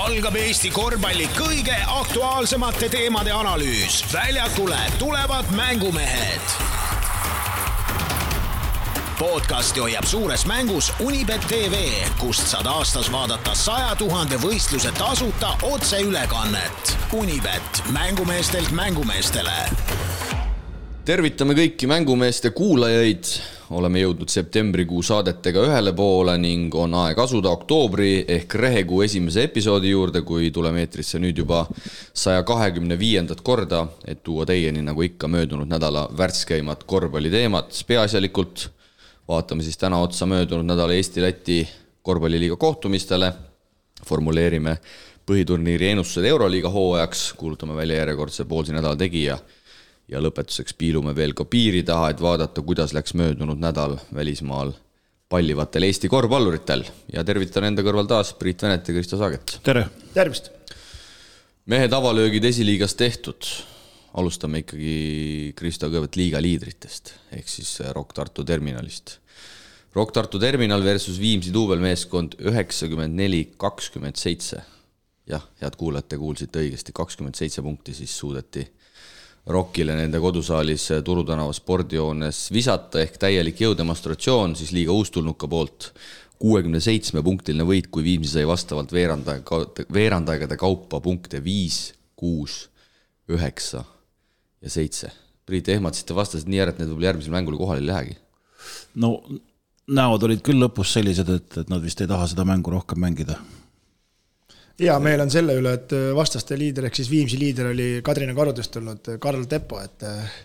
algab Eesti korvpalli kõige aktuaalsemate teemade analüüs. väljakule tulevad mängumehed. podcasti hoiab suures mängus Unibet tv, kust saad aastas vaadata saja tuhande võistluse tasuta otseülekannet. Unibet, mängumeestelt mängumeestele. tervitame kõiki mängumeeste kuulajaid oleme jõudnud septembrikuu saadetega ühele poole ning on aeg asuda oktoobri ehk rehekuu esimese episoodi juurde, kui tuleme eetrisse nüüd juba saja kahekümne viiendat korda, et tuua teieni, nagu ikka, möödunud nädala värskeimad korvpalliteemad. peaasjalikult vaatame siis täna otsa möödunud nädala Eesti-Läti korvpalliliiga kohtumistele, formuleerime põhiturniiri ennustused Euroliiga hooajaks, kuulutame välja järjekordse poolsi nädala tegija ja lõpetuseks piilume veel ka piiri taha, et vaadata, kuidas läks möödunud nädal välismaal pallivatel Eesti korvpalluritel ja tervitan enda kõrval taas Priit Venet ja Kristo Saaget. tere! tervist! mehed avalöögid esiliigas tehtud. alustame ikkagi Kristo kõigepealt liiga liidritest ehk siis Rock Tartu terminalist. Rock Tartu terminal versus Viimsi duubelmeeskond üheksakümmend neli, kakskümmend seitse. jah, head kuulajad, te kuulsite õigesti, kakskümmend seitse punkti siis suudeti Rockile nende kodusaalis Turu tänava spordihoones visata ehk täielik jõudemonstratsioon siis liiga uustulnuka poolt. kuuekümne seitsme punktiline võit, kui Viimsi sai vastavalt veerandaega, veerandaegade kaupa punkte viis, kuus, üheksa ja seitse. Priit, ehmatasite, vastasid nii ära, et need võib-olla järgmisel mängul kohale ei lähegi. no näod olid küll lõpus sellised, et, et nad vist ei taha seda mängu rohkem mängida hea meel on selle üle, et äh, vastaste liider ehk siis Viimsi liider oli Kadrina karudest tulnud äh, Karl Tepo, et. Äh,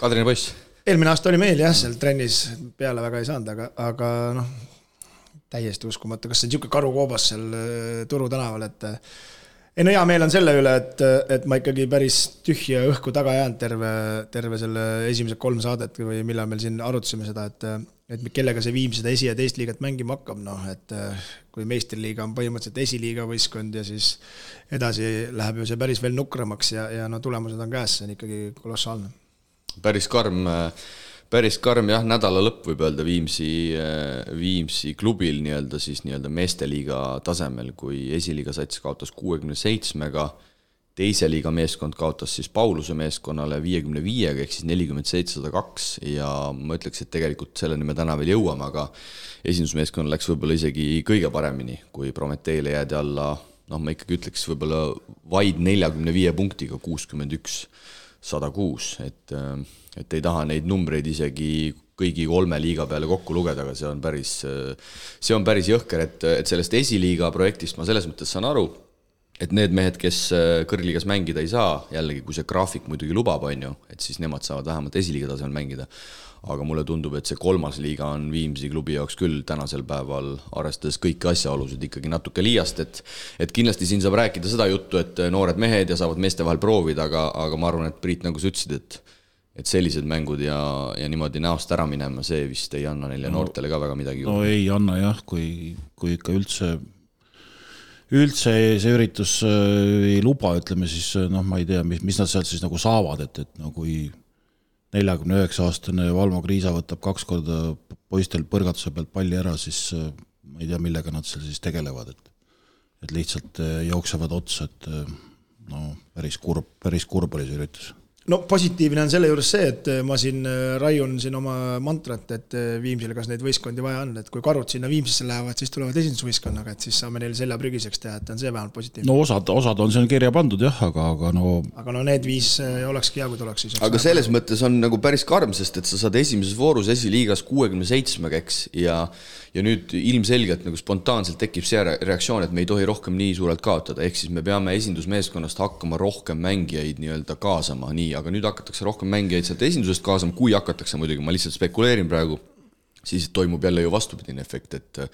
Kadrina poiss. eelmine aasta oli meil jah, seal trennis peale väga ei saanud, aga, aga noh, täiesti uskumatu, kas see on niisugune karukoobas seal Turu tänaval, et ei no hea meel on selle üle, et, et ma ikkagi päris tühja õhku taga jäänud terve, terve selle esimesed kolm saadet või millal meil siin arutasime seda, et et kellega see Viim seda esi- ja teist liigat mängima hakkab, noh et kui meistriliiga on põhimõtteliselt esiliiga võistkond ja siis edasi läheb ju see päris veel nukramaks ja, ja no tulemused on käes, see on ikkagi kolossaalne. päris karm äh, päris karm jah, nädala lõpp võib öelda Viimsi, Viimsi klubil nii-öelda siis nii-öelda meesteliiga tasemel, kui esiliiga sats kaotas kuuekümne seitsmega, teise liiga meeskond kaotas siis Pauluse meeskonnale viiekümne viiega ehk siis nelikümmend seitsesada kaks ja ma ütleks, et tegelikult selleni me täna veel jõuame, aga esindusmeeskonnal läks võib-olla isegi kõige paremini, kui Prometheele jäädi alla noh, ma ikkagi ütleks võib-olla vaid neljakümne viie punktiga, kuuskümmend üks, sada kuus, et et ei taha neid numbreid isegi kõigi kolme liiga peale kokku lugeda, aga see on päris, see on päris jõhker, et, et sellest esiliiga projektist ma selles mõttes saan aru, et need mehed, kes kõrgliigas mängida ei saa, jällegi, kui see graafik muidugi lubab, on ju, et siis nemad saavad vähemalt esiliiga tasemel mängida. aga mulle tundub, et see kolmas liiga on Viimsi klubi jaoks küll tänasel päeval, arvestades kõiki asjaolusid, ikkagi natuke liiast, et et kindlasti siin saab rääkida seda juttu, et noored mehed ja saavad meeste vahel proovida, aga, aga ma arvan, et Priit, nagu sa ütlesid, et et sellised mängud ja, ja niimoodi näost ära minema, see vist ei anna neile no, noortele ka väga midagi juurde. no ei anna jah, kui, kui ikka üldse, üldse see üritus äh, ei luba, ütleme siis noh, ma ei tea, mis, mis nad sealt siis nagu saavad, et, et no kui neljakümne üheksa aastane Valmo Kriisa võtab kaks korda poistel põrgatuse pealt palli ära, siis äh, ma ei tea, millega nad seal siis tegelevad, et et lihtsalt äh, jooksevad otsa, et no päris kurb, päris kurb oli see üritus no positiivne on selle juures see, et äh, ma siin äh, raiun siin oma mantrat, et äh, Viimsile, kas neid võistkondi vaja on, et kui karud sinna Viimsisse lähevad, siis tulevad esindusvõistkonnaga, et siis saame neil selja prügiseks teha, et on see vähemalt positiivne. no osad, osad on seal kirja pandud jah, aga, aga no. aga no need viis olekski hea, kui tuleks siis. aga selles parem. mõttes on nagu päris karm, sest et sa saad esimeses voorus esiliigas kuuekümne seitsmega, eks, ja ja nüüd ilmselgelt nagu spontaanselt tekib see reaktsioon, et me ei tohi rohkem nii suurelt kaotada, ehk siis me peame esindusmeeskonnast hakkama rohkem mängijaid nii-öelda kaasama, nii, aga nüüd hakatakse rohkem mängijaid sealt esindusest kaasama, kui hakatakse muidugi, ma lihtsalt spekuleerin praegu, siis toimub jälle ju vastupidine efekt, et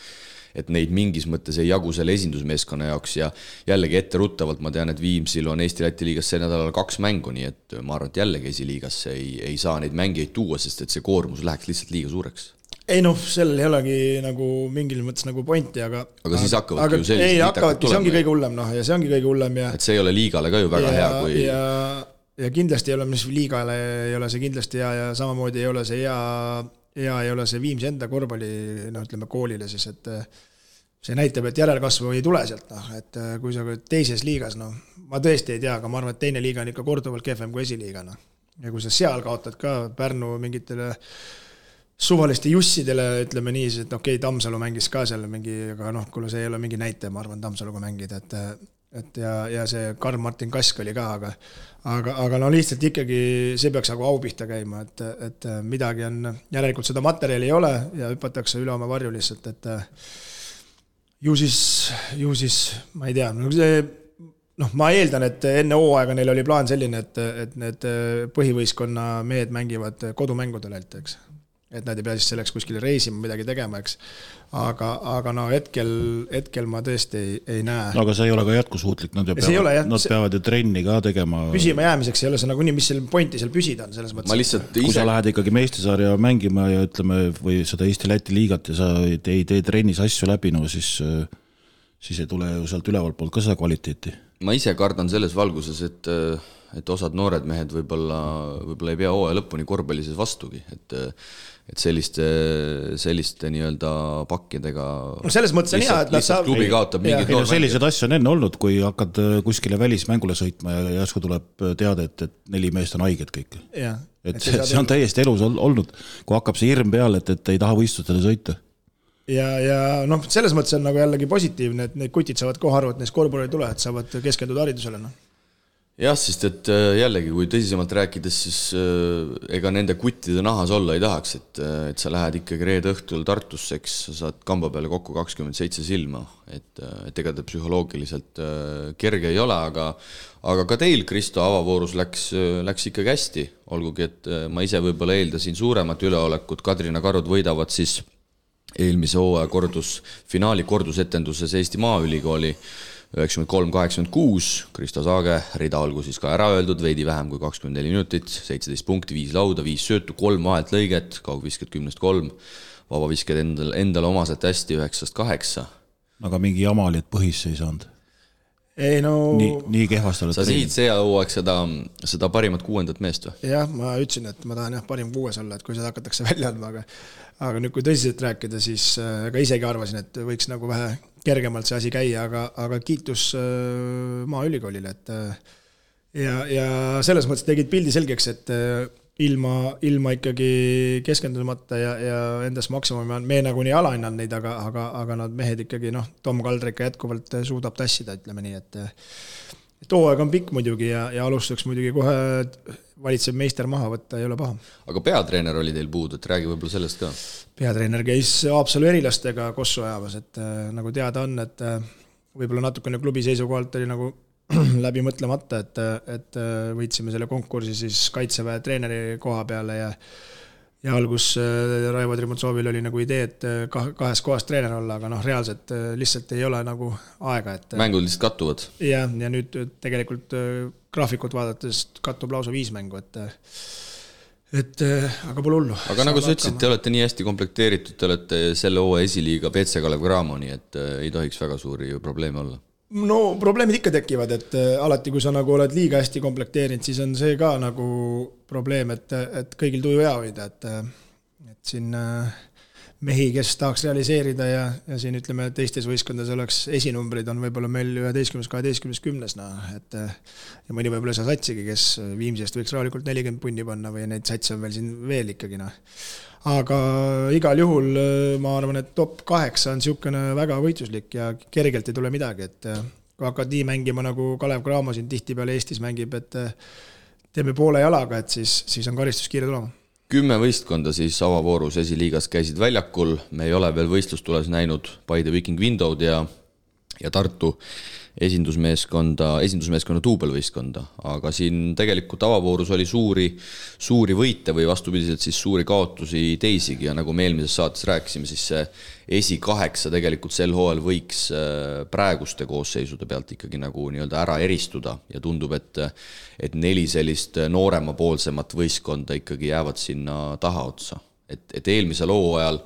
et neid mingis mõttes ei jagu selle esindusmeeskonna jaoks ja jällegi etteruttavalt ma tean, et Viimsil on Eesti-Läti liigas sel nädalal kaks mängu, nii et ma arvan, et jällegi esiliigasse ei, ei saa neid mängijaid tuua, sest et see koormus läheks lihtsalt liiga suureks ei noh, sellel ei olegi nagu mingil mõttes nagu pointi, aga. aga siis hakkavadki ju sellised. ei hakkavadki, see ongi kõige hullem noh, ja see ongi kõige hullem ja. et see ei ole liigale ka ju väga ja, hea, kui. ja, ja kindlasti ei ole, mis liigale ei ole see kindlasti hea ja samamoodi ei ole see hea, hea ei ole see Viimsi enda korvpalli noh, ütleme koolile siis, et see näitab, et järelkasvu ei tule sealt, noh, et äh, kui sa teises liigas, noh, ma tõesti ei tea, aga ma arvan, et teine liiga on ikka korduvalt kehvem kui esiliiga, noh. ja kui sa seal kaotad ka Pärnu mingitele suvaliste jussidele, ütleme nii, et okei okay,, Tammsalu mängis ka seal mingi, aga noh, kuule, see ei ole mingi näitaja, ma arvan, Tammsaluga mängida, et et ja, ja see Karl-Martin Kask oli ka, aga aga, aga no lihtsalt ikkagi see peaks nagu au pihta käima, et, et midagi on, järelikult seda materjali ei ole ja hüpatakse üle oma varju lihtsalt, et ju siis, ju siis ma ei tea, no see noh, ma eeldan, et enne hooaega neil oli plaan selline, et, et need põhivõistkonna mehed mängivad kodumängudel eks. Et nad ei pea siis selleks kuskile reisima, midagi tegema, eks. aga, aga no hetkel, hetkel ma tõesti ei, ei näe. no aga see ei ole ka jätkusuutlik, nad ju peavad, nad see... peavad ju trenni ka tegema. püsimajäämiseks ei ole see nagunii, mis seal pointi seal püsida on, selles mõttes. ma lihtsalt ise. kui sa lähed ikkagi meistrusarja mängima ja ütleme, või seda Eesti-Läti liigat ja sa ei tee, tee trennis asju läbi, no siis, siis ei tule ju sealt ülevalt poolt ka seda kvaliteeti. ma ise kardan selles valguses, et et osad noored mehed võib-olla, võib-olla ei pea hooaja lõpuni korvpalli sees vastugi, et et selliste, selliste nii-öelda pakkidega no selles mõttes on hea, et nad saavad klubi kaotab mingid noormängijad. selliseid asju on enne olnud, kui hakkad äh, kuskile välismängule sõitma ja järsku tuleb äh, teade, et, et neli meest on haiged kõik. et see, see on täiesti elus olnud, kui hakkab see hirm peale, et, et ei taha võistlustele sõita. Ja, ja noh, selles mõttes on nagu jällegi positiivne, et need kutid saavad kohe aru, et neist korvpalli ei tule, et saavad keskenduda haridusele, noh jah, sest et äh, jällegi, kui tõsisemalt rääkides, siis äh, ega nende kuttide nahas olla ei tahaks, et, äh, et sa lähed ikkagi reede õhtul Tartusse, eks sa saad kamba peale kokku kakskümmend seitse silma, et, et ega ta psühholoogiliselt kerge ei ole, aga aga ka teil, Kristo, avavoorus läks, läks ikkagi hästi, olgugi et ma ise võib-olla eeldasin suuremat üleolekut, Kadrina karud võidavad siis eelmise hooaja kordus, finaali kordusetenduses Eesti Maaülikooli üheksakümmend kolm, kaheksakümmend kuus, Kristo Saage, rida olgu siis ka ära öeldud, veidi vähem kui kakskümmend neli minutit, seitseteist punkti, viis lauda, viis söötu, kolm vahelt lõiget, kaugvisked kümnest kolm, vabavisked endal, endale omaselt hästi, üheksast kaheksa. aga mingi jama oli, et põhisse ei saanud? ei no nii, nii kehvasti oled sa sihid see hooaeg seda, seda parimat kuuendat meest või? jah, ma ütlesin, et ma tahan jah, parim kuues olla, et kui seda hakatakse välja andma, aga aga nüüd, kui tõsiselt rääkida, siis äh, ka isegi arvasin, et võiks nagu vähe kergemalt see asi käia, aga, aga kiitus äh, Maaülikoolile, et äh, ja, ja selles mõttes tegid pildi selgeks, et ilma, ilma ikkagi keskendumata ja, ja endast maksimumi me nagunii alahinnanud neid, aga, aga, aga nad mehed ikkagi noh, Tom Kaldrik ka jätkuvalt suudab tassida, ütleme nii, et et hooaeg on pikk muidugi ja, ja alustuseks muidugi kohe valitsev meister maha võtta ei ole paha. aga peatreener oli teil puudu, et räägi võib-olla sellest ka. peatreener käis Haapsalu erilastega kossu ajamas, et äh, nagu teada on, et äh, võib-olla natukene klubi seisukohalt oli nagu läbi mõtlemata, et, et äh, võitsime selle konkursi siis kaitseväe treeneri koha peale ja ja algus äh, Raivo Trimotsovil oli nagu idee, et äh, kah-, kahes kohas treener olla, aga noh, reaalselt äh, lihtsalt ei ole nagu aega, et mängud lihtsalt kattuvad? jah, ja nüüd tegelikult graafikut vaadates kattub lausa viis mängu, et et aga pole hullu. aga nagu sa ütlesid, te olete nii hästi komplekteeritud, te olete selle hooaja esiliiga BC Kalev Cramo, nii et ei tohiks väga suuri probleeme olla no probleemid ikka tekivad, et äh, alati, kui sa nagu oled liiga hästi komplekteerinud, siis on see ka nagu probleem, et, et kõigil tuju hea hoida, et, äh, et siin äh, mehi, kes tahaks realiseerida ja, ja siin ütleme, teistes võistkondades oleks esinumbrid, on võib-olla meil üheteistkümnes, kaheteistkümnes, kümnes, noh, et ja mõni võib-olla ei saa satsigi, kes Viimsist võiks rahulikult nelikümmend punni panna või neid satse on veel siin veel ikkagi, noh. Aga igal juhul äh, ma arvan, et top kaheksa on niisugune väga võitluslik ja kergelt ei tule midagi, et äh, kui hakkad nii mängima, nagu Kalev Cramo siin tihtipeale Eestis mängib, et teeme poole jalaga, et siis, siis on karistus kiire tulema kümme võistkonda siis avavoorus esiliigas käisid väljakul, me ei ole veel võistlustules näinud Paide Viking Window'd ja, ja Tartu esindusmeeskonda, esindusmeeskonna duubelvõistkonda, aga siin tegelikult avavoorus oli suuri, suuri võite või vastupidiselt siis suuri kaotusi teisigi ja nagu me eelmises saates rääkisime, siis see esikaheksa tegelikult sel hooajal võiks äh, praeguste koosseisude pealt ikkagi nagu nii-öelda ära eristuda ja tundub, et et neli sellist nooremapoolsemat võistkonda ikkagi jäävad sinna tahaotsa. et, et eelmisel hooajal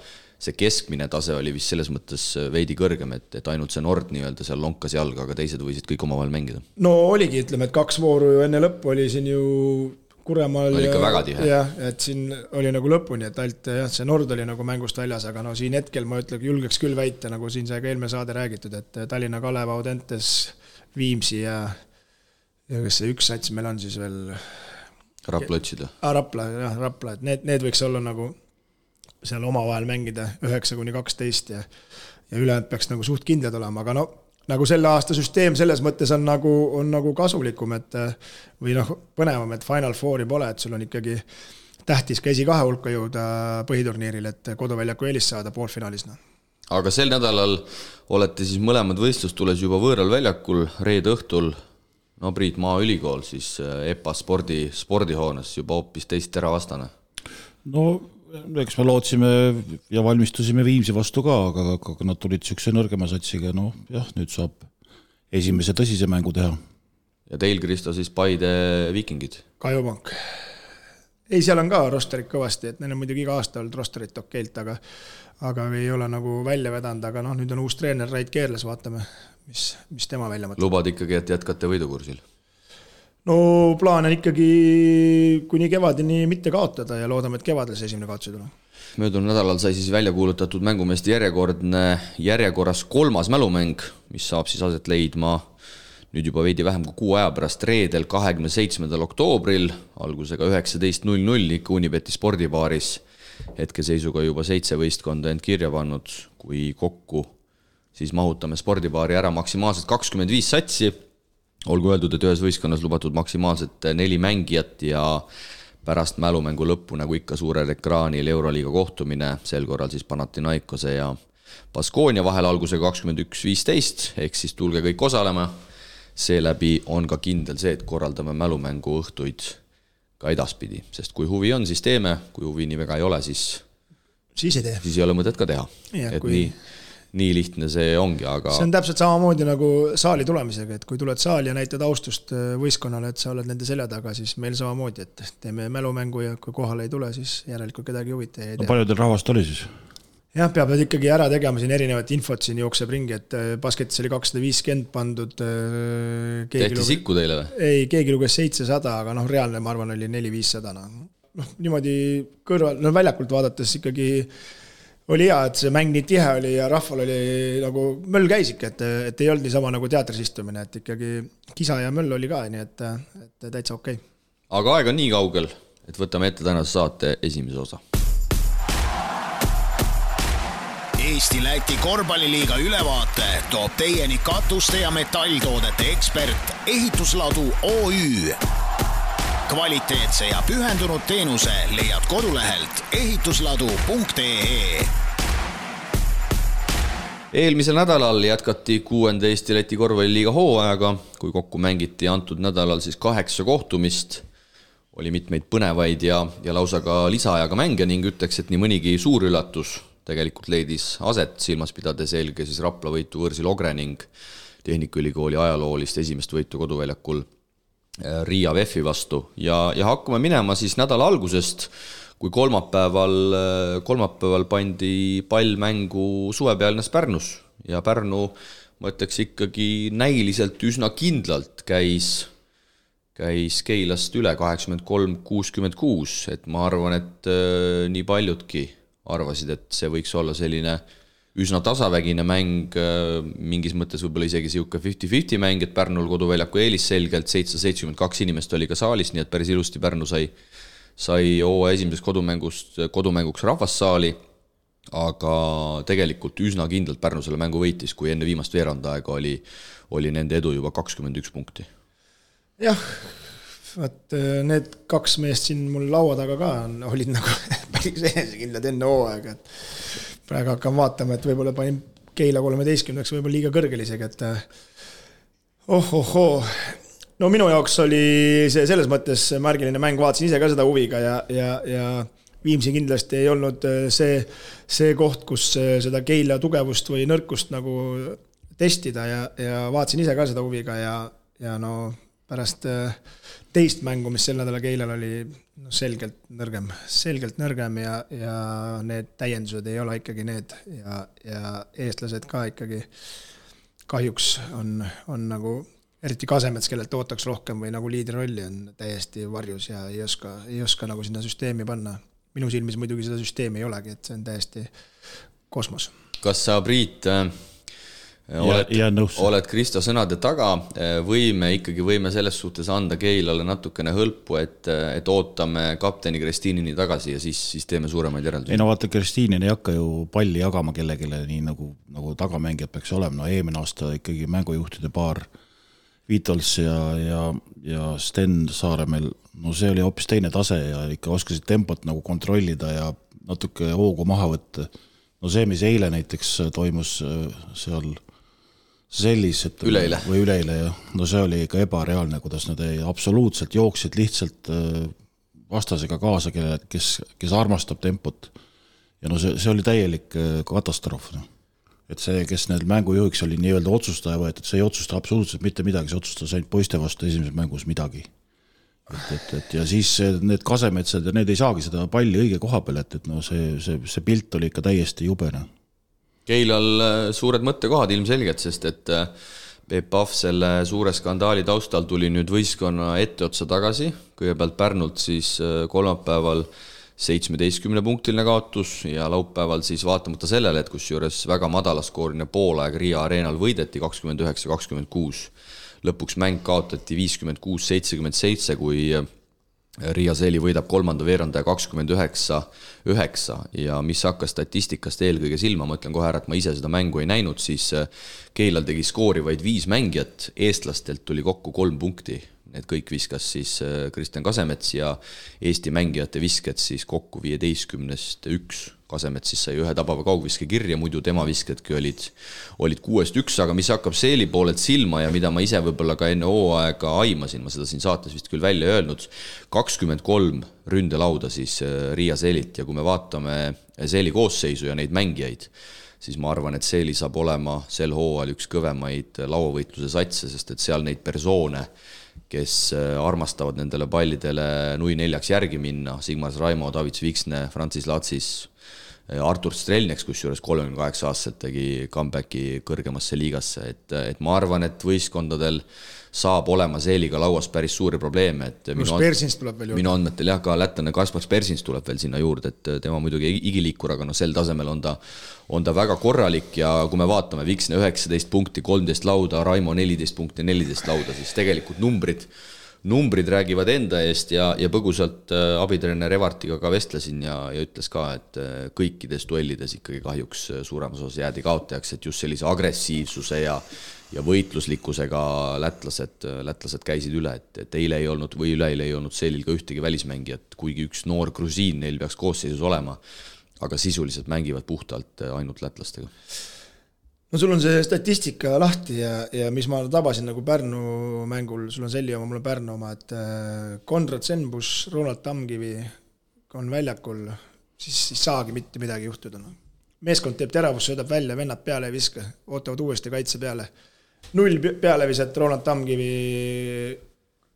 see keskmine tase oli vist selles mõttes äh, veidi kõrgem, et, et ainult see Nord nii-öelda seal lonkas jalga, aga teised võisid kõik omavahel mängida. no oligi, ütleme, et kaks vooru ju enne lõppu oli siin ju Kuremaal Oli ikka väga tihe. jah, et siin oli nagu lõpuni, et ainult jah, see Nord oli nagu mängust väljas, aga no siin hetkel ma ütlen, julgeks küll väita, nagu siin sai ka eelmine saade räägitud, et Tallinna Kalev, Audentes, Viimsi ja ja kas see üks sats meil on siis veel Rapla otsida. ah, Rapla, jah, Rapla, et need, need võiks olla nagu seal omavahel mängida üheksa kuni kaksteist ja ja ülejäänud peaks nagu suht kindlad olema, aga no nagu selle aasta süsteem selles mõttes on nagu, on nagu kasulikum, et või noh, põnevam, et Final Fouri pole, et sul on ikkagi tähtis ka esikahe hulka jõuda põhiturniiril, et koduväljaku eelist saada poolfinaalis, noh. aga sel nädalal olete siis mõlemad võistlustules juba võõral väljakul, reede õhtul no Priit, Maaülikool siis EPA spordi, spordihoones juba hoopis teist teravastane. no eks me lootsime ja valmistusime Viimsi vastu ka, aga, aga nad tulid niisuguse nõrgema satsiga, noh jah, nüüd saab esimese tõsise mängu teha. ja teil, Kristo, siis Paide Vikingid? Kajupank. ei, seal on ka rosterit kõvasti, et neil on muidugi iga aasta olnud rosterit okeilt, aga aga ei ole nagu välja vedanud, aga noh, nüüd on uus treener, Rait Keerles, vaatame, mis, mis tema välja mõtleb. lubad ikkagi, et jätkate võidukursil? No plaan on ikkagi kuni kevadeni mitte kaotada ja loodame, et kevadel see esimene kaotus ei tule. möödunud nädalal sai siis välja kuulutatud mängumeeste järjekordne, järjekorras kolmas mälumäng, mis saab siis aset leidma nüüd juba veidi vähem kui kuu aja pärast, reedel, kahekümne seitsmendal oktoobril, algusega üheksateist null null ikka Unibeti spordibaaris. hetkeseisuga juba seitse võistkonda end kirja pannud, kui kokku siis mahutame spordibaari ära maksimaalselt kakskümmend viis satsi olgu öeldud, et ühes võistkonnas lubatud maksimaalselt neli mängijat ja pärast mälumängu lõppu, nagu ikka suurel ekraanil Euroliiga kohtumine, sel korral siis Panathinaikose ja Baskonia vahel algusega kakskümmend üks, viisteist, ehk siis tulge kõik osalema. seeläbi on ka kindel see, et korraldame mälumängu õhtuid ka edaspidi, sest kui huvi on, siis teeme, kui huvi nii väga ei ole, siis siis ei tee. siis ei ole mõtet ka teha. et kui... nii nii lihtne see ongi, aga. see on täpselt samamoodi nagu saali tulemisega, et kui tuled saali ja näitad austust äh, võistkonnale, et sa oled nende selja taga, siis meil samamoodi, et teeme mälumängu ja kui kohale ei tule, siis järelikult kedagi ei huvita tea. palju teil rahvast oli siis? jah, peab ikkagi ära tegema siin erinevat infot siin jookseb ringi, et äh, basketis oli kakssada viiskümmend pandud. Äh, tehti sikku teile või? ei, keegi luges seitsesada, aga noh, reaalne, ma arvan, oli neli-viissada, noh. noh, niimoodi kõrval, no väljakult vaadates ikkagi oli hea, et see mäng nii tihe oli ja rahval oli nagu, möll käis ikka, et, et ei olnud niisama nagu teatris istumine, et ikkagi kisa ja möll oli ka, nii et, et täitsa okei okay.. aga aeg on nii kaugel, et võtame ette tänase saate esimese osa. Eesti-Läti korvpalliliiga ülevaate toob teieni katuste ja metalltoodete ekspert Ehitusladu OÜ kvaliteetse ja pühendunud teenuse leiad kodulehelt ehitusladu.ee. eelmisel nädalal jätkati kuuenda Eesti-Läti korvpalliliiga hooajaga, kui kokku mängiti antud nädalal siis kaheksa kohtumist, oli mitmeid põnevaid ja, ja lausa ka lisaajaga mänge ning ütleks, et nii mõnigi suur üllatus tegelikult leidis aset, silmas pidades eelkõige siis Rapla võitu võõrsil Ogre ning Tehnikaülikooli ajaloolist esimest võitu koduväljakul Riia VEF-i vastu. Ja, ja hakkame minema siis nädala algusest, kui kolmapäeval, äh, kolmapäeval pandi pall mängu suvepealnes Pärnus. Ja Pärnu, ma ütleks ikkagi näiliselt üsna kindlalt käis, käis Keilast üle kaheksakümmend kolm, kuuskümmend kuus, et ma arvan, et äh, nii paljudki arvasid, et see võiks olla selline äh, üsna tasavägine mäng, äh, mingis mõttes võib-olla isegi niisugune fifty-fifty mäng, et Pärnul koduväljaku eelis selgelt, seitsesada seitsekümmend kaks inimest oli ka saalis, nii et päris ilusti Pärnu sai, sai hooaja esimesest kodumängust, kodumänguks rahvassaali, aga tegelikult üsna kindlalt Pärnu selle mängu võitis, kui enne viimast veerandaega oli, oli nende edu juba kakskümmend üks punkti. jah, vot äh, need kaks meest siin mul laua taga ka on, olid nagu päris enesekindlad enne hooaega, et praegu hakkan vaatama, et võib-olla panin Keila kolmeteistkümneks võib-olla liiga kõrgele isegi, et oh-oh-oo. no minu jaoks oli see selles mõttes märgiline mäng, vaatasin ise ka seda huviga ja, ja, ja Viimsi kindlasti ei olnud see, see koht, kus seda Keila tugevust või nõrkust nagu testida ja, ja vaatasin ise ka seda huviga ja, ja no pärast teist mängu, mis sel nädalal Keilal oli no selgelt nõrgem, selgelt nõrgem ja, ja need täiendused ei ole ikkagi need ja, ja eestlased ka ikkagi kahjuks on, on nagu eriti Kasemets, kellelt ootaks rohkem või nagu liidri rolli on täiesti varjus ja ei oska, ei oska nagu sinna süsteemi panna. minu silmis muidugi seda süsteemi ei olegi, et see on täiesti kosmos. kas sa, Priit äh oled, oled Kristo sõnade taga või me ikkagi võime selles suhtes anda Keilale natukene hõlpu, et, et ootame kapteni Kristiinini tagasi ja siis, siis teeme suuremaid järeldusi? ei no vaata, Kristiinin ei hakka ju palli jagama kellelegi, nii nagu, nagu tagamängijad peaks olema, no eelmine aasta ikkagi mängujuhtide paar, Vitols ja, ja, ja Sten Saaremäel, no see oli hoopis teine tase ja ikka oskasid tempot nagu kontrollida ja natuke hoogu maha võtta. no see, mis eile näiteks toimus seal sellised üleeile. või üleeile jah, no see oli ikka ebareaalne, kuidas nad ei, absoluutselt jooksid lihtsalt äh, vastasega kaasa, kelle, kes, kes armastab tempot. ja no see, see oli täielik äh, katastroof, noh. et see, kes neil mängujuhiks oli nii-öelda otsustaja võetud, see ei otsusta absoluutselt mitte midagi, see otsustas ainult poiste vastu esimeses mängus midagi. et, et, et ja siis need kasemetsad ja need ei saagi seda palli õige koha peal, et, et no see, see, see pilt oli ikka täiesti jube, noh Keilal äh, suured mõttekohad ilmselgelt, sest et äh, Peep Pahv selle suure skandaali taustal tuli nüüd võistkonna etteotsa tagasi, kõigepealt Pärnult siis äh, kolmapäeval seitsmeteistkümnepunktiline kaotus ja laupäeval siis vaatamata sellele, et kusjuures väga madalaskooriline poolaeg Riia areenal võideti kakskümmend üheksa, kakskümmend kuus. lõpuks mäng kaotati viiskümmend kuus, seitsekümmend seitse, kui Riia Seeli võidab kolmanda veerandaja kakskümmend üheksa, üheksa ja mis hakkas statistikast eelkõige silma, ma ütlen kohe ära, et ma ise seda mängu ei näinud, siis äh, Keilal tegi skoori vaid viis mängijat, eestlastelt tuli kokku kolm punkti. Need kõik viskas siis äh, Kristjan Kasemets ja Eesti mängijate visked siis kokku viieteistkümnest üks Kasemets siis sai ühe tabava kaugviske kirja, muidu tema viskedki olid, olid kuuest üks, aga mis hakkab Seeli poolelt silma ja mida ma ise võib-olla ka enne hooaega aimasin, ma seda siin saates vist küll välja öelnud, kakskümmend kolm ründelauda siis äh, Riia Seelilt ja kui me vaatame Seeli koosseisu ja neid mängijaid, siis ma arvan, et Seeli saab olema sel hooajal üks kõvemaid lauavõitluse satse, sest et seal neid persoone, kes äh, armastavad nendele pallidele nui neljaks järgi minna, Sigmar Raimo, David Viksne, Francis Latsis, Artur Strelnieks, kusjuures kolmekümne kaheksa aastaselt tegi comeback'i kõrgemasse liigasse, et, et ma arvan, et võistkondadel saab olema Seeliga lauas päris suuri probleeme, et pluss Persins tuleb veel juurde. minu andmetel jah, ka lätlane Kaspar Persins tuleb veel sinna juurde, et tema muidugi igiliikur, aga noh, sel tasemel on ta, on ta väga korralik ja kui me vaatame, Viksne üheksateist punkti, kolmteist lauda, Raimo neliteist punkti, neliteist lauda, siis tegelikult numbrid numbrid räägivad enda eest ja, ja põgusalt äh, abitreener Evartiga ka vestlesin ja, ja ütles ka, et äh, kõikides duellides ikkagi kahjuks äh, suuremas osas jäädi kaotajaks, et just sellise agressiivsuse ja ja võitluslikkusega lätlased, lätlased käisid üle, et, et eile ei olnud või üleeile ei olnud Selil ka ühtegi välismängijat, kuigi üks noor grusiin neil peaks koosseisus olema, aga sisuliselt mängivad puhtalt ainult lätlastega no sul on see statistika lahti ja, ja mis ma tabasin nagu Pärnu mängul, sul on Selli oma, mul on Pärnu oma, et äh, Konrad Senbus, Ronald Tammkivi on väljakul, siis ei saagi mitte midagi juhtuda, noh. meeskond teeb teravust, söödab välja, vennad peale ei viska, ootavad uuesti kaitse peale. null pealeviset Ronald Tammkivi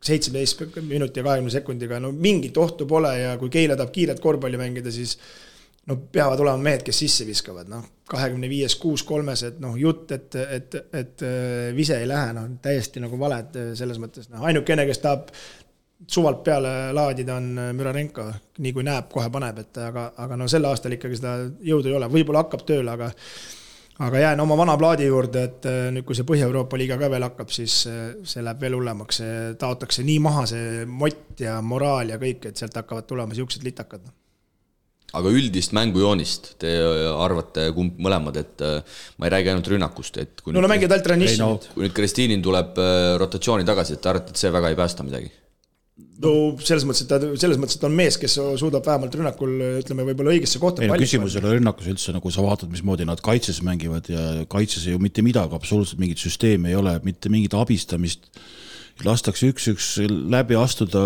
seitseteist minuti ja kahekümne sekundiga, no mingit ohtu pole ja kui Keila tahab kiiret korvpalli mängida, siis no peavad olema mehed, kes sisse viskavad, noh, kahekümne viies kuus kolmes, et noh, jutt, et, et, et äh, vise ei lähe, noh, täiesti nagu valed äh, selles mõttes, noh, ainukene, kes tahab suvalt peale laadida, on äh, Mürarenko, nii kui näeb, kohe paneb, et aga, aga no sel aastal ikkagi seda jõudu ei ole, võib-olla hakkab tööle, aga aga jään oma vana plaadi juurde, et nüüd, kui see Põhja-Euroopa liiga ka veel hakkab, siis see läheb veel hullemaks, taotakse nii maha see mott ja moraal ja kõik, et sealt hakkavad tulema niisugused litakad aga üldist mängujoonist te arvate kumb mõlemad, et äh, ma ei räägi ainult rünnakust, et kui no no mängijad alternatiivsed. No.. kui nüüd Kristiinin tuleb äh, rotatsiooni tagasi, et te arvate, et see väga ei päästa midagi? no selles mõttes, et ta, selles mõttes, et on mees, kes suudab vähemalt rünnakul ütleme, võib-olla õigesse kohta ei no küsimus ei ole rünnakus üldse, nagu sa vaatad, mismoodi nad kaitses mängivad ja kaitses ju mitte midagi, absoluutselt mingit süsteemi ei ole, mitte mingit abistamist, lastakse üks-üks läbi astuda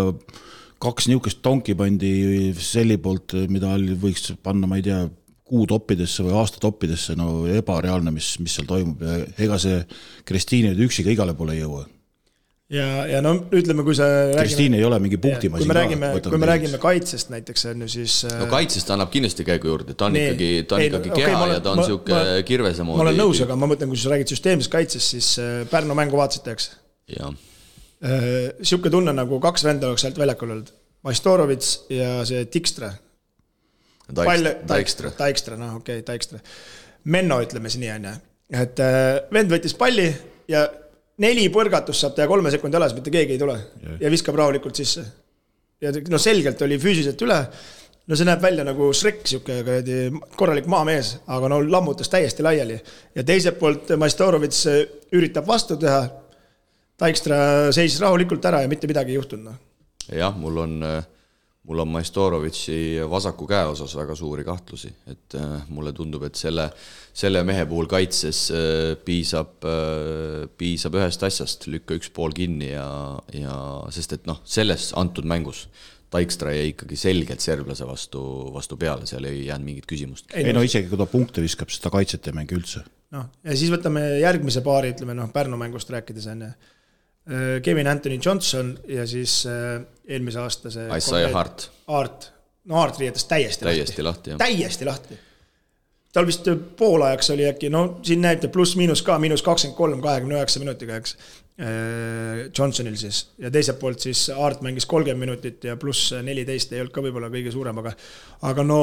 kaks niisugust tonki pandi Selli poolt, mida võiks panna, ma ei tea, kuu toppidesse või aasta toppidesse, no ebareaalne, mis, mis seal toimub ja ega see Kristiine nüüd üksi ka igale poole ei jõua ja, ja no ütleme, kui see Kristiin ei ole mingi punktimasin. kui me räägime, kui me räägime kaitsest näiteks on ju, siis. no kaitsest annab kindlasti käigu juurde, ta on nee, ikkagi, ta on ei, ikkagi okay, keha olen, ja ta on sihuke kirvese moodi. ma olen nõus, aga ma mõtlen, kui sa räägid süsteemsest kaitsest, siis äh, Pärnu mängu vaatasite, eks? jah, sihuke tunne nagu kaks venda oleks sealt väljakul olnud, Maistorovitš ja see Dijkstra. palju, Dijkstra, Dijkstra, noh okei okay,, Dijkstra. Menno, ütleme siis nii, on ju. et äh, vend võttis palli ja neli põrgatust saab teha kolme sekundi alas, mitte keegi ei tule ja viskab rahulikult sisse. ja no selgelt oli füüsiliselt üle. no see näeb välja nagu Shrek, sihuke kuradi korralik maamees, aga no lammutas täiesti laiali. ja teiselt poolt Maistorovitš üritab vastu teha. Dijkstra seisis rahulikult ära ja mitte midagi ei juhtunud, noh. jah, mul on, mul on Maistorovitši vasaku käe osas väga suuri kahtlusi, et äh, mulle tundub, et selle, selle mehe puhul kaitses äh, piisab, piisab ühest asjast, lükka üks pool kinni ja, ja sest et noh, selles antud mängus Dijkstra jäi ikkagi selgelt serblase vastu, vastu peale, seal ei jäänud mingit küsimust. ei no isegi kui ta punkte viskab, siis ta kaitset ei mängi üldse. noh, ja siis võtame järgmise paari, ütleme noh, Pärnu mängust rääkides on ju. Kevin Anthony Johnson ja siis äh, eelmise aasta see. Isaiah Hart.. Hart, no Hart riietas täiesti täiesti lahti, jah. täiesti lahti. tal vist poolajaks oli äkki, no siin näitab pluss-miinus ka, miinus kakskümmend kolm kahekümne üheksa minutiga, eks. Johnsonil siis ja teiselt poolt siis Hart mängis kolmkümmend minutit ja pluss neliteist ei olnud ka võib-olla kõige suurem, aga, aga no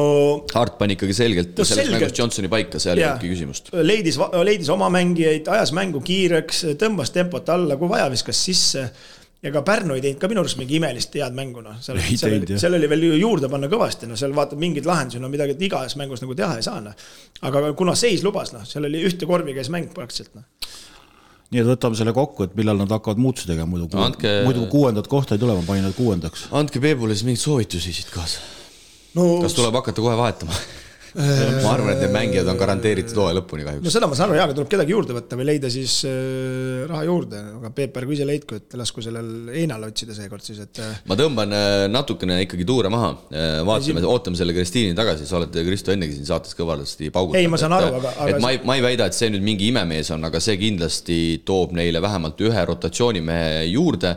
Hart pani ikkagi selgelt No selles selgelt. mängus Johnsoni paika, seal ei olnudki küsimust. leidis, leidis oma mängijaid, ajas mängu kiireks, tõmbas tempot alla, kui vaja, viskas sisse. ja ka Pärnu ei teinud ka minu arust mingi imelist head mängu, noh. seal, seal, seal oli veel ju juurde panna kõvasti, noh, seal vaata mingeid lahendusi, no midagi igas mängus nagu teha ei saa, noh. aga kuna seis lubas, noh, seal oli ühte korvi käis mäng praktiliselt, noh. Nii et võtame selle kokku, et millal nad hakkavad muutusi tegema, muidu No andke-, muidu kuuendat kohta ei tule, ma panin nad kuuendaks. andke Peebule siis mingeid soovitusi siit kaasa. no, kas tuleb hakata kohe vahetama? Ma arvan, et need mängijad on garanteeritud hooaja lõpuni no kahjuks. seda ma saan aru, jaa, aga tuleb kedagi juurde võtta või leida siis äh, raha juurde, aga Peep, ärgu ise leidku, et lasku sellel Einal otsida seekord siis, et ma tõmban natukene ikkagi tuure maha, vaatame, ootame selle Kristiini tagasi, sa oled Kristo ennegi siin saates kõvasti paugutanud. Ei, ma saan aru, aga- aga- et ma ei, ma ei väida, et see nüüd mingi imemees on, aga see kindlasti toob neile vähemalt ühe rotatsioonimehe juurde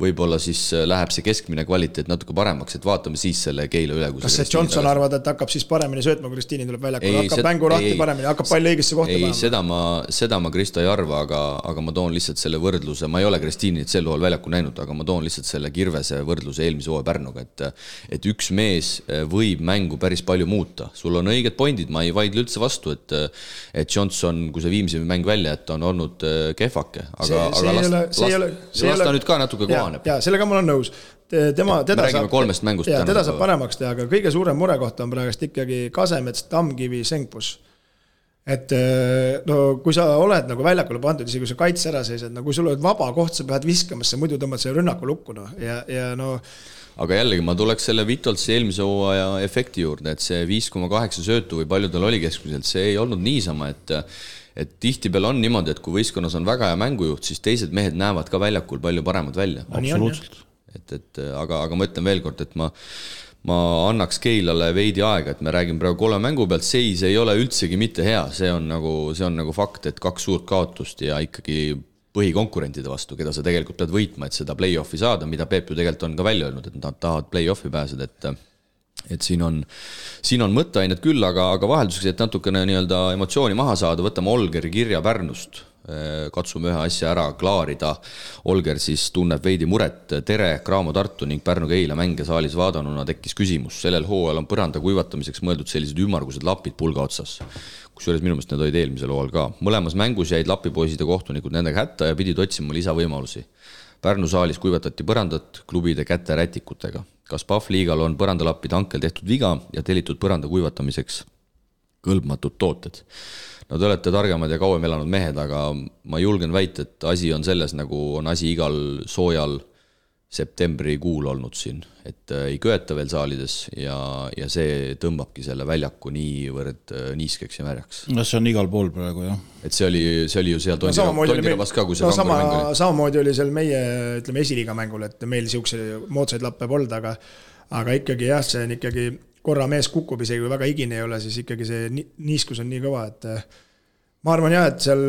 võib-olla siis äh, läheb see keskmine kvaliteet natuke paremaks, et vaatame siis selle Keila üle. kas see Johnson arvad, et hakkab siis paremini söötma, kui Kristiini tuleb väljakule, hakkab seda- mängu lahti ei- paremini, hakkab palli õigesse kohta panema? seda ma, seda ma Kristo ei arva, aga, aga ma toon lihtsalt selle võrdluse, ma ei ole Kristiinit sel hooajal väljakul näinud, aga ma toon lihtsalt selle kirvese võrdluse eelmise hooaja Pärnuga, et et üks mees võib mängu päris palju muuta, sul on õiged pointid, ma ei vaidle üldse vastu, et et Johnson, kui see Viimsi mäng välja jätta, on olnud äh, kehvake, aga, aga las, las, las ta nüüd ka natuke kohaneb. ja sellega ma olen nõus. tema, teda räägime kolmest mängust ja teda saab paremaks teha, aga kõige suurem murekoht on praegust ikkagi Kasemets, Tammkivi, Sengpus. et eh, no kui sa oled nagu väljakule pandud, isegi kui sa kaitse ära seisad, no kui sul on vaba koht, sa pead viskama, sest sa muidu tõmbad selle rünnaku lukku, noh, ja, ja no aga jällegi ma tuleks selle Vitolsi eelmise hooaja efekti juurde, et see viis koma kaheksa söötu või palju tal oli keskmiselt, see ei olnud niisama, et et tihtipeale on niimoodi, et kui võistkonnas on väga hea mängujuht, siis teised mehed näevad ka väljakul palju paremad välja. absoluutselt. et, et aga, aga ma ütlen veel kord, et ma ma annaks Keilale veidi aega, et me räägime praegu kolme mängu pealt, seis ei ole üldsegi mitte hea, see on nagu, see on nagu fakt, et kaks suurt kaotust ja ikkagi põhikonkurentide vastu, keda sa tegelikult pead võitma, et seda play-off'i saada, mida Peep ju tegelikult on ka välja öelnud, et nad tahavad play-off'i pääseda, et et siin on, siin on mõtteainet küll, aga, aga vahelduseks, et natukene nii-öelda emotsiooni maha saada, võtame Olgeri kirja Pärnust. katsume ühe asja ära klaarida. Olger siis tunneb veidi muret. tere, Graamo Tartu ning Pärnu-Keila mänge saalis vaadanuna tekkis küsimus. sellel hooajal on põranda kuivatamiseks mõeldud sellised ümmargused lapid pulga otsas. kusjuures minu meelest need olid eelmisel hooajal ka. mõlemas mängus jäid lapipoisid ja kohtunikud nendega hätta ja pidid otsima lisavõimalusi Pärnu saalis kuivatati põrandat klubide käterätikutega. kas Pahv liigal on põrandalappide hankel tehtud viga ja tellitud põranda kuivatamiseks kõlbmatud tooted? no te olete targemad ja kauem elanud mehed, aga ma julgen väita, et asi on selles, nagu on asi igal soojal septembrikuul olnud siin, et äh, ei köeta veel saalides ja, ja see tõmbabki selle väljaku niivõrd äh, niiskeks ja märjaks. no see on igal pool praegu jah. et see oli, see oli ju seal no oli meil, Tondirabas ka, kui see no sama samamoodi oli seal meie, ütleme esiliiga mängul, et meil siukseid moodsaid lappe polnud, aga aga ikkagi jah, see on ikkagi korra mees kukub, isegi kui väga higine ei ole, siis ikkagi see ni- niiskus on nii kõva, et ma arvan jah, et seal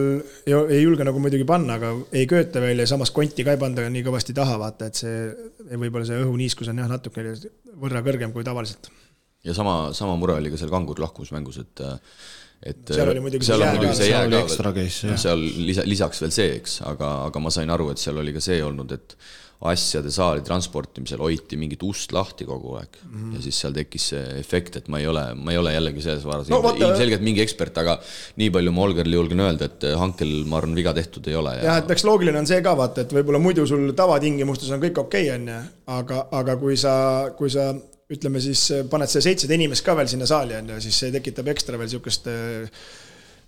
ei, ei julge nagu muidugi panna, aga ei kööta veel ja samas konti ka ei panda nii kõvasti taha, vaata, et see võib-olla see õhuniiskus on jah, natuke võrra kõrgem kui tavaliselt ja sama, sama mure oli ka seal Kangur lahkumismängus, et et seal oli muidugi seal see jää see seal jää ka jah. seal lisa, lisaks veel see, eks, aga, aga ma sain aru, et seal oli ka see olnud, et asjade saali transportimisel hoiti mingit ust lahti kogu aeg mm. -hmm. ja siis seal tekkis see efekt, et ma ei ole, ma ei ole jällegi selles varas No ilmselgelt mingi ekspert, aga nii palju ma Olgerile julgen öelda, et hankel, ma arvan, viga tehtud ei ole jah, et eks loogiline on see ka vaata, et võib-olla muidu sul tavatingimustes on kõik okei okay,, on ju, aga, aga kui sa, kui sa ütleme siis paned see seitsesada inimest ka veel sinna saali on ju, siis see tekitab ekstra veel sihukest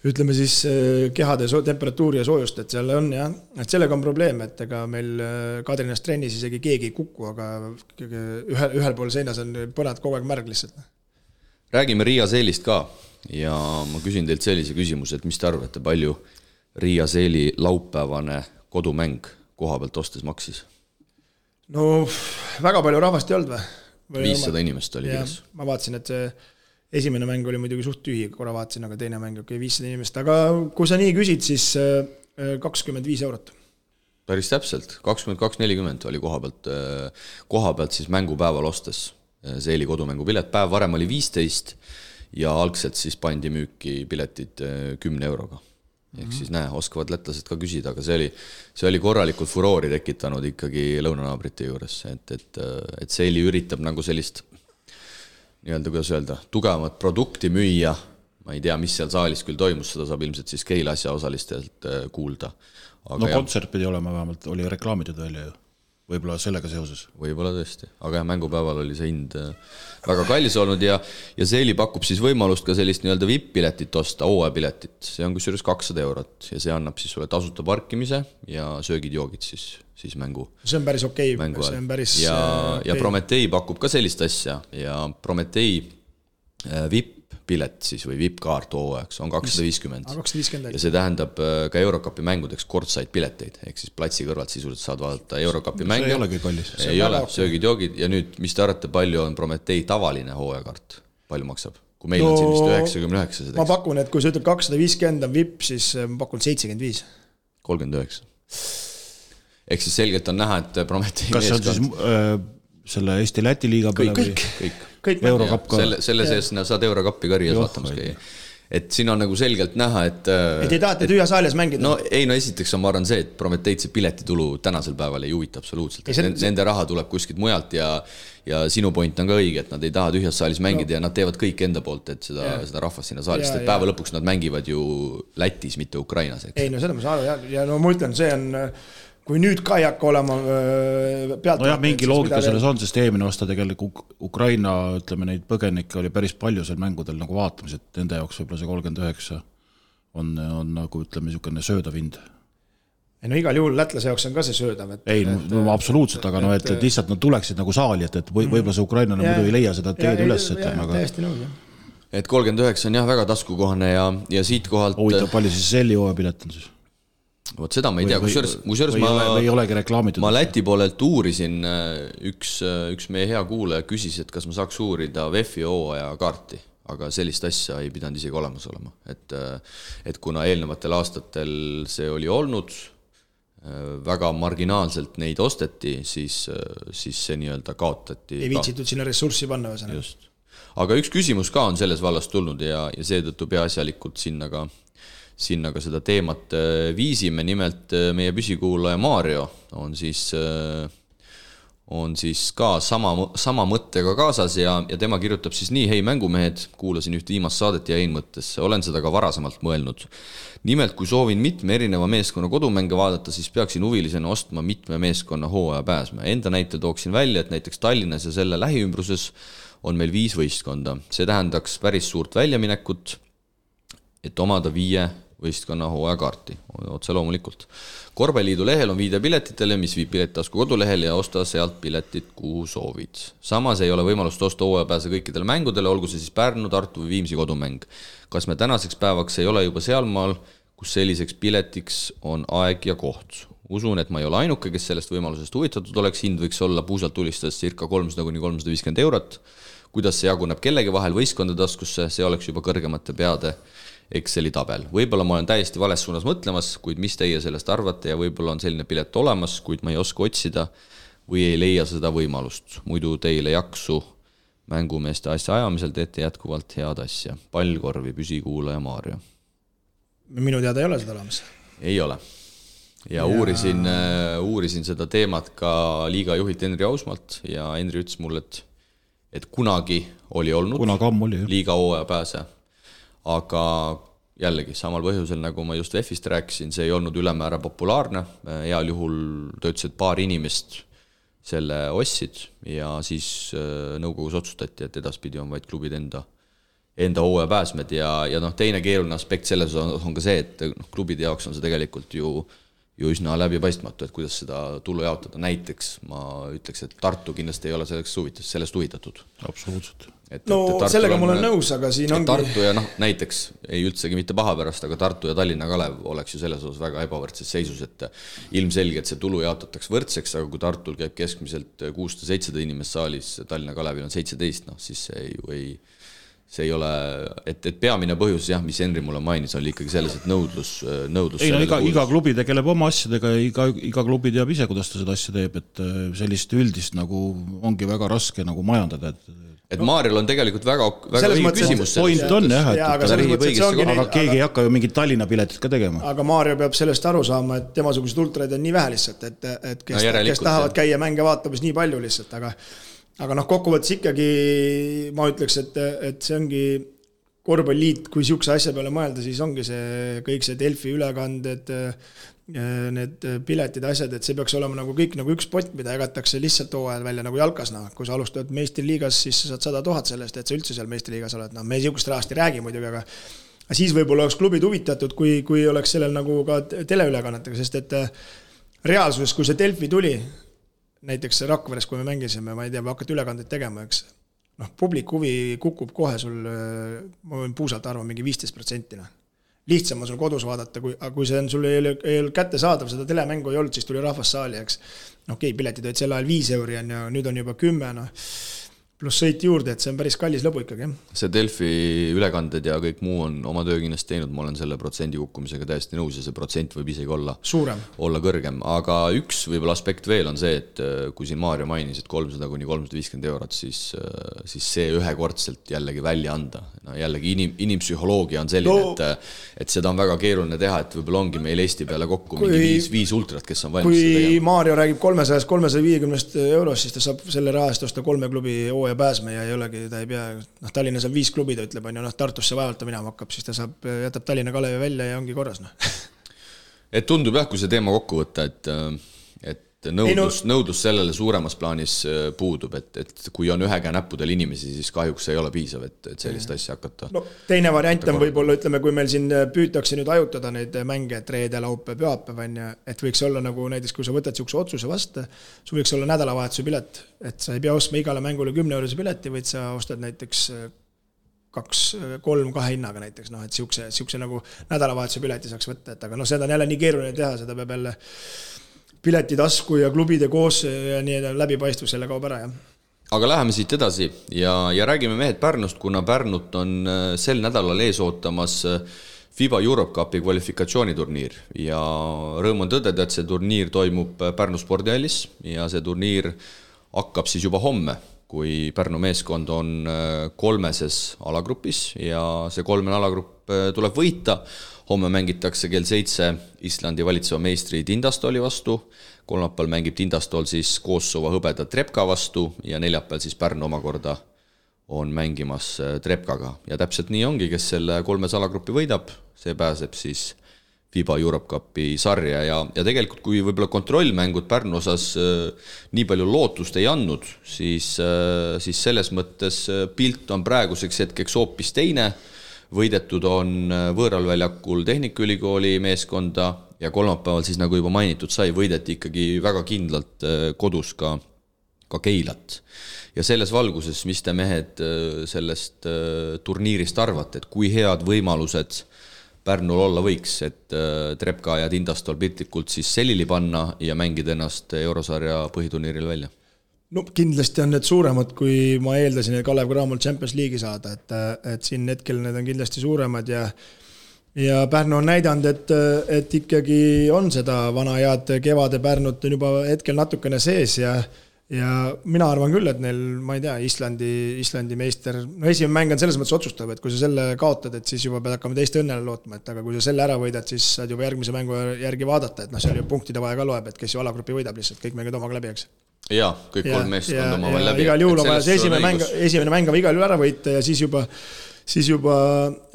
ütleme siis eh, kehade temperatuuri ja soojust, et seal on jah, et sellega on probleem, et ega meil eh, Kadrinas trennis isegi keegi ei kuku, aga ühel, ühel pool seinas on põrand kogu aeg märg lihtsalt. räägime Riia Seelist ka ja ma küsin teilt sellise küsimuse, et mis te arvate, palju Riia Seeli laupäevane kodumäng koha pealt ostes maksis? no väga palju rahvast ei olnud või? viissada inimest oli kirjas., ma vaatasin, et see esimene mäng oli muidugi suht tühi, korra vaatasin, aga teine mäng, okei okay,, viissada inimest, aga kui sa nii küsid, siis äh, kakskümmend viis eurot. päris täpselt, kakskümmend kaks nelikümmend oli koha pealt, koha pealt siis mängupäeval ostes äh, Seeli kodumängupilet, päev varem oli viisteist ja algselt siis pandi müüki piletid äh, kümne euroga. ehk siis näe, oskavad lätlased ka küsida, aga see oli, see oli korralikult furoori tekitanud ikkagi lõunanaabrite juures, et, et, et Seeli üritab nagu sellist nii-öelda, kuidas öelda, tugevamat produkti müüa, ma ei tea, mis seal saalis küll toimus, seda saab ilmselt siis Keila asjaosalistelt äh, kuulda. no kontsert pidi olema vähemalt, oli reklaamitud välja ju, võib-olla sellega seoses. võib-olla tõesti, aga jah, mängupäeval oli see hind äh, väga kallis olnud ja, ja Seeli pakub siis võimalust ka sellist nii-öelda vipp-piletit osta, hooajapiletit, see on kusjuures kakssada eurot ja see annab siis sulle tasuta parkimise ja söögid-joogid siis, siis mängu see on päris okei okay,, see on päris. ja, ja Prometee pakub ka sellist asja ja Prometee äh, vipp-pilet siis või vipp-kaart hooajaks on kakssada viiskümmend. kakssada viiskümmend ja see tähendab äh, ka Eurokapi mängudeks kordsaid pileteid, ehk siis platsi kõrvalt sisuliselt saad vaadata Eurokapi see mänge. ei olegi kallis. ei ole, söögid-joogid ja nüüd, mis te arvate, palju on Prometee tavaline hooajakaart, palju maksab? kui meil no, on siin vist üheksakümne üheksased, ma pakun, et kui sa ütled kakssada viiskümmend on vipp, siis äh, ma pakun seitsekümmend viis. kolmkümmend üheksa. ehk siis selgelt on näha, et Prometee kas see on siis äh, selle Eesti-Läti liiga peale või? kõik, kõik Eurokapp ka? selle, selle sees no, saad Eurokappi ka Riias Joh, vaatamas käia. et siin on nagu selgelt näha, et äh, et ei taheta tühja saalis mängida. no ei no esiteks on, ma arvan, see, et Prometeid see piletitulu tänasel päeval ei huvita absoluutselt, see- nende, raha tuleb kuskilt mujalt ja ja sinu point on ka õige, et nad ei taha tühjas saalis mängida no. ja nad teevad kõik enda poolt, et seda seda rahvast sinna saali, sest et päeva lõpuks nad mängivad ju Lätis, mitte Ukrainas, eks. ei no seda ma saan aru. Ja, ja no ma ütlen, see on, kui nüüd ka ei hakka olema pealt. nojah, mingi loogika selles on, sest eelmine aasta tegelikult Uk- Ukraina, ütleme neid põgenikke oli päris palju seal mängudel nagu vaatamas, et nende jaoks võib-olla see kolmkümmend üheksa on, on nagu ütleme, niisugune söödav hind. ei no igal juhul lätlase jaoks on ka see söödav, et. ei, no absoluutselt, aga noh, et, et lihtsalt nad tuleksid nagu saali, et, et või võib-olla see ukrainlane muidu ei leia seda teed üles, ütleme, aga täiesti nõus, jah. et kolmkümmend üheksa on jah, väga taskukohane ja, ja siitkohalt huvitav, palju siis Selli hooajapilet on siis? Vot seda ma ei tea, kusjuures, kusjuures või, ma ma... või ei olegi reklaamitud? ma Läti poolelt uurisin, üks, üks meie hea kuulaja küsis, et kas ma saaks uurida VEF-i hooajakaarti, aga sellist asja ei pidanud isegi olemas olema, et et kuna eelnevatel aastatel see oli olnud, väga marginaalselt neid osteti, siis, siis see nii-öelda kaotati. ei viitsitud sinna ressurssi panna, ühesõnaga. just. aga üks küsimus ka on selles vallas tulnud ja, ja seetõttu peaasjalikult sinna ka, sinna ka seda teemat äh, viisime, nimelt äh, meie püsikuulaja Mario on siis, on siis ka sama, sama mõttega kaasas ja, ja tema kirjutab siis nii, hei mängumehed, kuulasin ühte viimast saadet ja jäin mõttesse, olen seda ka varasemalt mõelnud. nimelt, kui soovin mitme erineva meeskonna kodumänge vaadata, siis peaksin huvilisena ostma mitme meeskonna hooajapääsme. Enda näite tooksin välja, et näiteks Tallinnas ja selle lähiümbruses on meil viis võistkonda, see tähendaks päris suurt väljaminekut et omada viie võistkonna hooajakaarti, otse loomulikult. korvpalliliidu lehel on viide piletitele, mis viib piletitasku kodulehele ja osta sealt piletid, kuhu soovid. samas ei ole võimalust osta hooajapääse kõikidele mängudele, olgu see siis Pärnu, Tartu või Viimsi kodumäng. kas me tänaseks päevaks ei ole juba sealmaal, kus selliseks piletiks on aeg ja koht? usun, et ma ei ole ainuke, kes sellest võimalusest huvitatud oleks, hind võiks olla puusalt tulistades circa kolmsada kuni kolmsada viiskümmend eurot kuidas see jaguneb kellegi vahel võistkondade taskusse, see oleks juba kõrgemate peade Exceli tabel. võib-olla ma olen täiesti vales suunas mõtlemas, kuid mis teie sellest arvate ja võib-olla on selline pilet olemas, kuid ma ei oska otsida või ei leia seda võimalust, muidu teile jaksu mängumeeste asjaajamisel teete jätkuvalt head asja. pallkorvi püsikuulaja Maarja. minu teada ei ole seda olemas. ei ole. ja, ja... uurisin, uurisin seda teemat ka liiga juhilt Henri Ausmalt ja Henri ütles mulle, et et kunagi oli olnud kunagi ammu oli, jah. liiga hooajapääse, aga jällegi samal põhjusel, nagu ma just VEF-ist rääkisin, see ei olnud ülemäära populaarne, heal juhul et paar inimest selle ostsid ja siis äh, nõukogus otsustati, et edaspidi on vaid klubid enda, enda hooajapääsmed ja, ja noh, teine keeruline aspekt selles on, on ka see, et noh, klubide jaoks on see tegelikult ju äh, ju üsna läbipaistmatu, et kuidas seda tulu jaotada, näiteks ma ütleks, et Tartu kindlasti ei ole selleks huvitud, sellest huvitatud. absoluutselt. No et sellega on, ma olen nõus, aga siin ongi Tartu ja noh, näiteks ei üldsegi mitte paha pärast, aga Tartu ja Tallinna Kalev oleks ju selles osas väga ebavõrdses seisus, et ilmselgelt see tulu jaotatakse võrdseks, aga kui Tartul käib keskmiselt kuussada-seitsesada inimest saalis, Tallinna Kalevil on seitseteist, noh siis see ju ei see ei ole, et, et peamine põhjus jah, mis Henri mulle mainis, oli ikkagi selles, et nõudlus, nõudlus ei no iga, iga klubi tegeleb oma asjadega ja iga, iga klubi teab ise, kuidas ta seda asja teeb, et äh, sellist üldist nagu ongi väga raske nagu majandada, et et Maarjal on tegelikult väga, väga õige küsimus. point on jah, et aga, aga, aga keegi ei hakka ju mingit Tallinna piletit ka tegema. aga Maarja peab sellest aru saama, et temasuguseid ultraid on nii vähe lihtsalt, et, et kes no,, kes tahavad jah. käia mänge vaatamas nii palju lihtsalt, aga aga noh, kokkuvõttes ikkagi ma ütleks, et, et see ongi korvpalliliit, kui niisuguse asja peale mõelda, siis ongi see kõik see Delfi ülekanded, need piletid, asjad, et see peaks olema nagu kõik nagu üks pott, mida jagatakse lihtsalt hooajal välja nagu jalkas, noh, kui sa alustad meistriliigas, siis sa saad sada tuhat sellest, et sa üldse seal meistriliigas oled, noh, me niisugust rahast ei räägi muidugi, aga aga siis võib-olla oleks klubid huvitatud, kui, kui oleks sellel nagu ka teleülekannetega, sest et reaalsuses, kui see Delfi tuli, näiteks Rakveres, kui me mängisime, ma ei tea, hakati ülekandeid tegema, eks. noh, publiku huvi kukub kohe sul, ma võin puusalt arvama, mingi viisteist protsenti, noh. Lihtsam on sul kodus vaadata, kui, aga kui see on, sul ei ole, ei ole kättesaadav, seda telemängu ei olnud, siis tuli rahvas saali, eks. okei okay,, piletid olid sel ajal viis euri, on ju, nüüd on juba kümme, noh pluss sõit juurde, et see on päris kallis lõbu ikkagi, jah. see Delfi ülekanded ja kõik muu on oma töö kindlasti teinud, ma olen selle protsendi kukkumisega täiesti nõus ja see protsent võib isegi olla suurem, olla kõrgem, aga üks võib-olla aspekt veel on see, et äh, kui siin Maarja mainis, et kolmsada kuni kolmsada viiskümmend eurot, siis, äh, siis see ühekordselt jällegi välja anda, no jällegi inim, inimpsühholoogia on selline no,, et äh, et seda on väga keeruline teha, et võib-olla ongi meil Eesti peale kokku kui, mingi viis, viis ultrat, kes on valmis kui Maarja räägib kolmesajast, kolmesaja viiekümnest eurost, siis ta saab selle raha eest osta kolme klubi hooaja hooaja pääsme ja ei olegi, ta ei pea, noh, Tallinnas on viis klubi, ta ütleb, on ju, noh, Tartusse vaevalt ta minema hakkab, siis ta saab, jätab Tallinna Kalevi välja ja ongi korras, noh. et tundub jah, kui see teema kokku võtta, et, et et nõudlus no,, nõudlus sellele suuremas plaanis äh, puudub, et, et kui on ühe käe näppudel inimesi, siis kahjuks ei ole piisav, et, et sellist asja hakata. no teine variant on võib-olla, ütleme, kui meil siin äh, püütakse nüüd hajutada neid mänge, et reede, laupäev, pühapäev on ju, et võiks olla nagu näiteks, kui sa võtad niisuguse otsuse vastu, sul võiks olla nädalavahetuse pilet, et sa ei pea ostma igale mängule kümne eurose pileti, vaid sa ostad näiteks äh, kaks, kolm kahe hinnaga näiteks, noh, et niisuguse, niisuguse nagu nädalavahetuse pileti saaks võtta, et aga noh, seda on jälle nii keeruline teha, seda peab jälle piletitasku ja klubide koos ja nii edasi, läbipaistvus jälle kaob ära, jah. Aga läheme siit edasi ja, ja räägime mehed Pärnust, kuna Pärnut on äh, sel nädalal ees ootamas äh, FIBA Europe Cupi kvalifikatsiooniturniir. Ja rõõm on tõdeda, et see turniir toimub äh, Pärnu spordihallis ja see turniir hakkab siis juba homme, kui Pärnu meeskond on kolmeses alagrupis ja see kolmene alagrupp tuleb võita homme mängitakse kell seitse Islandi valitseva meistri Tindastoli vastu, kolmapäeval mängib Tindastol siis Kosovo hõbeda Trepka vastu ja neljapäeval siis Pärnu omakorda on mängimas äh, Trepkaga. Ja täpselt nii ongi, kes selle kolmes alagrupi võidab, see pääseb siis FIBA Europe Cupi sarja ja, ja tegelikult kui võib-olla kontrollmängud Pärnu osas äh, nii palju lootust ei andnud, siis äh,, siis selles mõttes äh, pilt on praeguseks hetkeks hoopis teine võidetud on äh, võõral väljakul Tehnikaülikooli meeskonda ja kolmapäeval siis, nagu juba mainitud sai, võideti ikkagi väga kindlalt äh, kodus ka, ka Keilat. ja selles valguses, mis te mehed äh, sellest turniirist arvate, et kui head võimalused Pärnul olla võiks, et Trepka ja Tindastol piltlikult siis selili panna ja mängida ennast eurosarja põhiturniiril välja? No kindlasti on need suuremad, kui ma eeldasin, et Kalev Cramol Champions League'i saada, et, et siin hetkel need on kindlasti suuremad ja ja Pärnu on näidanud, et, et ikkagi on seda vana head kevade Pärnut on juba hetkel natukene sees ja ja mina arvan küll, et neil, ma ei tea, Islandi, Islandi meister, no esimene mäng on selles mõttes otsustav, et kui sa selle kaotad, et siis juba pead hakkama teiste õnnele lootma, et aga kui sa selle ära võidad, siis saad juba järgmise mängu järgi vaadata, et noh, seal ju punktide vahe ka loeb, et kes ju alagrupi võidab lihtsalt, kõik mängid omaga läbi, eks. jaa, kõik kolm meeskonda omavahel läbi. igal juhul on vaja see esimene mäng, esimene mäng on igal juhul ära võita ja siis juba siis juba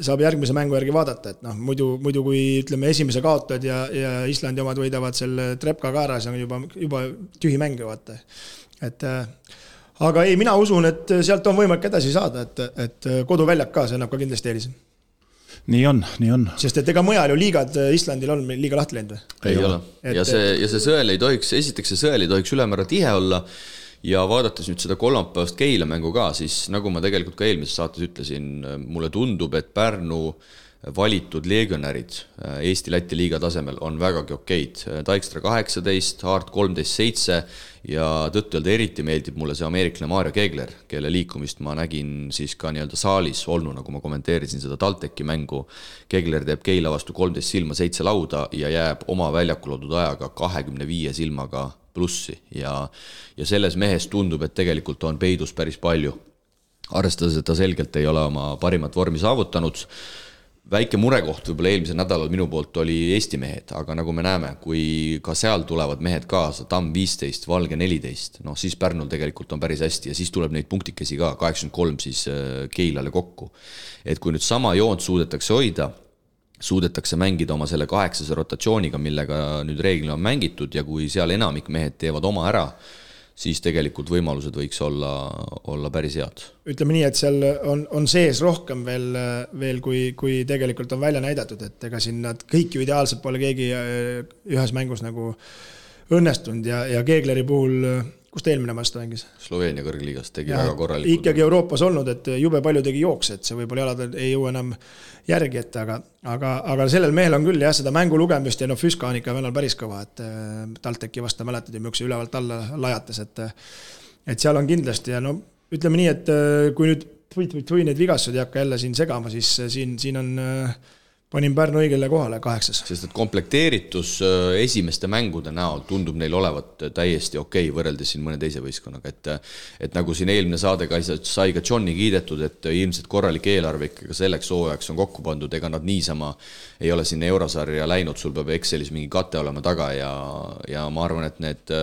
saab järgmise mängu järgi vaadata, et noh, muidu, muidu kui ütleme, esimese kaotad ja, ja Islandi omad võidavad selle trepka ka ära, see on juba, juba tühi mäng ju vaata et äh, aga ei, mina usun, et sealt on võimalik edasi saada, et, et koduväljak ka, see annab ka kindlasti eelise. nii on, nii on. sest et ega mujal ju liigad Islandil on liiga lahti läinud või? ei ole et, ja see, ja see sõel ei tohiks, esiteks see sõel ei tohiks ülemäära tihe olla ja vaadates nüüd seda kolmapäevast Keila mängu ka, siis nagu ma tegelikult ka eelmises saates ütlesin, mulle tundub, et Pärnu äh, valitud legionärid äh, Eesti-Läti liiga tasemel on vägagi okeid. Dijkstra kaheksateist, Haart kolmteist seitse ja tõtt-öelda eriti meeldib mulle see ameeriklane Mario Keegler, kelle liikumist ma nägin siis ka nii-öelda saalis olnuna, nagu ma kommenteerisin seda TalTechi mängu. Keegler teeb Keila vastu kolmteist silma, seitse lauda ja jääb oma väljakul oldud ajaga kahekümne viie silmaga plussi ja, ja selles mehes tundub, et tegelikult on peidus päris palju. arvestades, et ta selgelt ei ole oma parimat vormi saavutanud väike murekoht võib-olla eelmisel nädalal minu poolt oli Eesti mehed, aga nagu me näeme, kui ka seal tulevad mehed kaasa, Tamm viisteist, Valge neliteist, noh siis Pärnul tegelikult on päris hästi ja siis tuleb neid punktikesi ka, kaheksakümmend kolm siis äh, Keilale kokku. et kui nüüd sama joont suudetakse hoida, suudetakse mängida oma selle kaheksase rotatsiooniga, millega nüüd reeglina on mängitud ja kui seal enamik mehed teevad oma ära, siis tegelikult võimalused võiks olla, olla päris head. ütleme nii, et seal on, on sees rohkem veel, veel kui, kui tegelikult on välja näidatud, et ega siin nad kõik ju ideaalselt pole keegi äh, ühes mängus nagu õnnestunud ja, ja Keegleri puhul kus ta eelmine vastu mängis? Sloveenia kõrgliigas tegi ja, väga korralikult. ikkagi Euroopas olnud, et jube palju tegi jookse, et see võib-olla jaladel ei jõua enam järgi ette, aga, aga, aga sellel mehel on küll jah, seda mängu lugemist ja noh, Füska on ikka venel päris kõva, et äh, TalTechi vastu mäletad ju, milline ülevalt alla lajatas, et et seal on kindlasti ja no ütleme nii, et äh, kui nüüd tui-tui-tui need vigastused ei hakka jälle siin segama, siis äh, siin, siin on äh, panin Pärnu õigele kohale kaheksas. sest et komplekteeritus äh, esimeste mängude näol tundub neil olevat täiesti okei okay, võrreldes siin mõne teise võistkonnaga, et et nagu siin eelmine saade ka sai ka Johni kiidetud, et ilmselt korralik eelarve ikkagi selleks hooajaks on kokku pandud, ega nad niisama ei ole sinna eurosarja läinud, sul peab Excelis mingi kate olema taga ja, ja ma arvan, et need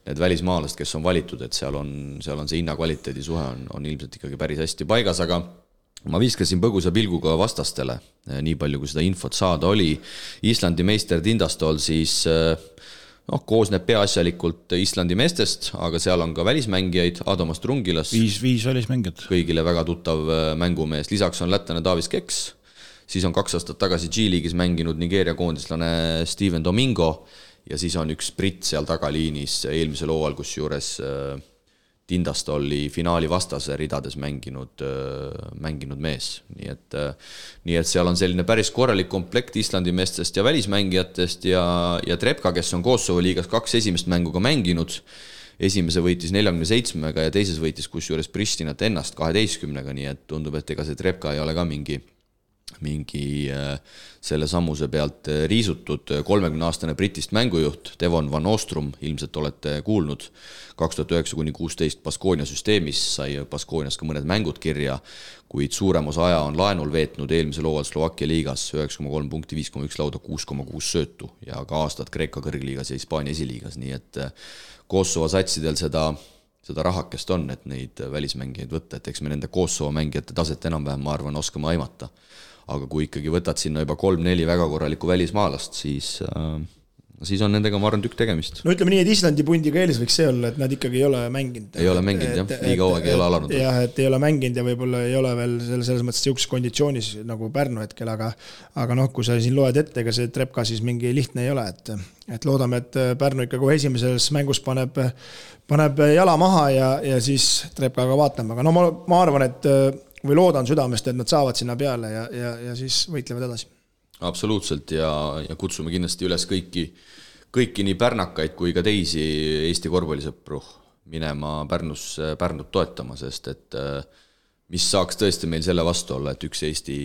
need välismaalased, kes on valitud, et seal on, seal on see hinna-kvaliteedi suhe on, on ilmselt ikkagi päris hästi paigas, aga ma viskasin põgusa pilguga vastastele, eh, nii palju, kui seda infot saada oli. Islandi meister Tindastol siis eh, noh, koosneb peaasjalikult Islandi meestest, aga seal on ka välismängijaid, Adomas Trungilas. viis, viis välismängijat. kõigile väga tuttav eh, mängumees, lisaks on lätlane Davis Keks, siis on kaks aastat tagasi G-liigis mänginud Nigeeria koondislane Steven Domingo ja siis on üks britt seal tagaliinis eelmisel hooajal, kusjuures äh, Tindastolli finaali vastase ridades mänginud, mänginud mees, nii et, nii et seal on selline päris korralik komplekt Islandi meestest ja välismängijatest ja, ja Trepka, kes on Kosovo liigas kaks esimest mängu ka mänginud, esimese võitis neljakümne seitsmega ja teises võitis kusjuures Pristinat ennast kaheteistkümnega, nii et tundub, et ega see Trepka ei ole ka mingi mingi äh, selle sammuse pealt äh, riisutud kolmekümne-aastane Britist mängujuht Devon Van Ostrum, ilmselt olete kuulnud, kaks tuhat üheksa kuni kuusteist Baskonia süsteemis, sai Baskonias ka mõned mängud kirja, kuid suurem osa aja on laenul veetnud eelmisel hooajal Slovakkia liigas üheksa koma kolm punkti, viis koma üks lauda, kuus koma kuus söötu ja ka aastad Kreeka kõrgliigas ja Hispaania esiliigas, nii et äh, Kosovo satsidel seda seda rahakest on, et neid välismängijaid võtta, et eks me nende Kosovo mängijate taset enam-vähem, ma arvan, oskame aimata aga kui ikkagi võtad sinna juba kolm-neli väga korralikku välismaalast, siis äh, siis on nendega, ma arvan, tükk tegemist. no ütleme nii, et Islandi pundiga eelis võiks see olla, et nad ikkagi ei ole mänginud. ei ole mänginud jah, liiga hooaeg ei ole alanud. jah, et ei ole mänginud ja võib-olla ei ole veel selles, selles mõttes niisuguses konditsioonis nagu Pärnu hetkel, aga aga noh, kui sa siin loed ette, ega see trepp ka siis mingi lihtne ei ole, et et loodame, et Pärnu ikka kohe esimeses mängus paneb, paneb jala maha ja, ja siis trepp ka vaatame, aga no ma, ma arvan, et või loodan südamest, et nad saavad sinna peale ja, ja, ja siis võitlevad edasi. absoluutselt ja, ja kutsume kindlasti üles kõiki, kõiki nii pärnakaid kui ka teisi Eesti korvpallisõpru minema Pärnusse, Pärnut toetama, sest et mis saaks tõesti meil selle vastu olla, et üks Eesti,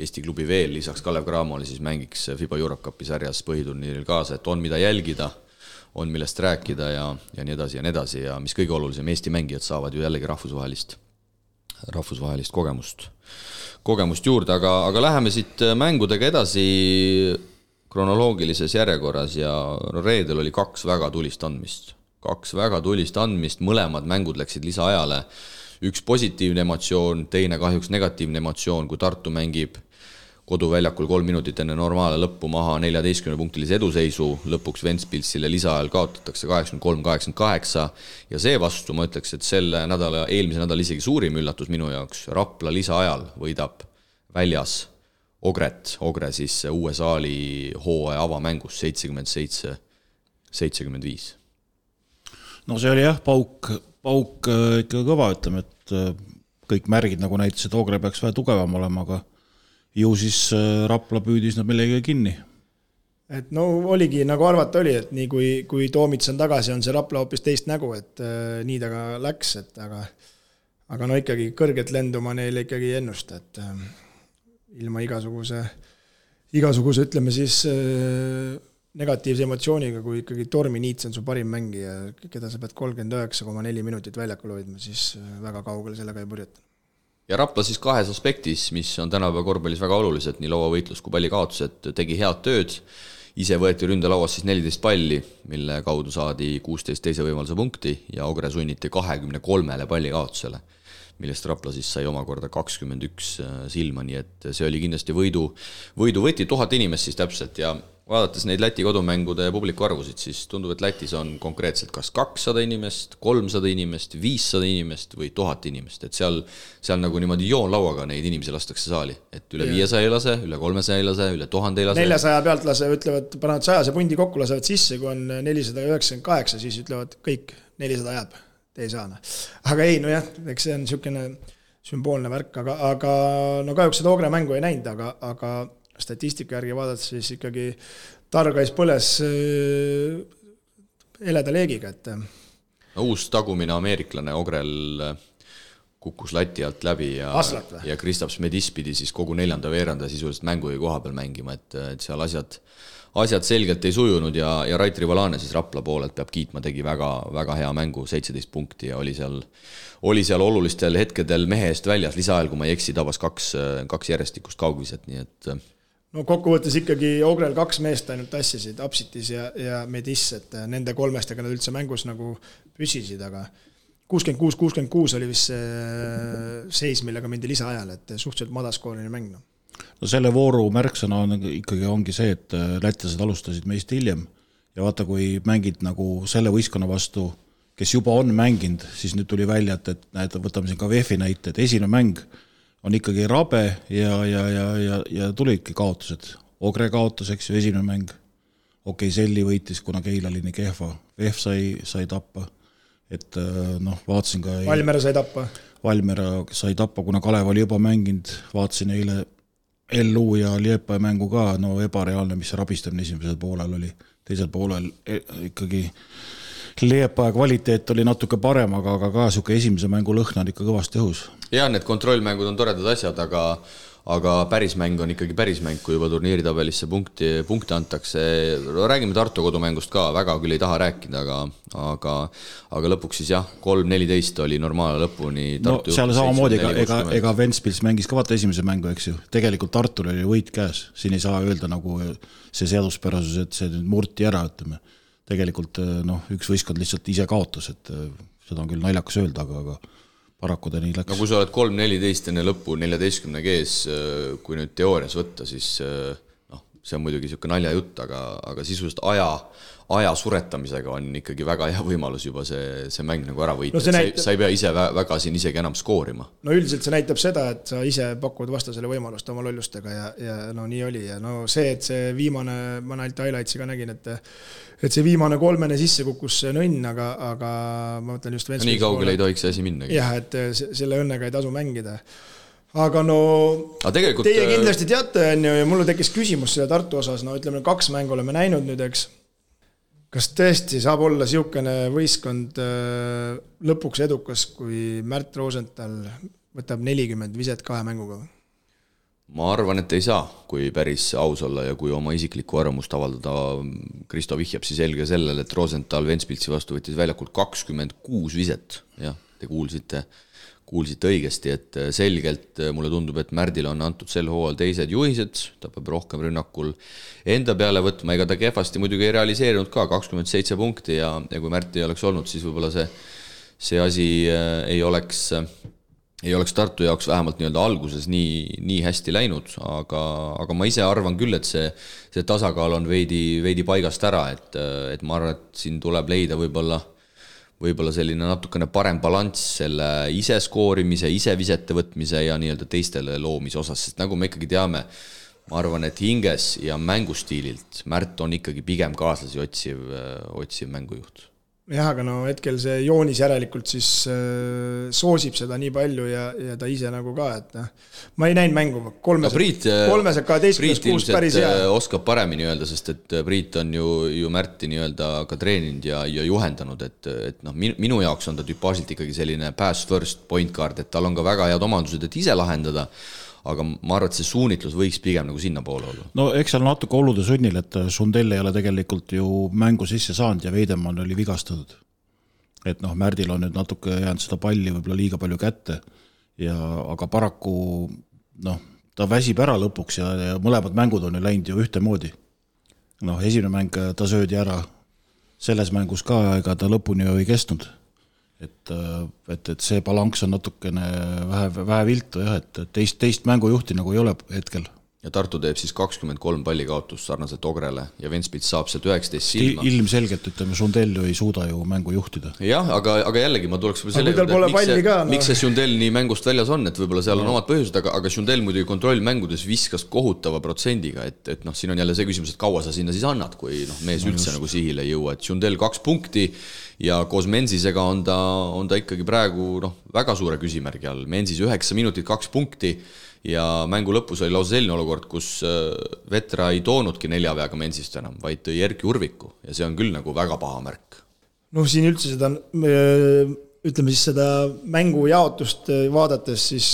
Eesti klubi veel lisaks Kalev Cramole siis mängiks FIBA EuroCupi sarjas põhiturniiril kaasa, et on, mida jälgida on millest rääkida ja, ja nii edasi ja nii edasi ja mis kõige olulisem, Eesti mängijad saavad ju jällegi rahvusvahelist, rahvusvahelist kogemust, kogemust juurde, aga, aga läheme siit mängudega edasi kronoloogilises järjekorras ja reedel oli kaks väga tulist andmist. kaks väga tulist andmist, mõlemad mängud läksid lisaajale. üks positiivne emotsioon, teine kahjuks negatiivne emotsioon, kui Tartu mängib koduväljakul kolm minutit enne normaale lõppu maha neljateistkümnepunktilise eduseisu, lõpuks Ventspilsile lisaajal kaotatakse kaheksakümmend kolm, kaheksakümmend kaheksa ja seevastu ma ütleks, et selle nädala, eelmise nädala isegi suurim üllatus minu jaoks, Rapla lisaajal võidab väljas Ogret, Ogre siis uue saali hooaja avamängus seitsekümmend seitse, seitsekümmend viis. no see oli jah, pauk, pauk äh, ikka kõva, ütleme, et äh, kõik märgid nagu näitasid, Ogre peaks vähe tugevam olema, aga ju siis äh, Rapla püüdis nad millegagi kinni. et no oligi, nagu arvata oli, et nii kui, kui Toomits on tagasi, on see Rapla hoopis teist nägu, et äh, nii ta ka läks, et aga aga no ikkagi kõrget lendu ma neile ikkagi ei ennusta, et äh, ilma igasuguse, igasuguse ütleme siis äh, negatiivse emotsiooniga, kui ikkagi Tormi Niits on su parim mängija, keda sa pead kolmkümmend üheksa koma neli minutit väljakul hoidma, siis äh, väga kaugele sellega ei purjeta. Ja Rapla siis kahes aspektis, mis on tänapäeva korvpallis väga olulised, nii lauavõitlus kui pallikaotused, tegi head tööd, ise võeti ründelauas siis neliteist palli, mille kaudu saadi kuusteist teise võimaluse punkti ja Ogre sunniti kahekümne kolmele pallikaotusele millest Rapla siis sai omakorda kakskümmend üks äh, silma, nii et see oli kindlasti võidu, võidu võti, tuhat inimest siis täpselt ja vaadates neid Läti kodumängude publiku arvusid, siis tundub, et Lätis on konkreetselt kas kakssada inimest, kolmsada inimest, viissada inimest või tuhat inimest, et seal, seal nagu niimoodi joonlauaga neid inimesi lastakse saali, et üle viiesaja ei lase, üle kolmesaja ei lase, üle tuhande ei lase. neljasaja pealt lase, ütlevad, panevad sajase pundi kokku, lasevad sisse, kui on nelisada üheksakümmend kaheksa, siis ütlevad kõik, nelisada jääb ei saa noh. aga ei, nojah, eks see on niisugune sümboolne värk, aga, aga no kahjuks seda Ogre mängu ei näinud, aga, aga statistika järgi vaadates siis ikkagi Targais põles äh, heleda leegiga, et. Äh. no uus tagumine ameeriklane Ogrel äh, kukkus lati alt läbi ja, ja Kristaps Medis pidi siis kogu neljanda veeranda sisuliselt mängu koha peal mängima, et, et seal asjad asjad selgelt ei sujunud ja, ja Raitri Valane siis Rapla poolelt peab kiitma, tegi väga, väga hea mängu, seitseteist punkti ja oli seal, oli seal olulistel hetkedel mehe eest väljas, lisaajal, kui ma ei eksi, tabas kaks, kaks järjestikust kaugviset, nii et no kokkuvõttes ikkagi Ogrel kaks meest ainult tassisid, Apsitis ja, ja Medis, et nende kolmestega nad üldse mängus nagu püsisid, aga kuuskümmend kuus, kuuskümmend kuus oli vist see seis, millega mindi lisaajale, et suhteliselt madaskooriline mäng, noh no selle vooru märksõna on ikkagi ongi see, et äh, lätlased alustasid meist hiljem ja vaata, kui mängid nagu selle võistkonna vastu, kes juba on mänginud, siis nüüd tuli välja, et, et näed, võtame siin ka VEF-i näite, et esimene mäng on ikkagi rabe ja, ja, ja, ja, ja tulidki kaotused. Ogre kaotas, eks ju, esimene mäng. okei okay,, Selli võitis, kuna Keila oli nii kehva, VEF sai, sai tappa. et äh, noh, vaatasin ka Valmiera sai tappa. Valmiera sai tappa, kuna Kalev oli juba mänginud, vaatasin eile LU ja Liepaja mängu ka, no ebareaalne, mis see rabistamine esimesel poolel oli. teisel poolel e, ikkagi Liepaja kvaliteet oli natuke parem, aga, aga ka niisugune esimese mängu lõhn on ikka kõvasti õhus. jah, need kontrollmängud on toredad asjad, aga aga päris mäng on ikkagi päris mäng, kui juba turniiritabelisse punkti, punkte antakse. räägime Tartu kodumängust ka, väga küll ei taha rääkida, aga, aga, aga lõpuks siis jah, kolm-neliteist oli normaalne lõpuni. no seal samamoodi, ega, ega, ega Ventspils mängis ka vaata esimese mängu, eks ju, tegelikult Tartul oli võit käes, siin ei saa öelda nagu see seaduspärasus, et see nüüd murti ära, ütleme. tegelikult noh, üks võistkond lihtsalt ise kaotas, et seda on küll naljakas öelda, aga, aga paraku ta nii läks. no kui sa oled kolm-neliteist enne lõppu neljateistkümne G-s, äh, kui nüüd teoorias võtta, siis äh, see on muidugi niisugune naljajutt, aga, aga sisuliselt aja, aja suretamisega on ikkagi väga hea võimalus juba see, see mäng nagu ära võita no, et näitab... sa ei pea ise väga siin isegi enam skoorima. no üldiselt see näitab seda, et sa ise pakud vastasele võimalust oma lollustega ja, ja no nii oli ja no see, et see viimane, ma ainult highlights'i ka nägin, et et see viimane kolmene sisse kukkus nõnn, aga, aga ma mõtlen just no, nii kaugele ei tohiks see asi minnagi. jah, et selle õnnega ei tasu mängida aga no aga tegelikult... teie äh, kindlasti teate, on ju, ja mul tekkis küsimus selle Tartu osas, no ütleme, kaks mängu oleme näinud nüüd, eks. kas tõesti saab olla niisugune võistkond äh, lõpuks edukas, kui Märt Rosenthal võtab nelikümmend viset kahe mänguga? ma arvan, et ei saa, kui päris aus olla ja kui oma isiklikku arvamust avaldada. Kristo vihjab siis eelkõige sellele, et Rosenthal Ventspilsi vastu võttis väljakult kakskümmend kuus viset, jah, te kuulsite, kuulsite õigesti, et selgelt mulle tundub, et Märdile on antud sel hooajal teised juhised, ta peab rohkem rünnakul enda peale võtma, ega ta kehvasti muidugi ei realiseerinud ka, kakskümmend seitse punkti ja, ja kui Märt ei oleks olnud, siis võib-olla see, see asi äh, ei oleks äh, ei oleks Tartu jaoks vähemalt nii-öelda alguses nii, nii hästi läinud, aga, aga ma ise arvan küll, et see, see tasakaal on veidi, veidi paigast ära, et, et ma arvan, et siin tuleb leida võib-olla, võib-olla selline natukene parem balanss selle ise skoorimise, ise visete võtmise ja nii-öelda teistele loomise osas, sest nagu me ikkagi teame, ma arvan, et hinges ja mängustiililt Märt on ikkagi pigem kaaslasi otsiv, otsiv mängujuht jah, aga no hetkel see joonis järelikult siis äh, soosib seda nii palju ja, ja ta ise nagu ka, et noh, ma ei näinud mängu, kolmeselt, äh, kolmeselt kaheteistkümnest kuus päris hea. Äh, oskab paremini öelda, sest et Priit on ju, ju Märti nii-öelda ka treeninud ja, ja juhendanud, et, et noh, minu jaoks on ta tüpaažilt ikkagi selline pass first point guard, et tal on ka väga head omadused, et ise lahendada aga ma arvan, et see suunitlus võiks pigem nagu sinnapoole olla. no eks seal natuke olude sunnil, et Sundell ei ole tegelikult ju mängu sisse saanud ja Veidemann oli vigastatud. et noh, Märdil on nüüd natuke jäänud seda palli võib-olla liiga palju kätte ja aga paraku noh, ta väsib ära lõpuks ja, ja mõlemad mängud on ju läinud ju ühtemoodi. noh, esimene mäng ta söödi ära, selles mängus ka, ega ta lõpuni ju ei kestnud et, äh, et, et see balanss on natukene vähe, vähe viltu jah, et teist, teist mängujuhti nagu ei ole hetkel ja Tartu teeb siis kakskümmend kolm pallikaotust sarnaselt Ogrele ja Ventspits saab sealt üheksateist silma. ilmselgelt ütleme, Sundell ju ei suuda ju mängu juhtida. jah, aga, aga jällegi ma tuleks võib-olla selle juurde, et miks see, no. miks see Sundell nii mängust väljas on, et võib-olla seal on omad põhjused, aga, aga Sundell muidugi kontrollmängudes viskas kohutava protsendiga, et, et noh, siin on jälle see küsimus, et kaua sa sinna siis annad, kui noh, mees no, üldse just. nagu sihile ei jõua, et Sundell kaks punkti ja koos Mensisega on ta, on ta ikkagi praegu noh, väga suure küsimärgi all, Mensis üheksa minutit, kaks punkti ja mängu lõpus oli lausa selline olukord, kus äh, Vetra ei toonudki nelja veaga Mensist enam, vaid tõi Erki Urviku ja see on küll nagu väga paha märk. noh, siin üldse seda, äh, ütleme siis seda mängujaotust äh, vaadates, siis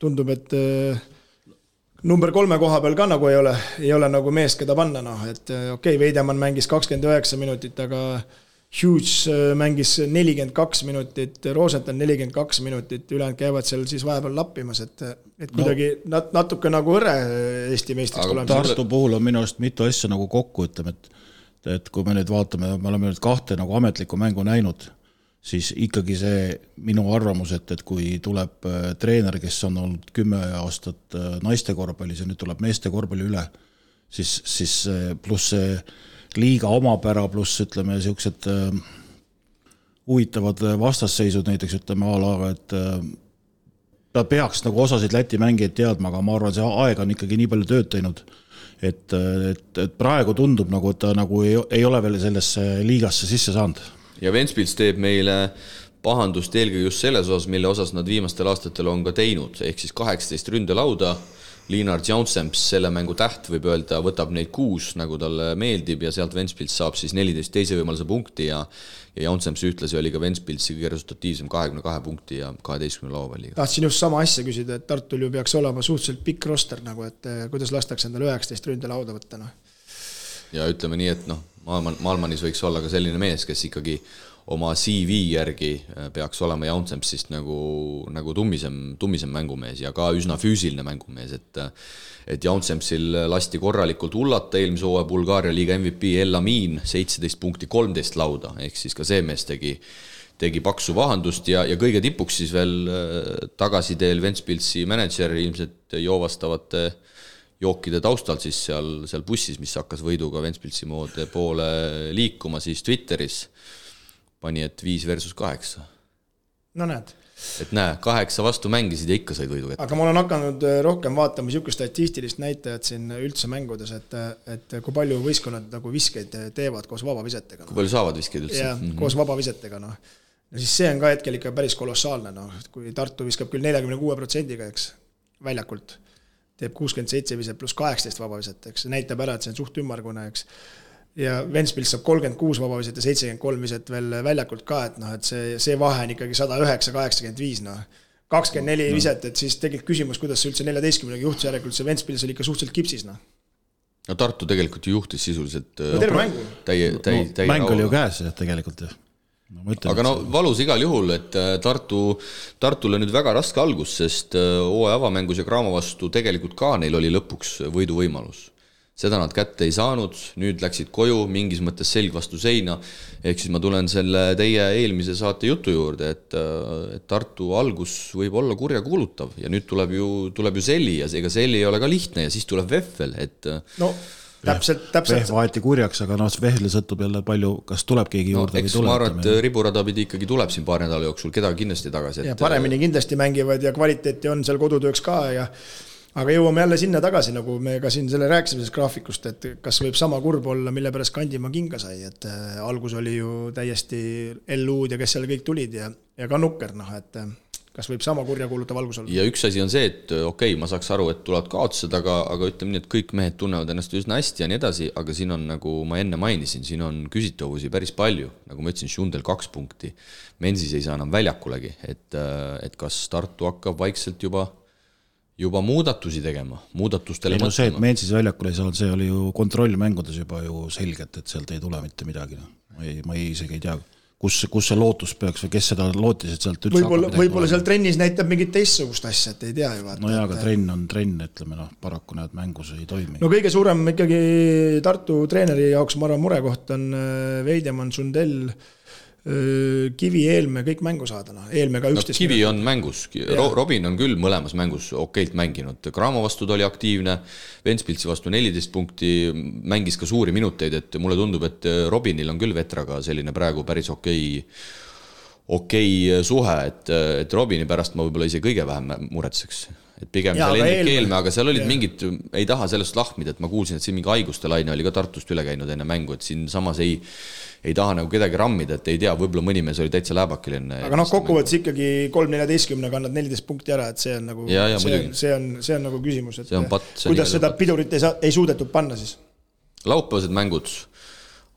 tundub, et number kolme koha peal ka nagu ei ole, ei ole nagu meest, keda panna, noh, et okei okay,, Veidemann mängis kakskümmend üheksa minutit, aga Hughes äh, mängis nelikümmend kaks minutit, Rosenthal nelikümmend kaks minutit, ülejäänud käivad seal siis vahepeal lappimas, et, et kuidagi no. nat-, natuke nagu hõre Eesti meistriks tulemiseks. Tartu puhul on minu arust mitu asja nagu kokku, ütleme, et et kui me nüüd vaatame, me oleme nüüd kahte nagu ametlikku mängu näinud, siis ikkagi see minu arvamus, et, et kui tuleb äh, treener, kes on olnud kümme aastat äh, naiste korvpallis ja nüüd tuleb meeste korvpalli üle, siis, siis pluss see liiga omapära, pluss ütleme, niisugused äh, huvitavad vastasseisud näiteks ütleme a la, et äh, ta peaks nagu osasid Läti mängijaid teadma, aga ma arvan, see aeg on ikkagi nii palju tööd teinud, et, et, et praegu tundub nagu, et ta nagu ei, ei ole veel sellesse liigasse sisse saanud. ja Ventspils teeb meile pahandust eelkõige just selles osas, mille osas nad viimastel aastatel on ka teinud, ehk siis kaheksateist ründelauda Liinar Jounsemps, selle mängu täht, võib öelda, võtab neid kuus, nagu talle meeldib ja sealt Ventspils saab siis neliteist teise võimaluse punkti ja ja Jounsemps ühtlasi oli ka Ventspilsi kõige resultatiivsem kahekümne kahe punkti ja kaheteistkümne laopalliga. tahtsin just sama asja küsida, et Tartul ju peaks olema suhteliselt pikk roster nagu, et eh, kuidas lastakse endale üheksateist ründelauda võtta, noh. ja ütleme nii, et noh, Maalman, Maalmanis võiks olla ka selline mees, kes ikkagi oma CV järgi äh, peaks olema Jaunsempsist nagu, nagu tummisem, tummisem mängumees ja ka üsna füüsiline mängumees, et et Jaunsempsil lasti korralikult hullata eelmise hooaja Bulgaaria liiga MVP El Amin, seitseteist punkti, kolmteist lauda, ehk siis ka see mees tegi tegi paksu pahandust ja, ja kõige tipuks siis veel äh, tagasiteel Ventspilsi mänedžer ilmselt joovastavate jookide taustalt siis seal, seal bussis, mis hakkas võiduga Ventspilsi moodi poole liikuma, siis Twitteris pani, et viis versus kaheksa. no näed. et näe, kaheksa vastu mängisid ja ikka said võidu kätte. aga ma olen hakanud äh, rohkem vaatama niisugust statistilist näitajat siin üldse mängudes, et, et kui palju võistkonnad nagu viskeid teevad koos vabavisetega no.. kui palju saavad viskeid üldse? jah -hmm., koos vabavisetega, noh. no siis see on ka hetkel ikka päris kolossaalne, noh, kui Tartu viskab küll neljakümne kuue protsendiga, eks, väljakult, teeb kuuskümmend seitse viset pluss kaheksateist vabaviset, eks, see näitab ära, et see on suht ümmargune, eks ja Ventspils saab kolmkümmend kuus vabaviset ja seitsekümmend kolm viset veel väljakult ka, et noh, et see, see vahe on ikkagi sada üheksa, kaheksakümmend viis, noh. kakskümmend neli viset, et siis tekib küsimus, kuidas see üldse neljateistkümnega juhtus, järelikult see Ventspils oli ikka suhteliselt kipsis, noh. no Tartu tegelikult ju juhtis sisuliselt no terve mängu. täie, täie, täie mäng oli ju käes tegelikult ju no, aga no valus igal juhul, et äh, Tartu, Tartule nüüd väga raske algus, sest äh, hooaja avamängus ja Graamo vastu tegelikult ka neil oli lõpuks võiduvõimalus seda nad kätte ei saanud, nüüd läksid koju mingis mõttes selg vastu seina. ehk siis ma tulen selle teie eelmise saate jutu juurde, et, et Tartu algus võib olla kurjakuulutav ja nüüd tuleb ju, tuleb ju Selli ja ega Selli ei ole ka lihtne ja siis tuleb Vehvel, et. no täpselt, täpselt. Vehv vaeti kurjaks, aga noh, Vehvile sõltub jälle palju, kas tuleb keegi juurde no, või tuleb. ma arvan, et riburada pidi ikkagi tuleb siin paari nädala jooksul kedagi kindlasti tagasi. ja paremini kindlasti mängivad ja kvaliteeti on seal kodutööks ka ja aga jõuame jälle sinna tagasi, nagu me ka siin selle rääkisime sellest graafikust, et kas võib sama kurb olla, mille pärast Kandimaa kinga sai, et äh, algus oli ju täiesti LU-d ja kes seal kõik tulid ja, ja ka nukker, noh et äh, kas võib sama kurjakuulutav algus olla? ja üks asi on see, et äh, okei okay,, ma saaks aru, et tulevad kaotused, aga, aga ütleme nii, et kõik mehed tunnevad ennast üsna hästi ja nii edasi, aga siin on, nagu ma enne mainisin, siin on küsitavusi päris palju. nagu ma ütlesin, Schundel kaks punkti, Mensis ei saa enam väljakulegi, et, et kas Tartu hakkab vaikselt juba juba muudatusi tegema, muudatustele ei no see, et Mensis väljakule ei saanud, see oli ju kontrollmängudes juba ju selgelt, et sealt ei tule mitte midagi, noh. ma ei, ma ei isegi ei tea, kus, kus see lootus peaks või kes seda lootis, et sealt üldse võib-olla, võib-olla seal trennis näitab mingit teistsugust asja, et ei tea ju vaata. no jaa, aga trenn on trenn, ütleme noh, paraku näed, mängus ei toimi. no kõige suurem ikkagi Tartu treeneri jaoks, ma arvan, murekoht on äh, Veidemann, Sundell Kivi, Eelmäe kõik mängu saada, noh, Eelmäe ka üksteist no,. Kivi on mängus, Robin on küll mõlemas mängus okeilt mänginud, Cramo vastu ta oli aktiivne, Ventspilsi vastu neliteist punkti, mängis ka suuri minuteid, et mulle tundub, et Robinil on küll Vetraga selline praegu päris okei okei suhe, et, et Robini pärast ma võib-olla isegi kõige vähem muretseks et pigem ja, seal Hendrik Eelmäe, aga seal olid ja. mingid, ei taha sellest lahmida, et ma kuulsin, et siin mingi haiguste laine oli ka Tartust üle käinud enne mängu, et siinsamas ei, ei taha nagu kedagi rammida, et ei tea, võib-olla mõni mees oli täitsa lääbakil enne. aga noh, kokkuvõttes ikkagi kolm neljateistkümnega annad neliteist punkti ära, et see on nagu, see, see on, see on nagu küsimus, et pat, kuidas seda pidurit ei saa, ei suudetud panna siis? laupäevased mängud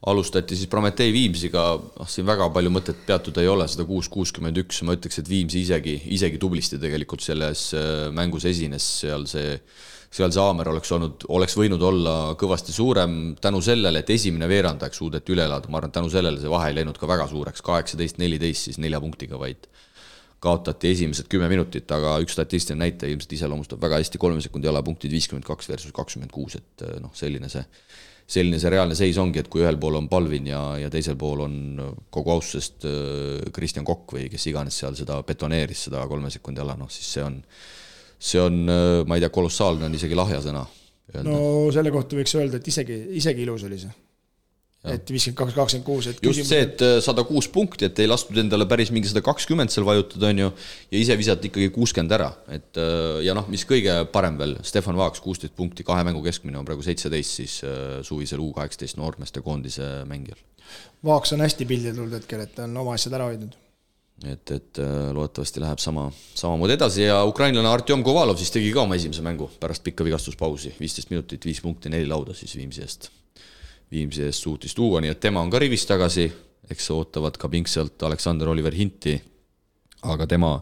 alustati siis Prometee Viimsiga, noh siin väga palju mõtet peatuda ei ole, sada kuus, kuuskümmend üks, ma ütleks, et Viimsi isegi, isegi tublisti tegelikult selles äh, mängus esines, seal see, seal see haamer oleks olnud, oleks võinud olla kõvasti suurem tänu sellele, et esimene veerand aeg suudeti üle elada, ma arvan, tänu sellele see vahe ei läinud ka väga suureks, kaheksateist, neliteist siis nelja punktiga vaid kaotati esimesed kümme minutit, aga üks statistiline näitaja ilmselt iseloomustab väga hästi kolme sekundi jalapunktid, viiskümmend kaks versus kakskümmend kuus, et äh, noh, selline see selline see reaalne seis ongi, et kui ühel pool on Palvin ja, ja teisel pool on kogu austusest äh, Kristjan Kokk või kes iganes seal seda betoneeris, seda kolme sekundi ala, noh siis see on, see on, äh, ma ei tea, kolossaalne on isegi lahja sõna. no selle kohta võiks öelda, et isegi, isegi ilus oli see et viiskümmend kaks, kakskümmend kuus, et just see, et äh, sada kuus punkti, et ei lastud endale päris mingi sada kakskümmend seal vajutada, on ju, ja ise visati ikkagi kuuskümmend ära, et äh, ja noh, mis kõige parem veel, Stefan Vaaks, kuusteist punkti, kahe mängu keskmine on praegu seitseteist siis äh, suvisel U kaheksateist noormeeste koondise mängijal. Vaaks on hästi pildile tulnud hetkel, et ta on oma asjad ära hoidnud. Et, et loodetavasti läheb sama, samamoodi edasi ja ukrainlane Artjom Kovalov siis tegi ka oma esimese mängu pärast pikka vigastuspausi, viisteist minutit, viis punkti, neli lauda siis Viimsi eest Viimsi eest suutis tuua, nii et tema on ka rivis tagasi, eks ootavad ka pingsalt Aleksander Oliver Hinti, aga tema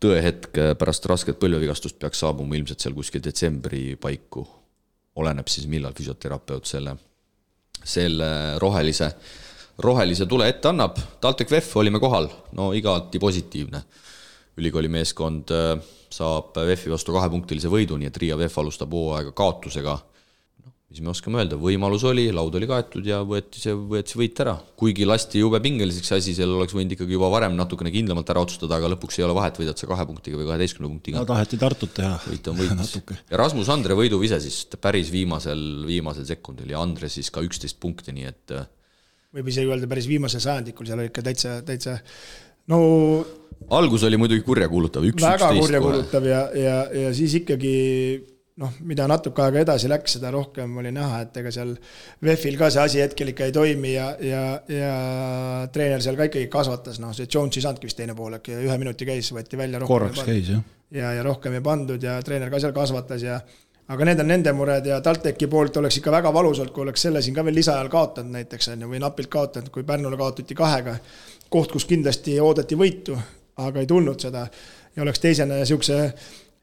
tõehetk pärast rasket põlvevigastust peaks saabuma ilmselt seal kuskil detsembri paiku. oleneb siis, millal füsioterapeut selle, selle rohelise, rohelise tule ette annab. TalTech VEF olime kohal, no igati positiivne. ülikooli meeskond äh, saab VEF-i vastu kahepunktilise võidu, nii et Riia VEF alustab hooaega kaotusega mis me oskame öelda, võimalus oli, laud oli kaetud ja võeti see, võeti see võit ära. kuigi lasti jube pingeliseks asi, seal oleks võinud ikkagi juba varem natukene kindlamalt ära otsustada, aga lõpuks ei ole vahet, võidad sa kahe punktiga või kaheteistkümne punktiga. no taheti Tartut teha. võit on võit. ja Rasmus Andre võiduvise siis päris viimasel, viimasel sekundil ja Andre siis ka üksteist punkti, nii et äh, võib isegi öelda päris viimasel sajandikul, seal oli ikka täitsa, täitsa no algus oli muidugi kurjakuulutav, üks üksteist väga kurjakuulutav ja, ja, ja siis ikkagi noh, mida natuke aega edasi läks, seda rohkem oli näha, et ega seal VEF-il ka see asi hetkel ikka ei toimi ja, ja, ja treener seal ka ikkagi kasvatas, noh, see Jones ei saanudki vist teine pool äkki, ühe minuti käis, võeti välja. korraks käis, jah. ja, ja rohkem ei pandud ja treener ka seal kasvatas ja aga need on nende mured ja TalTechi poolt oleks ikka väga valusalt, kui oleks selle siin ka veel lisaajal kaotanud näiteks on ju, või napilt kaotanud, kui Pärnule kaotati kahega. koht, kus kindlasti oodati võitu, aga ei tulnud seda. ja oleks teisene niisuguse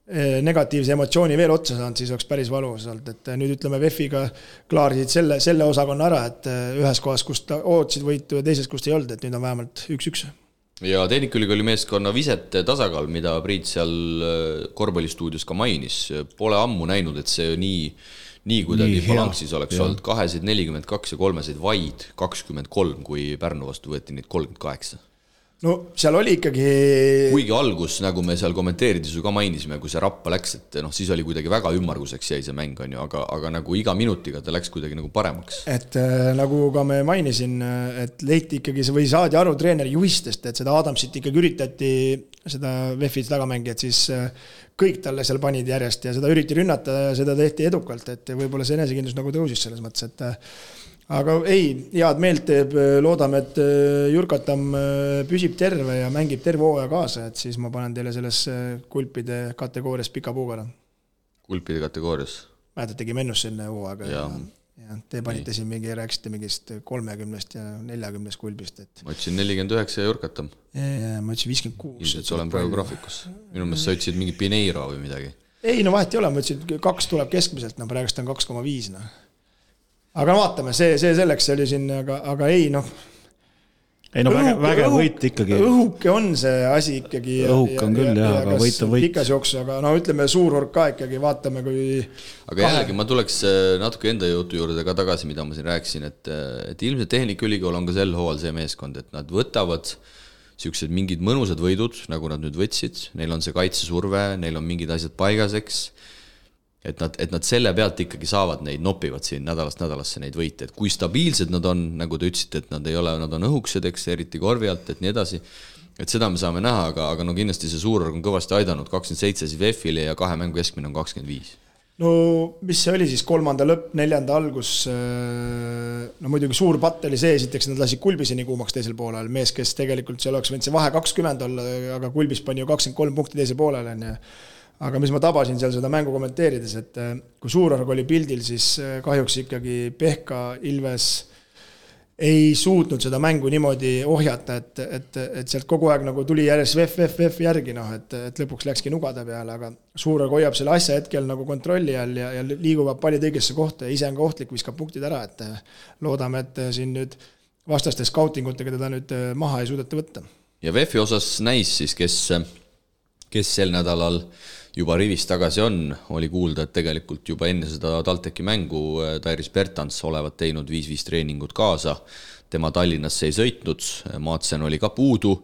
negatiivse emotsiooni veel otsa saanud, siis oleks päris valus olnud, et nüüd ütleme, VEF-iga klaarisid selle, selle osakonna ära, et ühes kohas, kus ta ootasid võitu ja teises, kus ei olnud, et nüüd on vähemalt üks-üks. Ja Tehnikaülikooli meeskonna visete tasakaal, mida Priit seal korvpallistuudios ka mainis, pole ammu näinud, et see nii nii kuidagi balanssis oleks ja. olnud, kahesid nelikümmend kaks ja kolmesid vaid kakskümmend kolm, kui Pärnu vastu võeti neid kolmkümmend kaheksa no seal oli ikkagi. kuigi algus, nagu me seal kommenteerides ju ka mainisime, kui see rappa läks, et noh, siis oli kuidagi väga ümmarguseks jäi see mäng, on ju, aga, aga nagu iga minutiga ta läks kuidagi nagu paremaks. et äh, nagu ka me mainisin, et leiti ikkagi see või saadi aru treeneri juhistest, et seda Adamsit ikkagi üritati, seda VEF-i tagamängijat siis äh, kõik talle seal panid järjest ja seda üritati rünnata ja seda tehti edukalt, et võib-olla see enesekindlus nagu tõusis selles mõttes, et äh, aga ei, head meelt teeb, loodame, et äh, Jurkatam äh, püsib terve ja mängib terve hooaja kaasa, et siis ma panen teile selles kulpide kategoorias pika puuga. kulpide kategoorias? mäletad, tegime ennust enne hooaega ja, ja, te panite nii. siin mingi, rääkisite mingist kolmekümnest ja neljakümnest kulbist, et. ma ütlesin nelikümmend üheksa ja Jurkatam. ma ütlesin viiskümmend kuus. ilmselt olen praegu graafikus. minu meelest sa ütlesid mingi Pineiro või midagi. ei no vahet ei ole, ma ütlesin, kaks tuleb keskmiselt, no praegust on kaks koma viis, noh aga no vaatame, see, see selleks, see oli siin, aga, aga ei noh. ei no vägev, vägev võit ikkagi. õhuke on see asi ikkagi. õhuke on küll jah, aga võit on võit. pikas jooksus, aga no ütleme, suur hulk ka ikkagi, vaatame, kui. aga kahe... jällegi, ma tuleks äh, natuke enda jutu juurde ka tagasi, mida ma siin rääkisin, et, äh, et ilmselt Tehnikaülikool on ka sel hooajal see meeskond, et nad võtavad niisugused mingid mõnusad võidud, nagu nad nüüd võtsid, neil on see kaitsesurve, neil on mingid asjad paigas, eks et nad, et nad selle pealt ikkagi saavad neid, nopivad siin nädalast nädalasse neid võite, et kui stabiilsed nad on, nagu te ütlesite, et nad ei ole, nad on õhukesed, eks, eriti korvi alt, et nii edasi. et seda me saame näha, aga, aga no kindlasti see suurorg on kõvasti aidanud, kakskümmend seitse siis VEF-ile ja kahe mängu keskmine on kakskümmend viis no mis see oli siis, kolmanda lõpp, neljanda algus, äh, no muidugi suur patt oli see, esiteks nad lasid Kulbiseni kuumaks teisel poolel, mees, kes tegelikult seal oleks võinud see vahe kakskümmend olla, aga Kulbis pani ju kakskümmend kolm punkti teisel poolel, on ju aga mis ma tabasin seal seda mängu kommenteerides, et äh, kui Suurorg oli pildil, siis äh, kahjuks ikkagi Pehka, Ilves ei suutnud seda mängu niimoodi ohjata, et, et, et sealt kogu aeg nagu tuli järjest VEF, VEF, VEF järgi, noh, et, et lõpuks läkski nugade peale, aga Suurorg hoiab selle asja hetkel nagu kontrolli all ja, ja liiguvad pallid õigesse kohta ja ise on ka ohtlik, viskab punktid ära, et äh, loodame, et siin nüüd vastaste skautingutega teda nüüd maha ei suudeta võtta. ja VEF-i osas näis siis, kes, kes sel nädalal juba rivis tagasi on, oli kuulda, et tegelikult juba enne seda TalTechi mängu äh, Tairis Bertans olevat teinud viis-viis treeningut kaasa. tema Tallinnasse ei sõitnud, Maatsen oli ka puudu.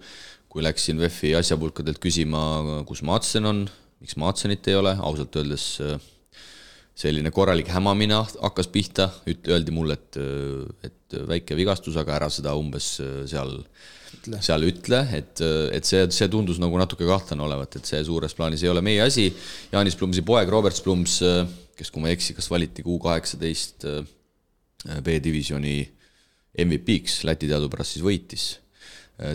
kui läksin VEF-i asjapulkadelt küsima, kus Maatsen on, miks Maatsenit ei ole, ausalt öeldes äh, selline korralik hämamine hakkas pihta, öeldi mulle, et, äh, et väike vigastus, aga ära seda umbes seal ütle. Seal ütle, et, et see, see tundus nagu natuke kahtlane olevat, et see suures plaanis ei ole meie asi. Jaanis Plumsi poeg Robert Plums, kes, kui ma ei eksi, kas valiti kuu kaheksateist B-divisjoni MVP-ks, Läti teadupärast siis võitis.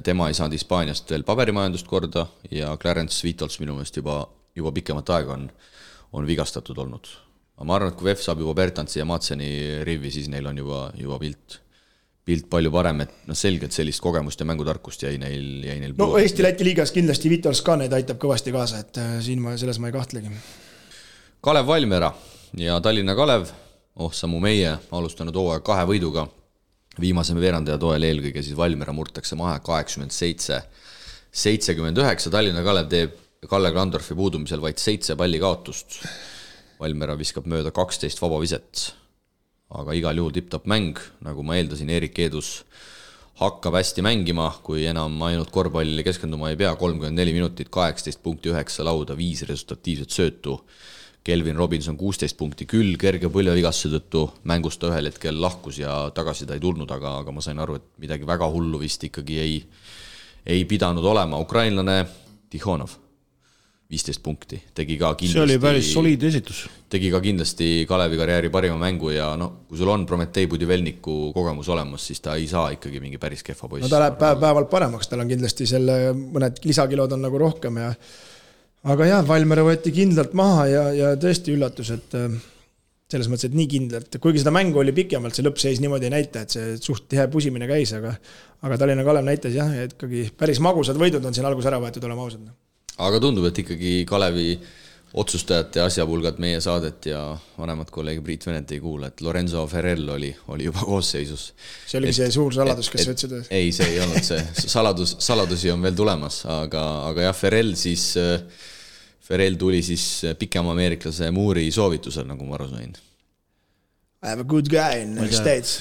tema ei saanud Hispaaniast veel paberimajandust korda ja Clarence Vitols minu meelest juba, juba pikemat aega on, on vigastatud olnud. aga ma arvan, et kui VEF saab juba Bertantsi ja Matseni rivi, siis neil on juba, juba pilt pilt palju parem, et noh, selgelt sellist kogemust ja mängutarkust jäi neil, jäi neil no Eesti-Läti liigas kindlasti Vitols ka neid aitab kõvasti kaasa, et äh, siin ma, selles ma ei kahtlegi. Kalev Valmiera ja Tallinna Kalev, oh sammu meie, alustanud hooaja kahe võiduga, viimase veerandaja toel eelkõige siis Valmiera murtakse maha kaheksakümmend seitse, seitsekümmend üheksa, Tallinna Kalev teeb Kalle Klandorfi puudumisel vaid seitse palli kaotust. Valmiera viskab mööda kaksteist vaba viset aga igal juhul tipp-topp mäng, nagu ma eeldasin, Erik Eedus hakkab hästi mängima, kui enam ainult korvpallile keskenduma ei pea, kolmkümmend neli minutit, kaheksateist punkti, üheksa lauda, viis resultatiivset söötu. Kelvin Robinson kuusteist punkti küll, kerge põlvevigastuse tõttu mängust ta ühel hetkel lahkus ja tagasi ta ei tulnud, aga, aga ma sain aru, et midagi väga hullu vist ikkagi ei, ei pidanud olema, ukrainlane Tihhonov viisteist punkti, tegi ka kindlasti. see oli päris soliidne esitus. tegi ka kindlasti Kalevi karjääri parima mängu ja noh, kui sul on Prometee Budivelniku kogemus olemas, siis ta ei saa ikkagi mingi päris kehva poiss. no ta läheb päev-päevalt paremaks, tal on kindlasti selle, mõned lisakilod on nagu rohkem ja aga jah, Valmiera võeti kindlalt maha ja, ja tõesti üllatus, et selles mõttes, et nii kindlalt, kuigi seda mängu oli pikemalt, see lõppseis niimoodi ei näita, et see suht tihe pusimine käis, aga aga Tallinna Kalev näitas jah, et ikkagi päris magusad võidud on siin alguses ära võetud, oleme ausad. Aga tundub, et ikkagi Kalevi otsustajate asjapulgad meie saadet ja vanemat kolleegi Priit Venet ei kuula, et Lorenzo Ferrell oli, oli juba koosseisus. see oligi et, see suur saladus, kes sa ütlesid? ei, see ei olnud see, saladus, saladusi on veel tulemas, aga, aga jah, Ferrell siis Ferrell tuli siis pikema ameeriklase Moore'i soovitusel, nagu ma aru sain. I have a good guy in the States.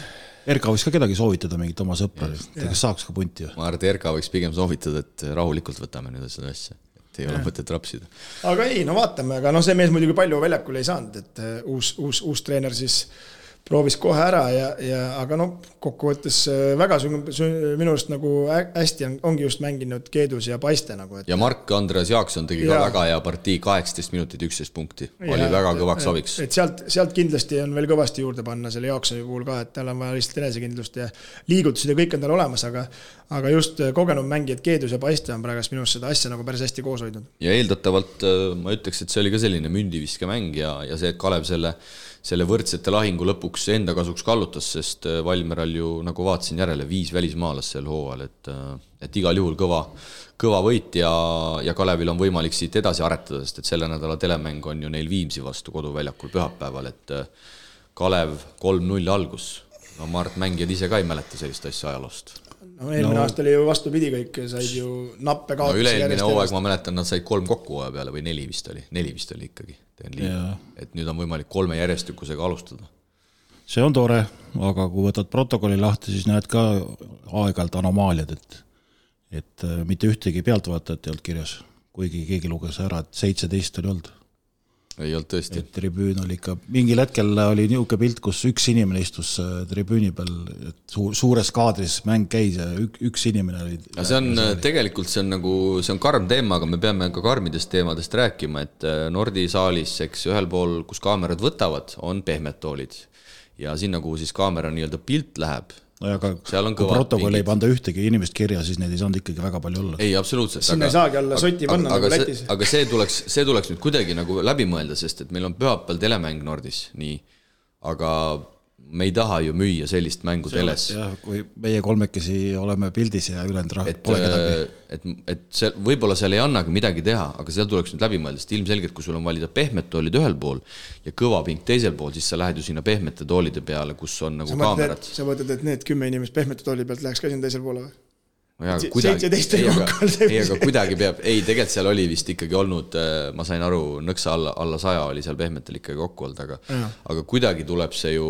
Erka võiks ka kedagi soovitada, mingit oma sõpra, kes saaks ka punti. ma arvan, et Erka võiks pigem soovitada, et rahulikult võtame nüüd seda asja, et ei ole mõtet rapsida. aga ei, no vaatame, aga noh, see mees muidugi palju väljakul ei saanud, et uh, uus, uus, uus treener siis uh, proovis kohe ära ja, ja aga noh, kokkuvõttes äh, väga minu arust nagu hästi on, ongi just mänginud Keedus ja Paiste nagu. ja Mark-Andreas Jaakson tegi ja. ka väga hea partii, kaheksateist minutit, üksteist punkti, oli väga kõvaks abiks. et sealt, sealt kindlasti on veel kõvasti juurde panna selle Jaaksoni puhul ka, et tal on vaja lihtsalt enesekindlust ja liigutused ja kõik on tal olemas, aga aga just äh, kogenud mängijad Keedus ja Paiste on praegust minu arust seda asja nagu päris hästi koos hoidnud. ja eeldatavalt äh, ma ütleks, et see oli ka selline mündiviskemäng ja, ja see, et Kalev selle selle võrdsete lahingu lõpuks enda kasuks kallutas, sest äh, Valmieral ju nagu vaatasin järele, viis välismaalast sel hooajal, et äh, et igal juhul kõva, kõva võit ja, ja Kalevil on võimalik siit edasi aretada, sest et selle nädala telemäng on ju neil Viimsi vastu koduväljakul pühapäeval, et äh, Kalev kolm-null algus. no ma arvan, et mängijad ise ka ei mäleta sellist asja ajaloost no eelmine no. aasta oli ju vastupidi, kõik said ju nappe kaotusi no, üle-eelmine hooaeg ma mäletan, nad said kolm kokku hooaja peale või neli vist oli, neli vist oli ikkagi, teen liiga. et nüüd on võimalik kolme järjestikusega alustada. see on tore, aga kui võtad protokolli lahti, siis näed ka aeg-ajalt anomaaliad, et et äh, mitte ühtegi pealtvaatajat ei olnud kirjas, kuigi keegi luges ära, et seitseteist oli olnud ei olnud tõesti. tribüün oli ikka, mingil hetkel oli niisugune pilt, kus üks inimene istus äh, tribüüni peal, et suur, suures kaadris mäng käis ja ük, üks inimene oli. aga see on, tegelikult see on nagu, see on karm teema, aga me peame ka karmidest teemadest rääkima, et äh, Nordi saalis, eks ühel pool, kus kaamerad võtavad, on pehmed toolid. ja sinna, kuhu siis kaamera nii-öelda pilt läheb no aga kui protokolli ei panda ühtegi inimest kirja, siis neid ei saanud ikkagi väga palju olla. ei, absoluutselt. sinna aga, ei saagi alla soti panna nagu Lätis. aga see tuleks, see tuleks nüüd kuidagi nagu läbi mõelda, sest et meil on pühapäeval telemäng Nordis, nii. aga me ei taha ju müüa sellist mängu see teles. jah, kui meie kolmekesi oleme pildis ja ülejäänud rahvas pole kedagi. Äh, et, et see, võib-olla seal ei annagi midagi teha, aga seal tuleks nüüd läbi mõelda, sest ilmselgelt, kui sul on valida pehmed toolid ühel pool ja kõva pink teisel pool, siis sa lähed ju sinna pehmete toolide peale, kus on nagu sa kaamerad. sa mõtled, et need kümme inimest pehmete tooli pealt läheks ka sinna teisele poole või? Seitseteist lokal. ei, aga kuidagi peab, ei, tegelikult seal oli vist ikkagi olnud, äh, ma sain aru, nõksa alla, alla saja oli seal pehmetel ikkagi kokku olnud, aga ja. aga kuidagi tuleb see ju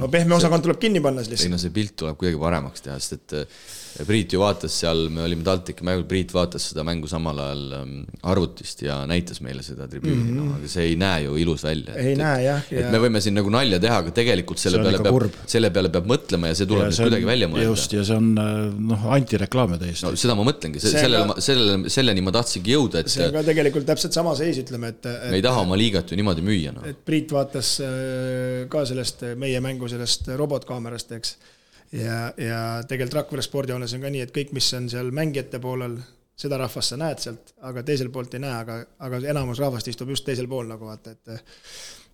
no, pehme osakond tuleb kinni panna siis lihtsalt. ei no see pilt tuleb kuidagi paremaks teha, sest et äh, Priit ju vaatas seal, me olime TalTechi mängul, Priit vaatas seda mängu samal ajal ähm, arvutist ja näitas meile seda tribüüni mm, -hmm. no aga see ei näe ju ilus välja. ei et, näe jah. et me võime siin nagu nalja teha, aga tegelikult selle peale peab, selle peale peab mõtlema ja see tuleb ja nüüd kuidagi välja mõelda. just, ja see on äh, noh, antireklaam ju täiesti. no seda ma mõtlengi, sellele, sellele, selleni ma tahtsingi jõuda, et see on ka tegelikult täpselt sama seis, ütleme, et, et me ei taha oma liigat ju niimoodi müüa, noh. et Priit vaatas äh, ka sellest meie mängu sellest robotkaamerast, eks ja, ja tegelikult Rakvere spordihoones on ka nii, et kõik, mis on seal mängijate poolel, seda rahvast sa näed sealt, aga teiselt poolt ei näe, aga, aga enamus rahvast istub just teisel pool nagu vaata, et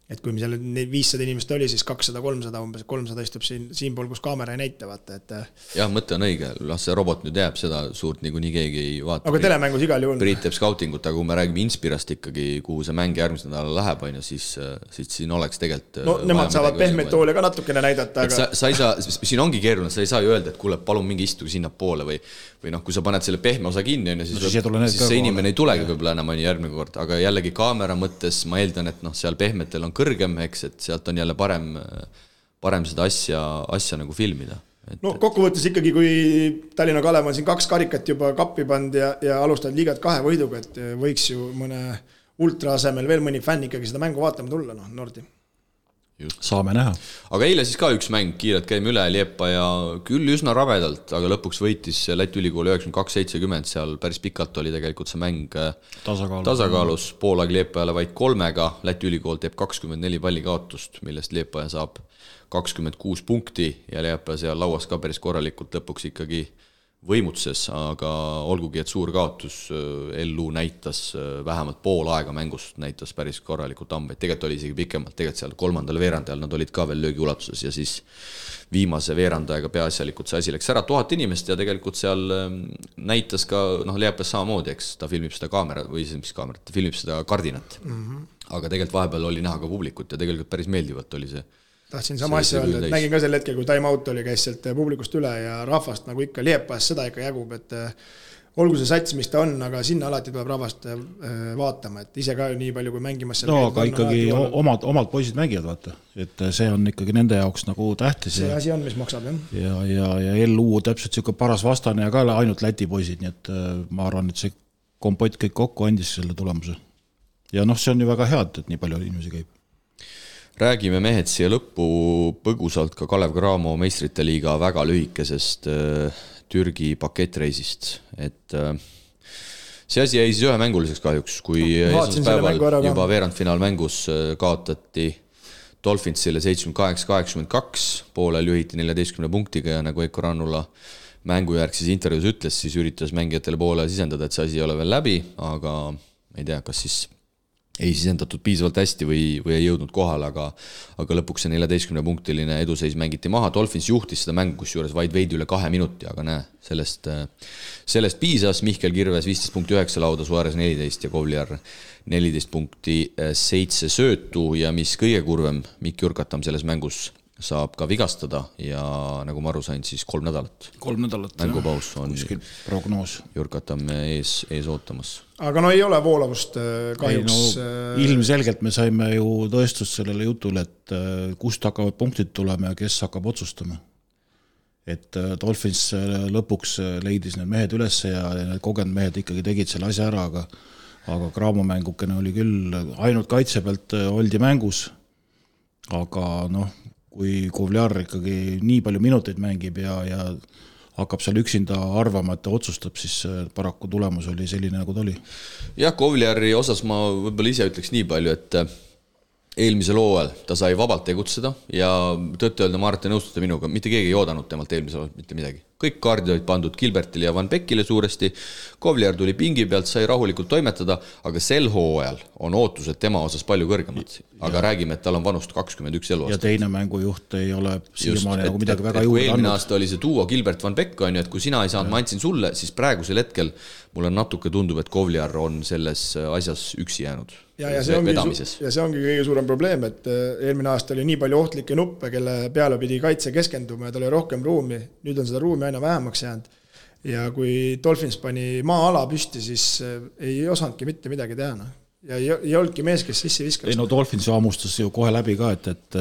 et kui meil seal neid viissada inimest oli, siis kakssada, kolmsada umbes, kolmsada istub siin, siinpool, kus kaamera ei näita, vaata, et. jah, mõte on õige, las see robot nüüd jääb, seda suurt niikuinii keegi ei vaata. aga telemängus igal juhul. Priit teeb skautingut, aga kui me räägime Inspirast ikkagi, kuhu see mäng järgmisel nädalal läheb, on ju, siis, siis siin oleks tegelikult. no nemad saavad pehmeid toole ka natukene näidata, aga. sa, sa ei saa, siin ongi keeruline, sa ei saa ju öelda, et kuule, palun minge istuge sinnapoole või, või noh, kui sa paned selle pehme osa kinni, on ju, siis, no, siis see inimene ei tulegi võib-olla enam, on ju, järgmine kord, aga jällegi kaamera mõttes ma eeldan, et noh, seal pehmetel on kõrgem, eks, et sealt on jälle parem, parem seda asja, asja nagu filmida. Et, no kokkuvõttes ikkagi, kui Tallinna Kalev on siin kaks karikat juba kappi pannud ja, ja alustavad liigat kahe võiduga, et võiks ju mõne ultra asemel veel mõni fänn ikkagi seda mängu vaatama tulla, noh, Nordi Just. saame näha. aga eile siis ka üks mäng, kiirelt käime üle, Liepa ja küll üsna rabedalt, aga lõpuks võitis Läti ülikool üheksakümmend kaks, seitsekümmend, seal päris pikalt oli tegelikult see mäng äh, tasakaalus, tasakaalus, poolaeg Liepajale vaid kolmega, Läti ülikool teeb kakskümmend neli palli kaotust, millest Liepaja saab kakskümmend kuus punkti ja Liepaja seal lauas ka päris korralikult lõpuks ikkagi võimutses, aga olgugi, et suur kaotus, LU näitas vähemalt pool aega mängust, näitas päris korralikult hambaid, tegelikult oli isegi pikemalt, tegelikult seal kolmandal veerandajal nad olid ka veel löögiulatuses ja siis viimase veerandajaga peaasjalikult see asi läks ära, tuhat inimest ja tegelikult seal ähm, näitas ka noh, Leepes samamoodi, eks, ta filmib seda kaamera või siis mis kaamerat, ta filmib seda kardinat mm. -hmm. aga tegelikult vahepeal oli näha ka publikut ja tegelikult päris meeldivalt oli see tahtsin sama asja öelda, et nägin ka sel hetkel, kui time out oli, käis sealt publikust üle ja rahvast nagu ikka Liepas seda ikka jagub, et olgu see sats, mis ta on, aga sinna alati tuleb rahvast äh, vaatama, et ise ka nii palju kui mängimas. no aga ikkagi omad, omad poisid mängivad, vaata, et see on ikkagi nende jaoks nagu tähtis. see asi on, mis maksab, jah. ja, ja, ja LU täpselt niisugune paras vastane ja ka ainult Läti poisid, nii et ma arvan, et see kompott kõik kokku andis selle tulemuse. ja noh, see on ju väga hea, et, et nii palju inimesi käib räägime mehed siia lõppu. Põgusalt ka Kalev Cramo meistrite liiga väga lühikesest äh, Türgi pakettreisist, et äh, see asi jäi siis ühemänguliseks kahjuks, kui esmaspäeval juba veerandfinaalmängus äh, kaotati Dolphinsile seitsekümmend kaheksa, kaheksakümmend kaks, poolel juhiti neljateistkümne punktiga ja nagu Veiko Rannula mängujärgses intervjuus ütles, siis üritas mängijatele poole sisendada, et see asi ei ole veel läbi, aga ei tea, kas siis ei sisendatud piisavalt hästi või, või ei jõudnud kohale, aga aga lõpuks see neljateistkümnepunktiline eduseis mängiti maha, Dolphins juhtis seda mängu kusjuures vaid veidi üle kahe minuti, aga näe, sellest, sellest piisas, Mihkel Kirves viisteist punkti üheksa lauda, Suarez neliteist ja Kovliar neliteist punkti seitse söötu. Ja mis kõige kurvem, Mikk Jurkatam selles mängus saab ka vigastada ja nagu ma aru sain, siis kolm nädalat. kolm nädalat. mängupaus on kuskil prognoos. Jürkatamme ees, ees ootamas. aga no ei ole voolavust äh, kahjuks. No, äh, ilmselgelt me saime ju tõestust sellele jutule, et äh, kust hakkavad punktid tulema ja kes hakkab otsustama. et Dolphins lõpuks leidis need mehed üles ja need kogenud mehed ikkagi tegid selle asja ära, aga aga Graamo mängukene oli küll, ainult kaitse pealt oldi mängus aga noh, kui Kovliar ikkagi nii palju minuteid mängib ja, ja hakkab seal üksinda arvama, et ta otsustab, siis äh, paraku tulemus oli selline, nagu ta oli. jah, Kovliari osas ma võib-olla ise ütleks nii palju, et äh, eelmisel hooajal ta sai vabalt tegutseda ja tõtt-öelda ma arvan, et te nõustute minuga, mitte keegi ei oodanud temalt eelmisel hooajal mitte midagi kõik kaardid olid pandud Gilbertile ja Van Beckile suuresti. Kovliar tuli pingi pealt, sai rahulikult toimetada, aga sel hooajal on ootused tema osas palju kõrgemad. aga ja. räägime, et tal on vanust kakskümmend üks eluaastat. ja teine mängujuht ei ole siiamaani nagu midagi väga juurde andnud. eelmine aasta oli see duo Gilbert Van Beck on ju, et kui sina ei saanud, ma andsin sulle, siis praegusel hetkel mulle natuke tundub, et Kovliar on selles asjas üksi jäänud. ja, ja see ongi, ja see ongi kõige suurem probleem, et äh, eelmine aasta oli nii palju ohtlikke nuppe, kelle peale pidi kaitse keskenduma ja tal oli rohkem ruumi, nüüd on seda ruumi aina vähemaks jäänud. ja kui Dolphins pani maa-ala püsti, siis äh, ei osanudki mitte midagi teha, noh. ja ei, ei olnudki mees, kes sisse viskas. ei no Dolphins ju hammustas ju kohe läbi ka, et, et,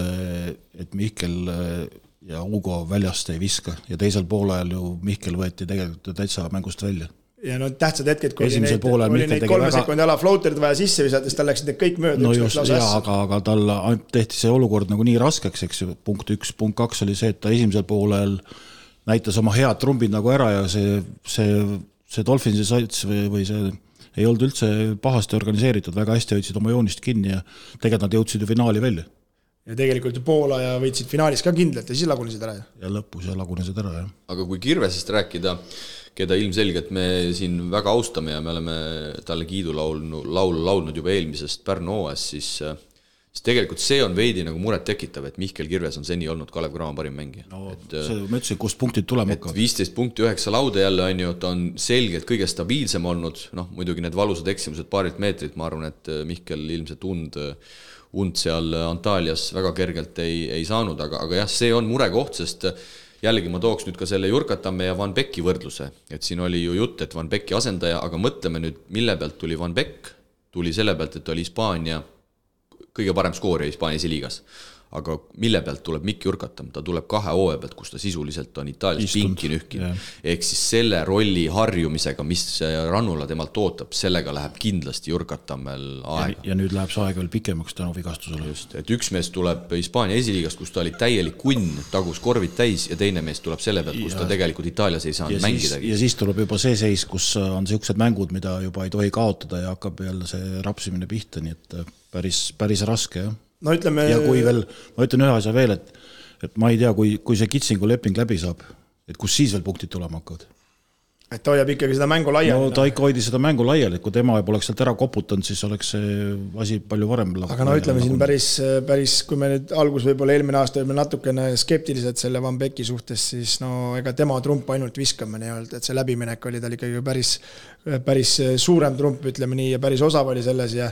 et Mihkel äh, ja Ugo väljast ei viska ja teisel poolajal ju Mihkel võeti tegelikult täitsa mängust välja ja no tähtsad hetked, kui oli neid, oli neid kolme väga... sekundi ala floater'id vaja sisse visata, siis tal läksid need kõik mööda. no just, jaa, aga, aga tal tehti see olukord nagu nii raskeks, eks ju, punkt üks, punkt kaks oli see, et ta esimesel poolel äh, näitas oma head trumbid nagu ära ja see, see, see Dolphinsi sats või, või see ei olnud üldse pahasti organiseeritud, väga hästi hoidsid oma joonist kinni ja tegelikult nad jõudsid ju finaali välja. ja tegelikult ju Poola ja võitsid finaalis ka kindlalt ja siis lagunesid ära ju. ja lõpus ja lagunesid ära, jah. aga kui Kirvesest rääkida, keda ilmselgelt me siin väga austame ja me oleme talle kiidulaulu, laulu laulnud juba eelmisest Pärnu hooajast, siis siis tegelikult see on veidi nagu murettekitav, et Mihkel Kirves on seni olnud Kalev Cramo parim mängija. no et, see, ma ütlesin, kust punktid tulema hakkavad. viisteist punkti, üheksa lauda jälle on ju, ta on selgelt kõige stabiilsem olnud, noh muidugi need valusad eksimused paarilt meetrilt, ma arvan, et äh, Mihkel ilmselt und, äh, und seal Antalyas väga kergelt ei, ei saanud, aga, aga jah, see on murekoht, sest äh, jällegi ma tooks nüüd ka selle Jurkatamme ja Van Becki võrdluse, et siin oli ju jutt, et Van Becki asendaja, aga mõtleme nüüd, mille pealt tuli Van Beck, tuli selle pealt, et oli Hispaania kõige parem skoorija Hispaania esiliigas. Aga mille pealt tuleb Mikk Jurkatam, ta tuleb kahe hooaja pealt, kus ta sisuliselt on Itaalias pinki nühkinud. ehk siis selle rolli harjumisega, mis Rannula temalt ootab, sellega läheb kindlasti Jurkatamel aega. ja nüüd läheb see aeg veel pikemaks tänu vigastusele. just, et üks mees tuleb Hispaania esiliigast, kus ta oli täielik kunn, tagus korvid täis ja teine mees tuleb selle pealt, kus ta tegelikult Itaalias ei saanud mängidagi. ja siis tuleb juba see seis, kus on niisugused mängud, mida juba ei tohi kaotada ja hakkab jälle see rapsimine pihta, nii et päris, päris raske, jah. No ütleme. ja kui veel, ma ütlen ühe asja veel, et, et ma ei tea, kui, kui see Kitsingu leping läbi saab, et kus siis veel punktid tulema hakkavad? et ta hoiab ikkagi seda mängu laiali no ta ikka hoidis seda mängu laiali, kui tema poleks sealt ära koputanud, siis oleks see asi palju varem aga no ütleme siin päris, päris, kui me nüüd algus võib-olla eelmine aasta olime natukene skeptilised selle Van Becki suhtes, siis no ega tema trump ainult viskame nii-öelda, et see läbiminek oli tal ikkagi päris, päris suurem trump, ütleme nii, ja päris osav oli selles ja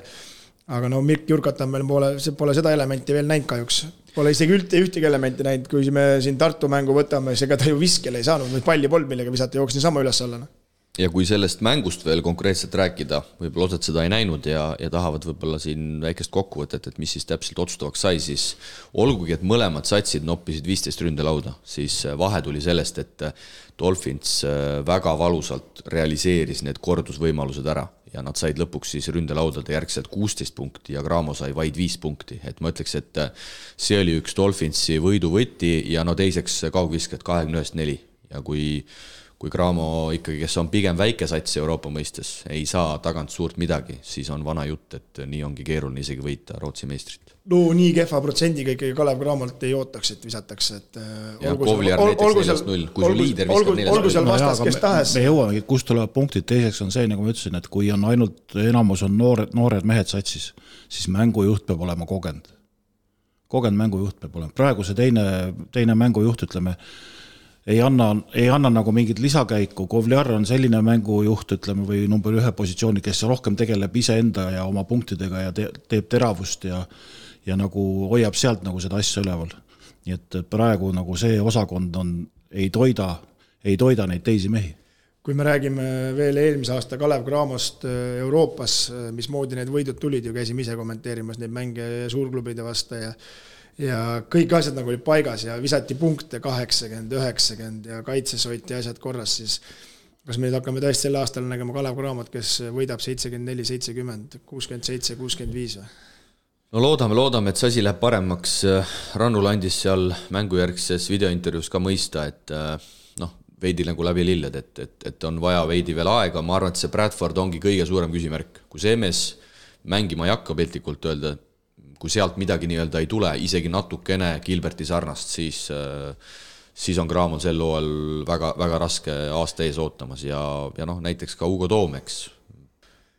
aga no Mirk Jurkatan meil pole, pole seda elementi veel näinud kahjuks. Pole isegi üldse ühtegi elementi näinud, kui me siin Tartu mängu võtame, siis ega ta ju viskele ei saanud, palli polnud, millega visata, jooksis niisama üles-alla. Noh. ja kui sellest mängust veel konkreetselt rääkida, võib-olla osad seda ei näinud ja, ja tahavad võib-olla siin väikest kokkuvõtet, et mis siis täpselt otsustavaks sai, siis olgugi, et mõlemad satsid noppisid viisteist ründelauda, siis vahe tuli sellest, et Dolphins väga valusalt realiseeris need kordusvõimalused ära ja nad said lõpuks siis ründelaudade järgselt kuusteist punkti ja Cramo sai vaid viis punkti, et ma ütleks, et äh, see oli üks Dolphinsi võiduvõti ja no teiseks kaugvisked kahekümne ühest neli. Ja kui kui Cramo ikkagi, kes on pigem väike sats Euroopa mõistes, ei saa tagant suurt midagi, siis on vana jutt, et nii ongi keeruline isegi võita Rootsi meistrit. no nii kehva protsendiga ikkagi Kalev Cramolt ei ootaks, et visatakse, et äh, ja kui su liider viskab neljast null. olgu seal vastas kes tahes. me jõuamegi, kust tulevad punktid, teiseks on see, nagu ma ütlesin, et kui on ainult, enamus on noored, noored mehed satsis, siis mängujuht peab olema kogenud. kogenud mängujuht peab olema, praegu see teine, teine mängujuht, ütleme ei anna, ei anna nagu mingit lisakäiku, Kovliar on selline mängujuht, ütleme, või number ühe positsiooni, kes rohkem tegeleb iseenda ja oma punktidega ja te, teeb teravust ja ja nagu hoiab sealt nagu seda asja üleval. nii et praegu nagu see osakond on, ei toida, ei toida neid teisi mehi kui me räägime veel eelmise aasta Kalev Cramost äh, Euroopas, äh, mismoodi need võidud tulid ju, käisime ise kommenteerimas neid mänge suurklubide vastu ja ja kõik asjad nagu olid paigas ja visati punkte kaheksakümmend, üheksakümmend ja kaitses hoiti asjad korras, siis kas me nüüd hakkame tõesti sel aastal nägema Kalev Cramot, kes võidab seitsekümmend neli, seitsekümmend, kuuskümmend seitse, kuuskümmend viis või? no loodame, loodame, et see asi läheb paremaks. Rannul andis seal mängujärgses videointervjuus ka mõista, et noh, veidi nagu läbi lilled, et, et, et on vaja veidi veel aega, ma arvan, et see Bradford ongi kõige suurem küsimärk. kui see mees mängima ei hakka piltlikult öelda, kui sealt midagi nii-öelda ei tule, isegi natukene Gilberti sarnast, siis siis on Graamon sel hooajal väga, väga raske aasta ees ootamas ja, ja noh, näiteks ka Ugo Toom, eks,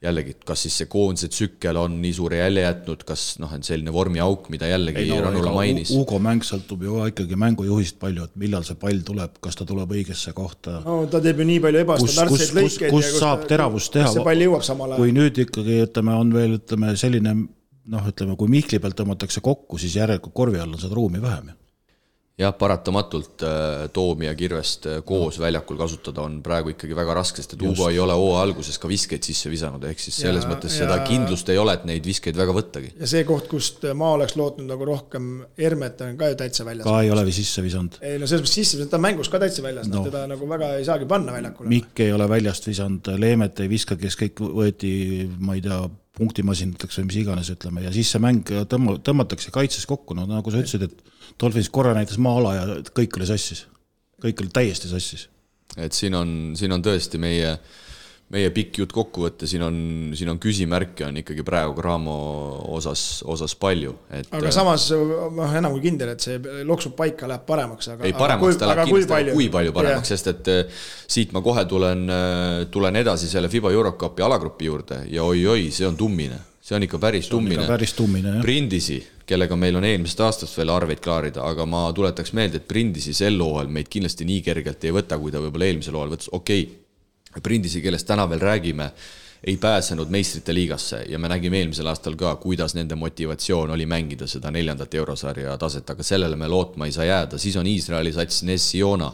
jällegi, kas siis see koondise tsükkel on nii suure jälje jätnud, kas noh, et selline vormiauk, mida jällegi no, Rannula mainis. Ugo mäng sõltub ju ikkagi mängujuhist palju, et millal see pall tuleb, kas ta tuleb õigesse kohta. no ta teeb ju nii palju ebastandardseid lõikeid. kus, kus, kus saab teravust teha. kui nüüd ikkagi ütleme, on veel ütleme selline noh, ütleme, kui Mihkli pealt tõmmatakse kokku, siis järelikult korvi all on seda ruumi vähem ju jah, paratamatult äh, Toomi ja Kirvest äh, koos väljakul kasutada on praegu ikkagi väga raske, sest et Ugo ei ole hooaja alguses ka viskeid sisse visanud, ehk siis selles ja, mõttes ja, seda kindlust ei ole, et neid viskeid väga võttagi. ja see koht, kust ma oleks lootnud nagu rohkem, Hermet on ka ju täitsa väljas. ka ei ole sisse visanud. ei no selles mõttes sisse visanud, ta on mängus ka täitsa väljas no., teda nagu väga ei saagi panna väljakule. Mikk ei ole väljast visanud, Leemet ei viska, kes kõik võeti, ma ei tea, punktimasinateks või mis iganes, ütleme, ja siis see mäng tõmba, tõmmatakse kaitses kokku, no nagu sa ütlesid, et Dolphins korra näitas maa-ala ja kõik oli sassis. kõik oli täiesti sassis. et siin on, siin on tõesti meie äh, meie pikk jutt kokku võtta, siin on, siin on küsimärke on ikkagi praegu Cramo osas, osas palju, et. aga samas noh, enam kui kindel, et see loksub paika, läheb paremaks, aga. ei, paremaks ta läheb kindlasti, aga kui palju paremaks sest et eh, siit ma kohe tulen, eh, tulen edasi selle Fiba Eurocupi alagrupi juurde ja oi-oi, see on tummine see on ikka päris tummine. päris tummine, jah. Brindisi, kellega meil on eelmisest aastast veel arveid klaarida, aga ma tuletaks meelde, et Brindisi sel hooajal meid kindlasti nii kergelt ei võta, kui ta võib-olla eelmisel hooajal võttis, okei okay Prindisi, kellest täna veel räägime, ei pääsenud meistrite liigasse ja me nägime eelmisel aastal ka, kuidas nende motivatsioon oli mängida seda neljandat eurosarja taset, aga sellele me lootma ei saa jääda, siis on Iisraeli sats Nessiona.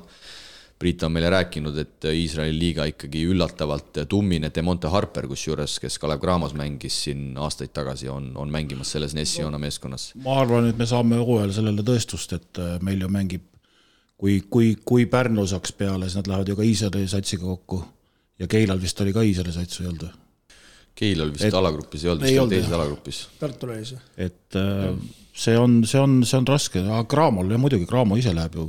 Priit on meile rääkinud, et Iisraeli liiga ikkagi üllatavalt tummine, Demonte Harper kusjuures, kes Kalev Cramos mängis siin aastaid tagasi, on, on mängimas selles Nessiona meeskonnas. ma arvan, et me saame hooajal sellele tõestust, et meil ju mängib kui, kui, kui Pärnu saaks peale, siis nad lähevad ju ka Iisraeli satsiga kokku ja Keilal vist oli ka Iisraeli sats, ei olnud või? Keilal vist et, alagrupis ei olnud, vist oli teises alagrupis. Tartul oli see. et äh, see on, see on, see on raske, aga Cramol ja muidugi, Cramo ise läheb ju,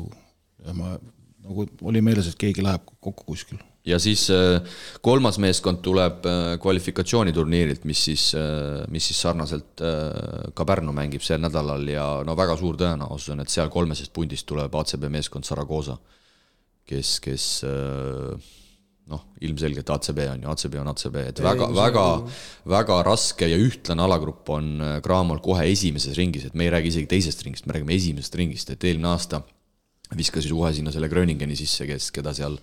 ma nagu oli meeles, et keegi läheb kokku kuskil. ja siis äh, kolmas meeskond tuleb äh, kvalifikatsiooniturniirilt, mis siis, äh, mis siis sarnaselt ka Pärnu mängib sel nädalal ja no väga suur tõenäosus on, et seal kolmesest pundist tuleb ACB meeskond Saragosa, kes, kes noh, ilmselgelt ACB on ju, ACB on ACB, et väga, väga, väga raske ja ühtlane alagrupp on Cramol kohe esimeses ringis, et me ei räägi isegi teisest ringist, me räägime esimesest ringist, et eelmine aasta viskas ju kohe sinna selle Gröningeni sisse, kes, keda seal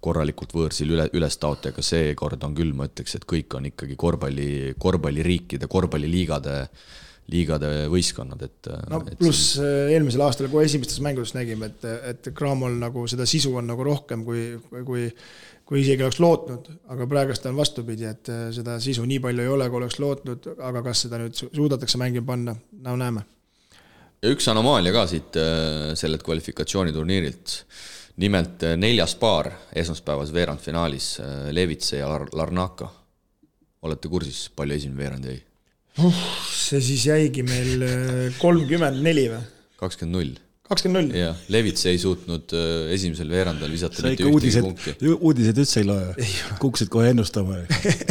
korralikult võõrsil üle, üles taoti, aga seekord on küll, ma ütleks, et kõik on ikkagi korvpalli, korvpalliriikide, korvpalliliigade liigade võistkonnad, et. no pluss see... eelmisel aastal, kui esimestes mängudes nägime, et, et Cramol nagu seda sisu on nagu rohkem, kui, kui kui isegi oleks lootnud, aga praegust on vastupidi, et seda sisu nii palju ei ole, kui oleks lootnud, aga kas seda nüüd suudetakse mängima panna, no näeme. ja üks anomaalia ka siit sellelt kvalifikatsiooniturniirilt nimelt äh, neljas paar esmaspäevas veerandfinaalis, äh, Levitse ja Lar-, Larnaka. olete kursis, palju esimene veerand jäi uh,? see siis jäigi meil äh, kolmkümmend neli või? kakskümmend null. Kakskümmend null? jah, Levits ei suutnud esimesel veerandal visata mitte ühtegi uudised, punkti. uudised üldse ei loe, kukkusid kohe ennustama,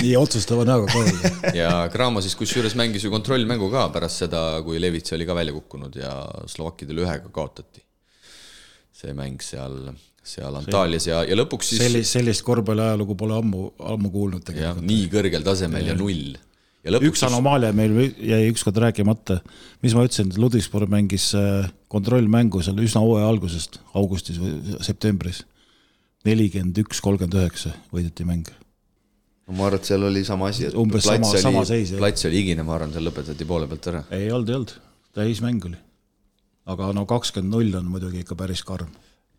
nii otsustava näoga kohe. ja Cramo siis kusjuures mängis ju kontrollmängu ka pärast seda, kui Levits oli ka välja kukkunud ja slovakkidele ühega kaotati see mäng seal, seal Antaalias ja, ja lõpuks siis sellist, sellist korvpalliajalugu pole ammu, ammu kuulnud tegelikult. nii kõrgel tasemel ja, ja null. Üks anomaalia meil jäi ükskord rääkimata, mis ma ütlesin, Ludwigsburg mängis äh, kontrollmängu seal üsna hooaja algusest, augustis või septembris. nelikümmend üks, kolmkümmend üheksa võideti mäng no ma arvan, et seal oli sama asi, et umbes sama, sama seis. plats oli higine, ma arvan, seal lõpetati poole pealt ära. ei olnud, ei olnud, täismäng oli aga no kakskümmend null on muidugi ikka päris karm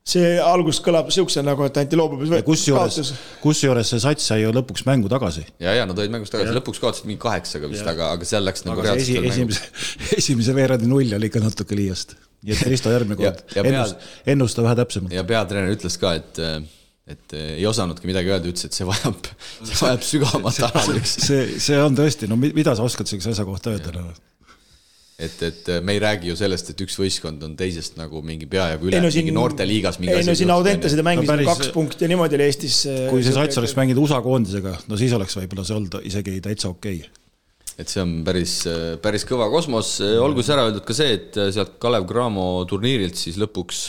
see algus kõlab siukse nagu, et anti loobumis. kusjuures, kusjuures see sats sai ju lõpuks mängu tagasi. ja, ja nad olid mängust tagasi, lõpuks kaotasid mingi kaheksaga vist, aga, aga seal läks nagu reaalselt esi, esimese, esimese veerandi null oli ikka natuke liiast. nii et Risto järgmine kord ennust, ennusta vähe täpsemalt. ja peatreener ütles ka, et et ei osanudki midagi öelda, ütles, et see vajab, see vajab sügavamat analüüsi. see, see on tõesti, no mida sa oskad sellise asja kohta öelda, noh et, et me ei räägi ju sellest, et üks võistkond on teisest nagu mingi peajagu üle, no mingi noorteliigas. ei no siin Audentesed mängisid no päris, kaks punkti ja niimoodi oli Eestis. Äh, kui see sats oleks mänginud USA koondisega, no siis oleks võib-olla see olnud isegi täitsa okei okay. et see on päris, päris kõva kosmos, olgu siis ära öeldud ka see, et sealt Kalev Cramo turniirilt siis lõpuks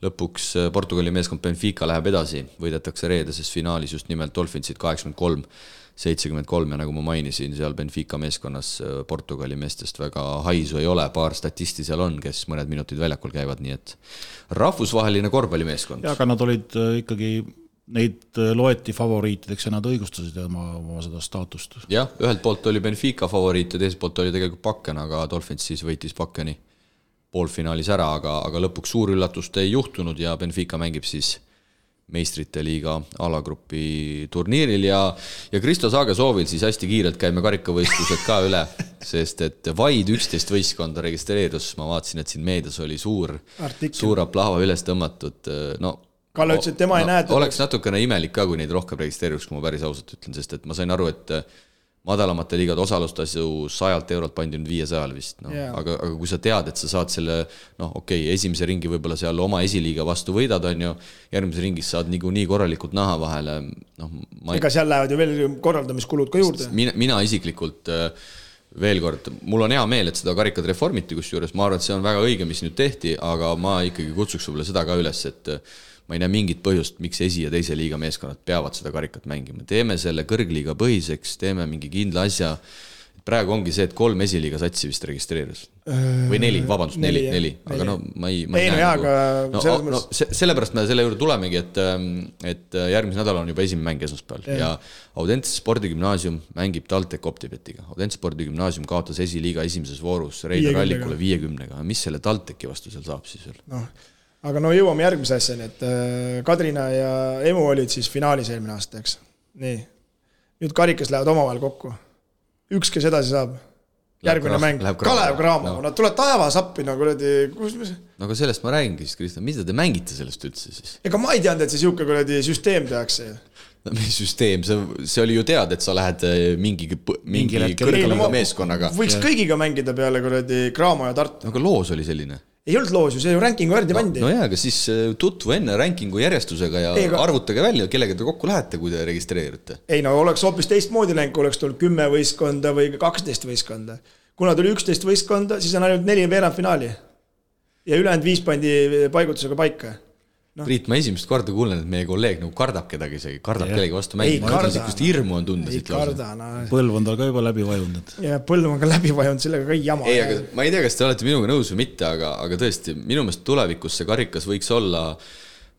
lõpuks Portugali meeskond Benfica läheb edasi, võidetakse reedeses finaalis just nimelt Dolphinsit kaheksakümmend kolm seitsekümmend kolm ja nagu ma mainisin, seal Benfica meeskonnas äh, Portugali meestest väga haisu ei ole, paar statisti seal on, kes mõned minutid väljakul käivad, nii et rahvusvaheline korvpallimeeskond. jaa, aga nad olid äh, ikkagi, neid äh, loeti favoriitideks ja nad õigustasid oma, oma seda staatust. jah, ühelt poolt oli Benfica favoriit ja teiselt poolt oli tegelikult Bakken, aga Dolphins siis võitis Bakkeni poolfinaalis ära, aga, aga lõpuks suur üllatust ei juhtunud ja Benfica mängib siis meistrite liiga alagrupi turniiril ja, ja Kristo Saage soovil siis hästi kiirelt käime karikavõistlused ka üle, sest et vaid üksteist võistkonda registreerus, ma vaatasin, et siin meedias oli suur, suur aplaava üles tõmmatud, no Kalle ütles, et tema no, ei näe. oleks natukene imelik ka, kui neid rohkem registreeruks, kui ma päris ausalt ütlen, sest et ma sain aru, et madalamate liigade osalustasu sajalt eurolt pandi nüüd viiesajale vist, noh yeah., aga, aga kui sa tead, et sa saad selle noh, okei okay,, esimese ringi võib-olla seal oma esiliiga vastu võidad, on ju, järgmises ringis saad niikuinii korralikult naha vahele, noh ega seal lähevad ju veel korraldamiskulud ka juurde. mina, mina isiklikult äh, veel kord, mul on hea meel, et seda karikat reformiti, kusjuures ma arvan, et see on väga õige, mis nüüd tehti, aga ma ikkagi kutsuks võib-olla seda ka üles, et ma ei näe mingit põhjust, miks esi- ja teise liiga meeskonnad peavad seda karikat mängima, teeme selle kõrgliiga põhiseks, teeme mingi kindla asja. praegu ongi see, et kolm esiliiga satsi vist registreerus või neli, vabandust, neli, neli, aga no ma ei, ma ei, ei näe nagu. no, no, no se, sellepärast me selle juurde tulemegi, et, ähm, et järgmisel nädalal on juba esimene mäng esmaspäeval ja, ja Audentse spordigümnaasium mängib TalTech Optibetiga. Audentse spordigümnaasium kaotas esiliiga esimeses voorus Reidar Allikule viiekümnega, mis selle TalTechi vastu seal saab siis veel? noh aga no jõuame järgmise asjani, et äh, Kadrina ja Emu olid siis finaalis eelmine aasta, eks. nii, nüüd karikas lähevad omavahel kokku. üks, kes edasi saab, järgmine läheb mäng, Kalev Cramo no., nad tulevad taevas appi, no kuradi, kus me no aga sellest ma räägingi siis, Kristjan, mida te mängite sellest üldse siis? ega ma ei teadnud, et see niisugune kuradi süsteem tehakse ju no mis süsteem, see, see oli ju teada, et sa lähed äh, mingi, mingi kõrgema meeskonnaga. võiks ja. kõigiga mängida peale kuradi Cramo ja Tartu. no aga loos oli selline ei olnud loos ju, see ju ranking'u järgi no, pandi. no jaa, aga siis äh, tutvu enne ranking'u järjestusega ja ei, aga... arvutage välja, kellega te kokku lähete, kui te registreerute. ei no oleks hoopis teistmoodi läinud, kui oleks tulnud kümme võistkonda või kaksteist võistkonda. kuna tuli üksteist võistkonda, siis on ainult neli veerandfinaali. ja ülejäänud viis pandi paigutusega paika. Noh. Priit, ma esimest korda kuulen, et meie kolleeg nagu kardab kedagi isegi, kardab Jah. kellegi vastu Ei mängida. karda. niisugust hirmu on tunda ei siit lausa. no põlv on tal ka juba läbi vajunud, et ja põlv on ka läbi vajunud, sellega ka jama. ei, aga ma ei tea, kas te olete minuga nõus või mitte, aga, aga tõesti, minu meelest tulevikus see karikas võiks olla,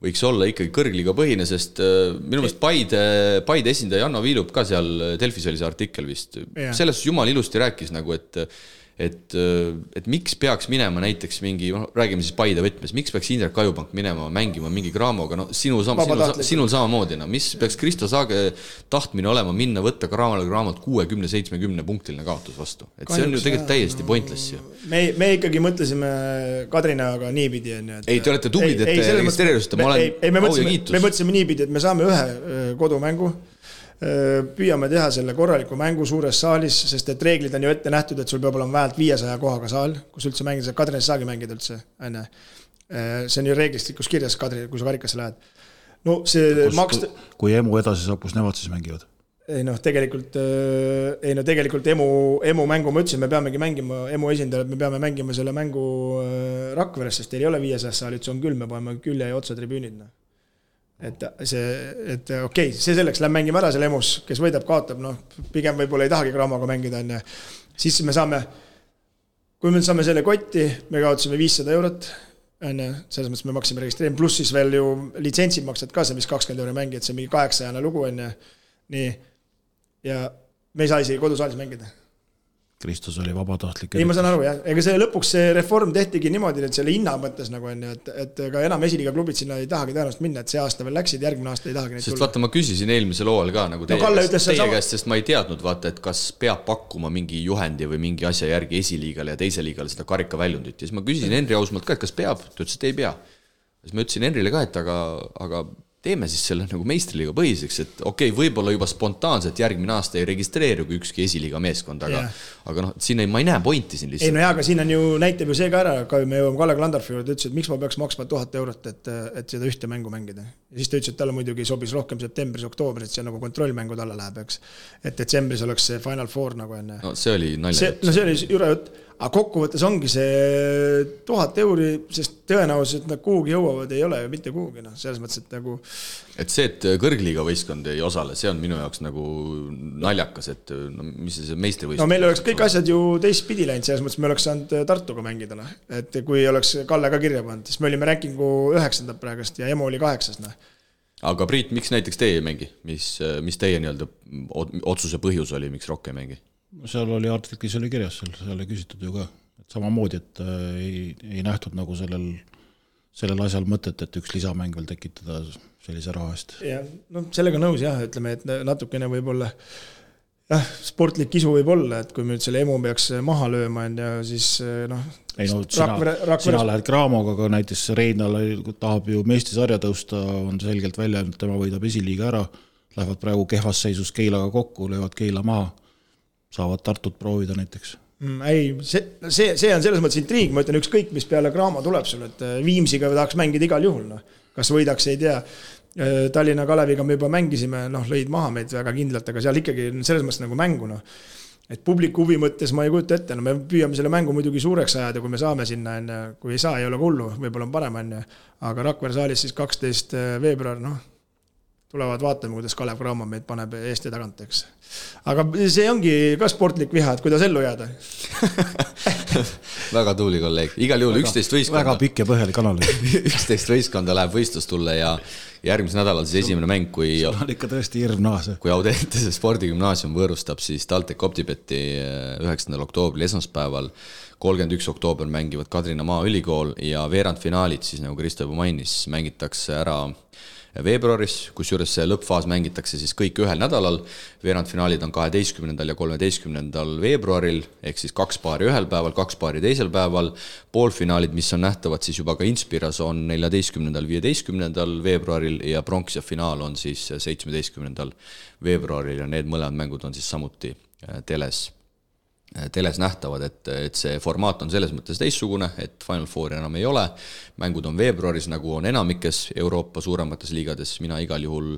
võiks olla ikkagi kõrgliiga põhine, sest äh, minu meelest Paide, Paide esindaja Janno Viilup ka seal Delfis oli see artikkel vist Jah., sellest jumala ilusti rääkis nagu, et et, et miks peaks minema näiteks mingi, noh, räägime siis Paide võtmes, miks peaks Indrek Ajupank minema mängima mingi Craamoga, no sinu sam-, sinul, sinul samamoodi, no mis peaks Kristo Saage tahtmine olema minna võtta Craamole Craamot kuuekümne, seitsmekümne punktiline kaotus vastu, et see on ju Kahjuks tegelikult täiesti pointless ju. Me, me ikkagi mõtlesime Kadrinaga niipidi, on ju. Ei, te olete tublid, et te registreerusite, ma olen ei, ei, me mõtlesime, me mõtlesime niipidi, et me saame ühe öö, kodumängu, püüame teha selle korraliku mängu suures saalis, sest et reeglid on ju ette nähtud, et sul peab olema vähemalt viiesaja kohaga saal, kus üldse mängida saab, Kadrinas ei saagi mängida üldse, on ju. see on ju reeglistikus kirjas Kadri, kui sa karikasse lähed. no see maksta, kui emu edasi saab, kus nemad siis mängivad? ei noh, tegelikult, ei no tegelikult emu, emu mängu ma ütlesin, me peamegi mängima, emu esindajad, me peame mängima selle mängu äh, Rakveres, sest teil ei ole viiesajast saali, üldse on küll, me paneme külje ja otsa tribüünid, noh. Et see, et okei okay,, see selleks, lähme mängime ära selle emus, kes võidab, kaotab, noh, pigem võib-olla ei tahagi Cramaga mängida, on ju. siis me saame, kui me saame selle kotti, me kaotasime viissada eurot, on ju, selles mõttes me maksime registreerimise, pluss siis veel ju litsentsid maksad ka, see vist kakskümmend euri mäng, et see mingi kaheksajane lugu, on ju. nii, ja me ei saa isegi kodusaalis mängida. Kristus oli vabatahtlik. ei, ma saan aru jah, ega see lõpuks see reform tehtigi niimoodi, et selle hinna mõttes nagu on ju, et, et ega enam esiliiga klubid sinna ei tahagi tõenäoliselt minna, et see aasta veel läksid, järgmine aasta ei tahagi neid sest tulla. vaata, ma küsisin eelmisel hooajal ka nagu teie, Kalle käest, teie sedasama- käest, sest ma ei teadnud, vaata, et kas peab pakkuma mingi juhendi või mingi asja järgi esiliigale ja teise liigale seda karikaväljundit ja siis ma küsisin Henri Ausmalt ka, et kas peab, ta ütles, et ei pea. siis ma ütlesin Henrile ka, et aga, aga teeme siis selle nagu meistriliiga põhiseks, et okei okay,, võib-olla juba spontaanselt järgmine aasta ei registreerugi ükski esiliiga meeskond, aga Jah. aga noh, siin ei, ma ei näe pointi siin ei lihtsalt. no jaa, aga siin on ju, näitab ju see ka ära, ka me jõuame Kalle Klandorfi juurde, ütles, et miks ma peaks maksma tuhat eurot, et, et seda ühte mängu mängida. ja siis ta ütles, et talle muidugi sobis rohkem septembris-oktoobris, et see nagu kontrollmängud alla läheb, eks. et detsembris oleks see Final Four nagu ju. no see oli see nalja,. no see oli jure jutt, aga kokkuvõttes ongi see tuhat euri, sest tõenäosus, et nad kuhugi jõuavad, ei ole ju mitte kuhugi, noh, selles mõttes, et nagu et see, et kõrgliiga võistkond ei osale, see on minu jaoks nagu naljakas, et no mis see, see no meistrivõistkond meil oleks kõik asjad ju teistpidi läinud, selles mõttes me oleks saanud Tartuga mängida, noh. et kui oleks Kalle ka kirja pannud, siis me olime rankingu üheksandad praegust ja Emo oli kaheksas, noh. aga Priit, miks näiteks teie ei mängi, mis, mis teie nii-öelda ot- otsuse põhjus oli, miks Rock ei mängi? Seal oli artiklis oli kirjas, seal, seal ei küsitud ju ka, et samamoodi, et äh, ei, ei nähtud nagu sellel, sellel asjal mõtet, et üks lisamäng veel tekitada sellise raha eest. jah, no sellega nõus jah, ütleme, et natukene võib-olla jah, sportlik isu võib olla, et kui me nüüd selle emu peaks maha lööma, on ju, siis noh. ei no sina, sina lähed Craamoga, aga näiteks Reinal tahab ju meistrusarja tõusta, on selgelt välja öelnud, tema võidab esiliiga ära, lähevad praegu kehvas seisus Keilaga kokku, löövad Keila maha, saavad Tartut proovida näiteks. Mm, ei, see, see, see on selles mõttes intriig, ma ütlen, ükskõik, mis peale Graamo tuleb sul, et äh, Viimsiga tahaks mängida igal juhul, noh. kas võidaks, ei tea. Tallinna Kaleviga me juba mängisime, noh, lõid maha meid väga kindlalt, aga seal ikkagi selles mõttes nagu mängu, noh et publiku huvi mõttes ma ei kujuta ette, no me püüame selle mängu muidugi suureks ajada, kui me saame sinna, on ju, kui ei saa, ei ole hullu, võib-olla on parem, on ju. aga Rakvere saalis siis kaksteist veebruar, noh, tulevad vaatame, kuidas Kalev Cramo meid paneb eest ja tagant, eks. aga see ongi ka sportlik viha, et kuidas ellu jääda. väga tubli kolleeg, igal juhul üksteist väga võistkonda, pikk ja põhjalik analüüs. üksteist võistkonda läheb võistlustulle ja järgmisel nädalal siis esimene mäng, kui on ikka tõesti hirm naasa. kui Audentese spordigümnaasium võõrustab siis TalTech Optibeti üheksandal oktoobril esmaspäeval, kolmkümmend üks oktoober mängivad Kadrina Maaülikool ja veerandfinaalid siis, nagu Kristo juba mainis, mängitakse ära veebruaris, kusjuures see lõppfaas mängitakse siis kõik ühel nädalal, veerandfinaalid on kaheteistkümnendal ja kolmeteistkümnendal veebruaril, ehk siis kaks paari ühel päeval, kaks paari teisel päeval, poolfinaalid, mis on nähtavad siis juba ka Inspiras, on neljateistkümnendal, viieteistkümnendal veebruaril ja pronks ja finaal on siis seitsmeteistkümnendal veebruaril ja need mõlemad mängud on siis samuti äh, teles teles nähtavad, et, et see formaat on selles mõttes teistsugune, et Final Fouri enam ei ole, mängud on veebruaris, nagu on enamikes Euroopa suuremates liigades, mina igal juhul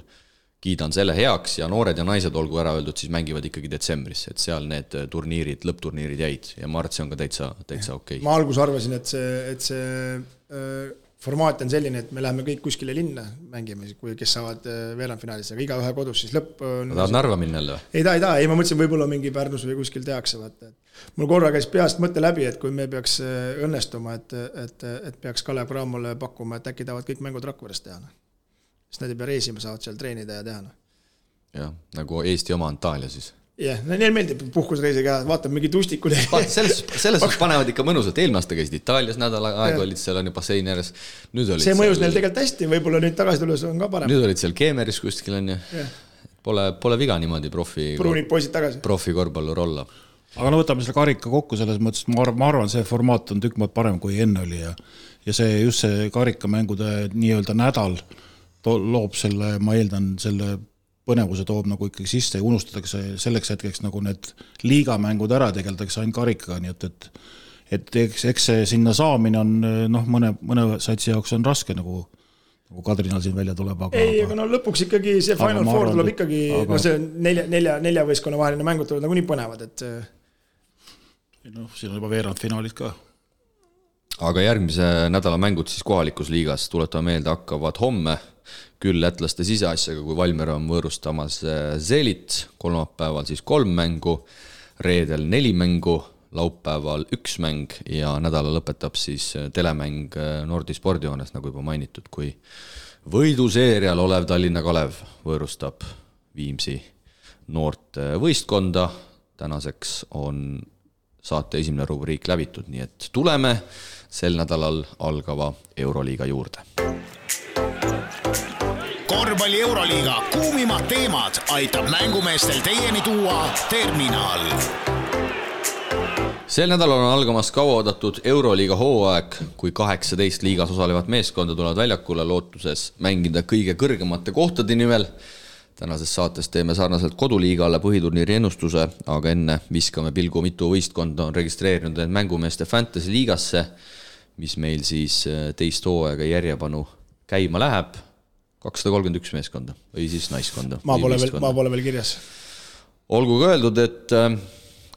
kiidan selle heaks ja noored ja naised, olgu ära öeldud, siis mängivad ikkagi detsembris, et seal need turniirid, lõppturniirid jäid ja ma arvan, et see on ka täitsa, täitsa okei okay.. ma alguses arvasin, et see, et see äh, formaat on selline, et me läheme kõik kuskile linna, mängime, kui, kes saavad äh, veerandfinaalis, aga igaühe kodus, siis lõpp on. tahad Narva minna jälle või? ei taha, ei taha, ei ma mõtlesin, võib-olla mingi Pärnus või kuskil tehakse, vaata, et mul korra käis peast mõte läbi, et kui me peaks äh, õnnestuma, et, et, et peaks Kalev Cramole pakkuma, et äkki tahavad kõik mängud Rakveres teha, noh. siis nad ei pea reisima, saavad seal treenida ja teha, noh. jah, nagu Eesti oma Antalya siis jah yeah,, neile meeldib puhkusreisi ka, vaatad mingi tustikul vaata, selles, selles suhtes panevad ikka mõnusalt, eelmine aasta käisid Itaalias nädal aega, olid seal on ju basseini ääres. see mõjus seal... neil tegelikult hästi, võib-olla nüüd tagasi tulles on ka parem. nüüd olid seal Keemeris kuskil on ju yeah.. Pole, pole viga niimoodi profi. pruunid poisid tagasi. profi korvpallur olla. aga no võtame selle karika kokku selles mõttes, et ma arvan, ma arvan, see formaat on tükk maad parem, kui enne oli ja ja see just see karikamängude nii-öelda nädal loob selle, ma eeldan, selle põnevuse toob nagu ikkagi sisse ja unustatakse selleks hetkeks nagu need liigamängud ära, tegeldakse ainult karikaga, nii et, et et eks, eks see sinna saamine on noh, mõne, mõne satsi jaoks on raske nagu nagu Kadrinal siin välja tuleb, aga ei, aga no lõpuks ikkagi see Final Four tuleb ikkagi aga..., no see nelja, nelja, nelja võistkonna vaheline mängud tulevad nagunii põnevad, et noh, siin on juba veerandfinaalid ka. aga järgmise nädala mängud siis kohalikus liigas, tuletame meelde, hakkavad homme küll lätlaste siseasjaga, kui Valmier on võõrustamas äh, Zelit, kolmapäeval siis kolm mängu, reedel neli mängu, laupäeval üks mäng ja nädala lõpetab siis äh, telemäng äh, Nordi spordihoones, nagu juba mainitud, kui võiduseerial olev Tallinna Kalev võõrustab Viimsi noort võistkonda. tänaseks on saate esimene rubriik läbitud, nii et tuleme sel nädalal algava Euroliiga juurde korvpalli Euroliiga kuumimad teemad aitab mängumeestel teieni tuua Terminal. sel nädalal on algamas kauaoodatud Euroliiga hooaeg, kui kaheksateist liigas osalevat meeskonda tulevad väljakule lootuses mängida kõige kõrgemate kohtade nimel. tänases saates teeme sarnaselt koduliigale põhiturniiri ennustuse, aga enne viskame pilgu, mitu võistkonda on registreerinud end mängumeeste Fantasy liigasse, mis meil siis teist hooaega järjepanu käima läheb kakssada kolmkümmend üks meeskonda või siis naiskonda. ma pole veel, ma pole veel kirjas. olgu ka öeldud, et äh,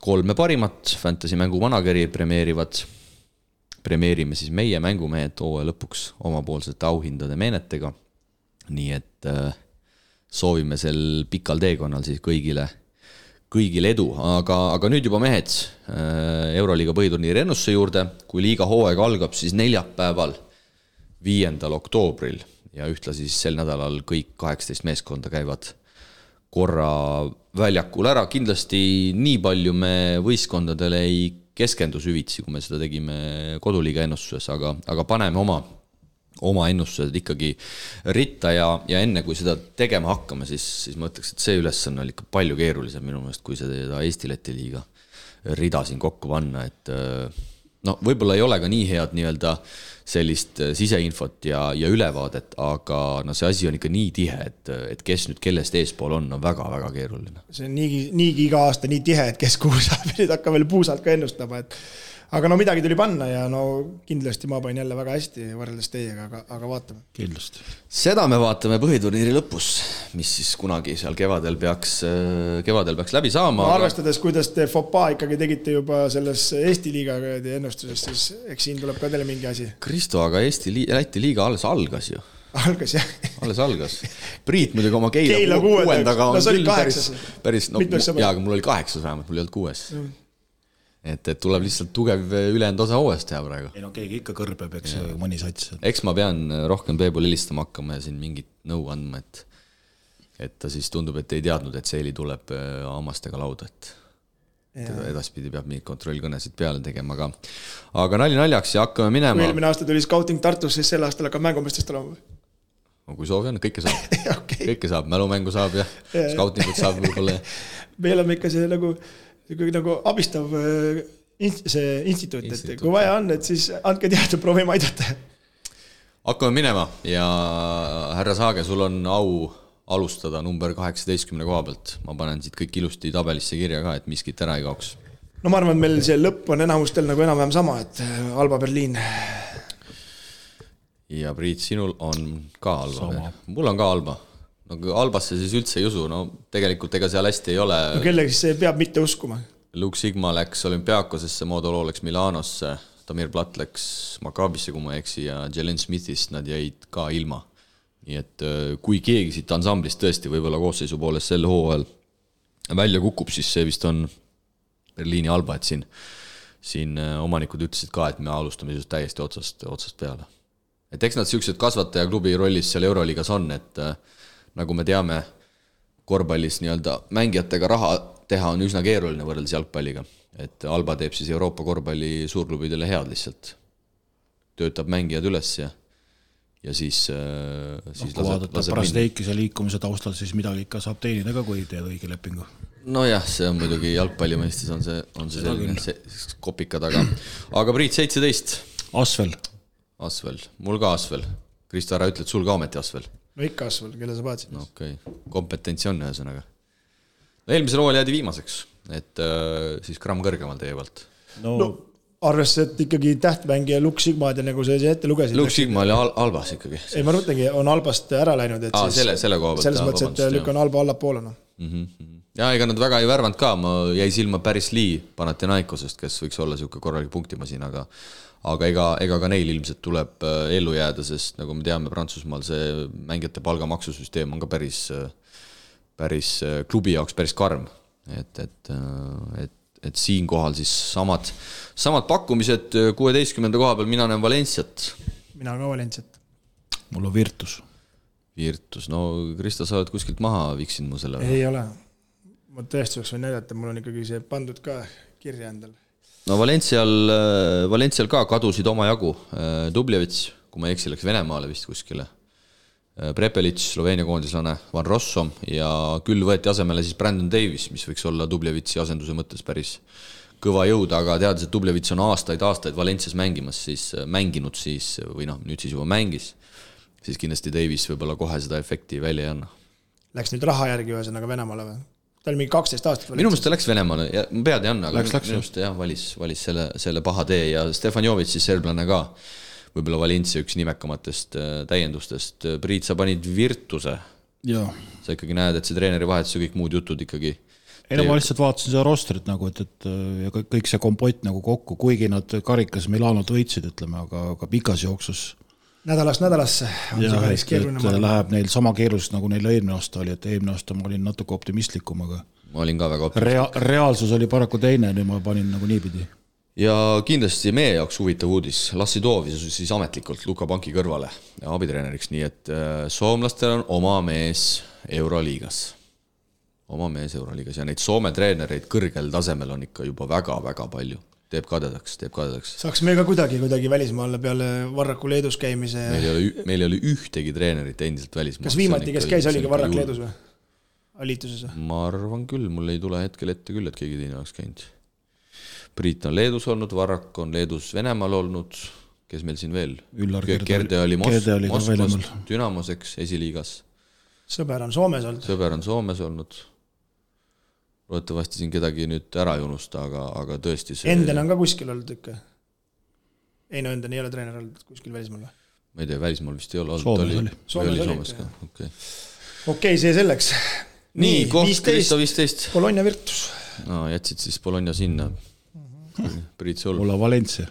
kolme parimat Fantasy mängu manageri premeerivad, premeerime siis meie mängumehed hooaja lõpuks omapoolsete auhindade meenetega. nii et äh, soovime sel pikal teekonnal siis kõigile, kõigile edu, aga, aga nüüd juba mehed äh, Euroliiga põhiturniiri ennustuse juurde, kui liiga hooaeg algab, siis neljapäeval, viiendal oktoobril ja ühtlasi siis sel nädalal kõik kaheksateist meeskonda käivad korra väljakul ära, kindlasti nii palju me võistkondadele ei keskendu süvitsi, kui me seda tegime koduliiga ennustuses, aga, aga paneme oma, oma ennustused ikkagi ritta ja, ja enne kui seda tegema hakkame, siis, siis ma ütleks, et see ülesanne oli ikka palju keerulisem minu meelest, kui seda Eesti-Läti liiga rida siin kokku panna, et no võib-olla ei ole ka nii head nii-öelda äh, sellist äh, siseinfot ja, ja ülevaadet, aga no see asi on ikka nii tihe, et, et kes nüüd kellest eespool on, on väga-väga keeruline. see on niigi, niigi iga aasta nii tihe, et kes kuhu saab ja nüüd hakkab veel puusalt ka ennustama, et aga no midagi tuli panna ja no kindlasti ma panin jälle väga hästi võrreldes teiega, aga, aga vaatame. kindlasti. seda me vaatame põhiturniiri lõpus, mis siis kunagi seal kevadel peaks, kevadel peaks läbi saama no,. arvestades, kuidas te FOPA ikkagi tegite juba selles Eesti liiga ennustuses, siis eks siin tuleb ka teile mingi asi. Kristo, aga Eesti li-, Läti liiga alles algas ju algas jah. alles algas. Priit muidugi oma Keila, Keila kuuendaga on no, küll päris, päris, no jaa, aga mul oli kaheksas vähemalt, mul ei olnud kuues mm et, et tuleb lihtsalt tugev ülejäänud osa hooajast teha praegu. ei no keegi ikka kõrbeb, eks mõni sats. eks ma pean rohkem Peebule helistama hakkama ja siin mingit nõu andma, et et ta siis tundub, et ei teadnud, et Seeli tuleb äh, hammastega lauda, et teda edaspidi peab mingeid kontrollkõnesid peale tegema, aga aga nali naljaks ja hakkame minema. kui eelmine aasta tuli scouting Tartus, siis sel aastal hakkab mängumeestest olema no kui soovi on, kõike saab okay. kõike saab, mälumängu saab ja, ja scoutingut saab võib-olla. me oleme ikka see nagu niisugune nagu abistav äh, see instituut, et kui vaja on, et siis andke teada, proovime aidata. hakkame minema ja härra Saage, sul on au alustada number kaheksateistkümne koha pealt. ma panen siit kõik ilusti tabelisse kirja ka, et miskit ära ei kaoks. no ma arvan, et meil see lõpp on enamustel nagu enam-vähem sama, et äh, Alba Berliin. ja Priit, sinul on ka Alba? mul on ka Alba no Albasse siis üldse ei usu, no tegelikult ega seal hästi ei ole. no kellegi siis peab mitte uskuma? Luke Sigma läks olümpiaakosesse, Moodolo läks Milanosse, Damir Platt läks Maccabisse, kui ma ei eksi, ja Jalen Smithist nad jäid ka ilma. nii et äh, kui keegi siit ansamblist tõesti võib-olla koosseisu poolest sel hooajal välja kukub, siis see vist on Berliini Alba, et siin, siin äh, omanikud ütlesid ka, et me alustame siis täiesti otsast, otsast peale. et eks nad niisugused kasvatajaklubi rollis seal Euroliigas on, et äh, nagu me teame, korvpallis nii-öelda mängijatega raha teha on üsna keeruline võrreldes jalgpalliga. et Alba teeb siis Euroopa korvpalli suurklubidele head lihtsalt. töötab mängijad üles ja ja siis, siis noh, kui vaadata Brasdeikise liikumise taustal, siis midagi ikka saab teenida ka, kui teed õige lepingu. nojah, see on muidugi jalgpalli mõistes on see, on see selline see, kopika taga. aga Priit, seitseteist. Asvel. Asvel, mul ka Asvel. Kristo, ära ütle, et sul ka ometi Asvel. No ikka Asvel, kelle sa vaatasid? no okei okay., kompetentsi on ühesõnaga. no eelmisel hooajal jäädi viimaseks, et äh, siis gramm kõrgemal teie poolt. no, no arvestades, et ikkagi tähtmängija Lux Sigmad ja nagu sa ette lugesid. Lux Sigma oli al Albas ikkagi. ei, ma mõtlengi, on Albast ära läinud, et Aa, siis selle, selle koha pealt. selles mõttes, et lükkan Alba allapoole, noh mm -hmm.. ja ega nad väga ei värvanud ka, ma jäi silma päris Lee Panathinaikosest, kes võiks olla niisugune korralik punktimasin, aga aga ega, ega ka neil ilmselt tuleb äh, ellu jääda, sest nagu me teame, Prantsusmaal see mängijate palgamaksusüsteem on ka päris, äh, päris äh, klubi jaoks päris karm. et, et, et et siinkohal siis samad, samad pakkumised kuueteistkümnenda koha peal, mina näen Valenciat. mina ka Valenciat. mul on Virtus. Virtus, no Kristo, sa oled kuskilt maha viksinud mu selle. ei ole. ma tõestuseks võin näidata, mul on ikkagi see pandud ka kirja endal. No Valencial, Valencial ka kadusid omajagu, Dublevits, kui ma ei eksi, läks Venemaale vist kuskile Äh, Prepelic, Sloveenia koondislane, Van Rossum ja küll võeti asemele siis Brandon Davis, mis võiks olla Dublevitsi asenduse mõttes päris kõva jõud, aga teades, et Dublevits on aastaid-aastaid Valencias mängimas, siis äh, mänginud siis või noh, nüüd siis juba mängis, siis kindlasti Davis võib-olla kohe seda efekti välja ei anna. Läks nüüd raha järgi ühesõnaga Venemaale või? Ta oli mingi kaksteist aastat. minu meelest ta läks Venemaale ja ma pead ei anna, aga minu meelest jah, valis, valis selle, selle paha tee ja Stefan Jovic siis serblane ka võib-olla Valencia üks nimekamatest äh, täiendustest. Priit, sa panid Virtuse. sa ikkagi näed, et see treeneri vahetus ja kõik muud jutud ikkagi ei no ma lihtsalt vaatasin seda rostrit nagu, et, et ja kõik see kompott nagu kokku, kuigi nad karikas Milanot võitsid, ütleme, aga, aga pikas jooksus. Nädalast nädalasse on ja, see päris keeruline. Läheb neil sama keeruliselt, nagu neil eelmine aasta oli, et eelmine aasta ma olin natuke optimistlikum, aga. ma olin ka väga optimistlik Rea. reaalsus oli paraku teine, nüüd ma panin nagu niipidi ja kindlasti meie jaoks huvitav uudis, Lassi Toovis siis ametlikult Luka Panki kõrvale abitreeneriks, nii et äh, soomlastel on oma mees Euroliigas. oma mees Euroliigas ja neid Soome treenereid kõrgel tasemel on ikka juba väga-väga palju. Teeb kadedaks, teeb kadedaks. saaks me ka kuidagi, kuidagi välismaale peale Varraku Leedus käimise. meil ei ole, meil ei ole ühtegi treenerit endiselt välismaal. kas viimati, kes käis, oligi Varrak Leedus või? liituses või? ma arvan küll, mul ei tule hetkel ette küll, et keegi teine oleks käinud Priit on Leedus olnud, Varrak on Leedus Venemaal olnud, kes meil siin veel? Kerde oli Mos-, Moskvas, Dünamos, eks, esiliigas. sõber on Soomes olnud. sõber on Soomes olnud. Loodetavasti siin kedagi nüüd ära ei unusta, aga, aga tõesti see Enden on ka kuskil olnud ikka? ei no Enden ei ole treener olnud kuskil välismaal või? ma ei tea, välismaal vist ei ole olnud, oli, oli. Soomes oli Soomes ka, okei okay.. okei okay,, see selleks. nii, koht Kristo viisteist. Bologna Virtus. no jätsid siis Bologna sinna Priit, sul? mul on Valencia.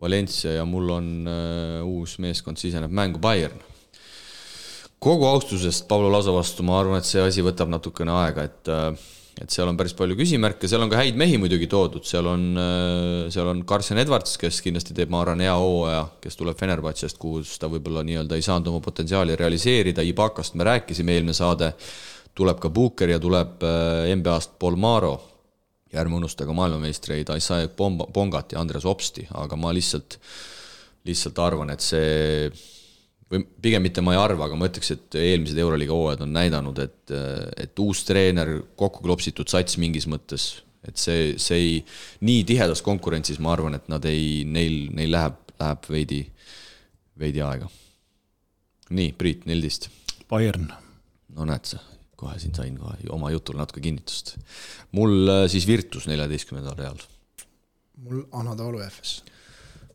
Valencia ja mul on uh, uus meeskond siseneb mängu Bayern. kogu austusest Pablo Laso vastu, ma arvan, et see asi võtab natukene aega, et uh, et seal on päris palju küsimärke, seal on ka häid mehi muidugi toodud, seal on, äh, seal on Carson Edwards, kes kindlasti teeb, ma arvan, hea hooaja, kes tuleb Fenerbahce'st, kus ta võib-olla nii-öelda ei saanud oma potentsiaali realiseerida, Ibakast me rääkisime eelmine saade, tuleb ka Booker ja tuleb NBA-st Paul Maro. Ja ärme unusta ka maailmameistreid Isaiah Pongat ja Andres Opsti, aga ma lihtsalt, lihtsalt arvan, et see või pigem mitte ma ei arva, aga ma ütleks, et eelmised Euroliiga hooajad on näidanud, et, et uus treener, kokku klopsitud sats mingis mõttes, et see, see ei, nii tihedas konkurentsis ma arvan, et nad ei, neil, neil läheb, läheb veidi, veidi aega. nii, Priit, neliteist. Bayern. no näed sa, kohe siin sain kohe oma jutul natuke kinnitust. mul äh, siis Virtus neljateistkümnendal real. mul Anadolu FS.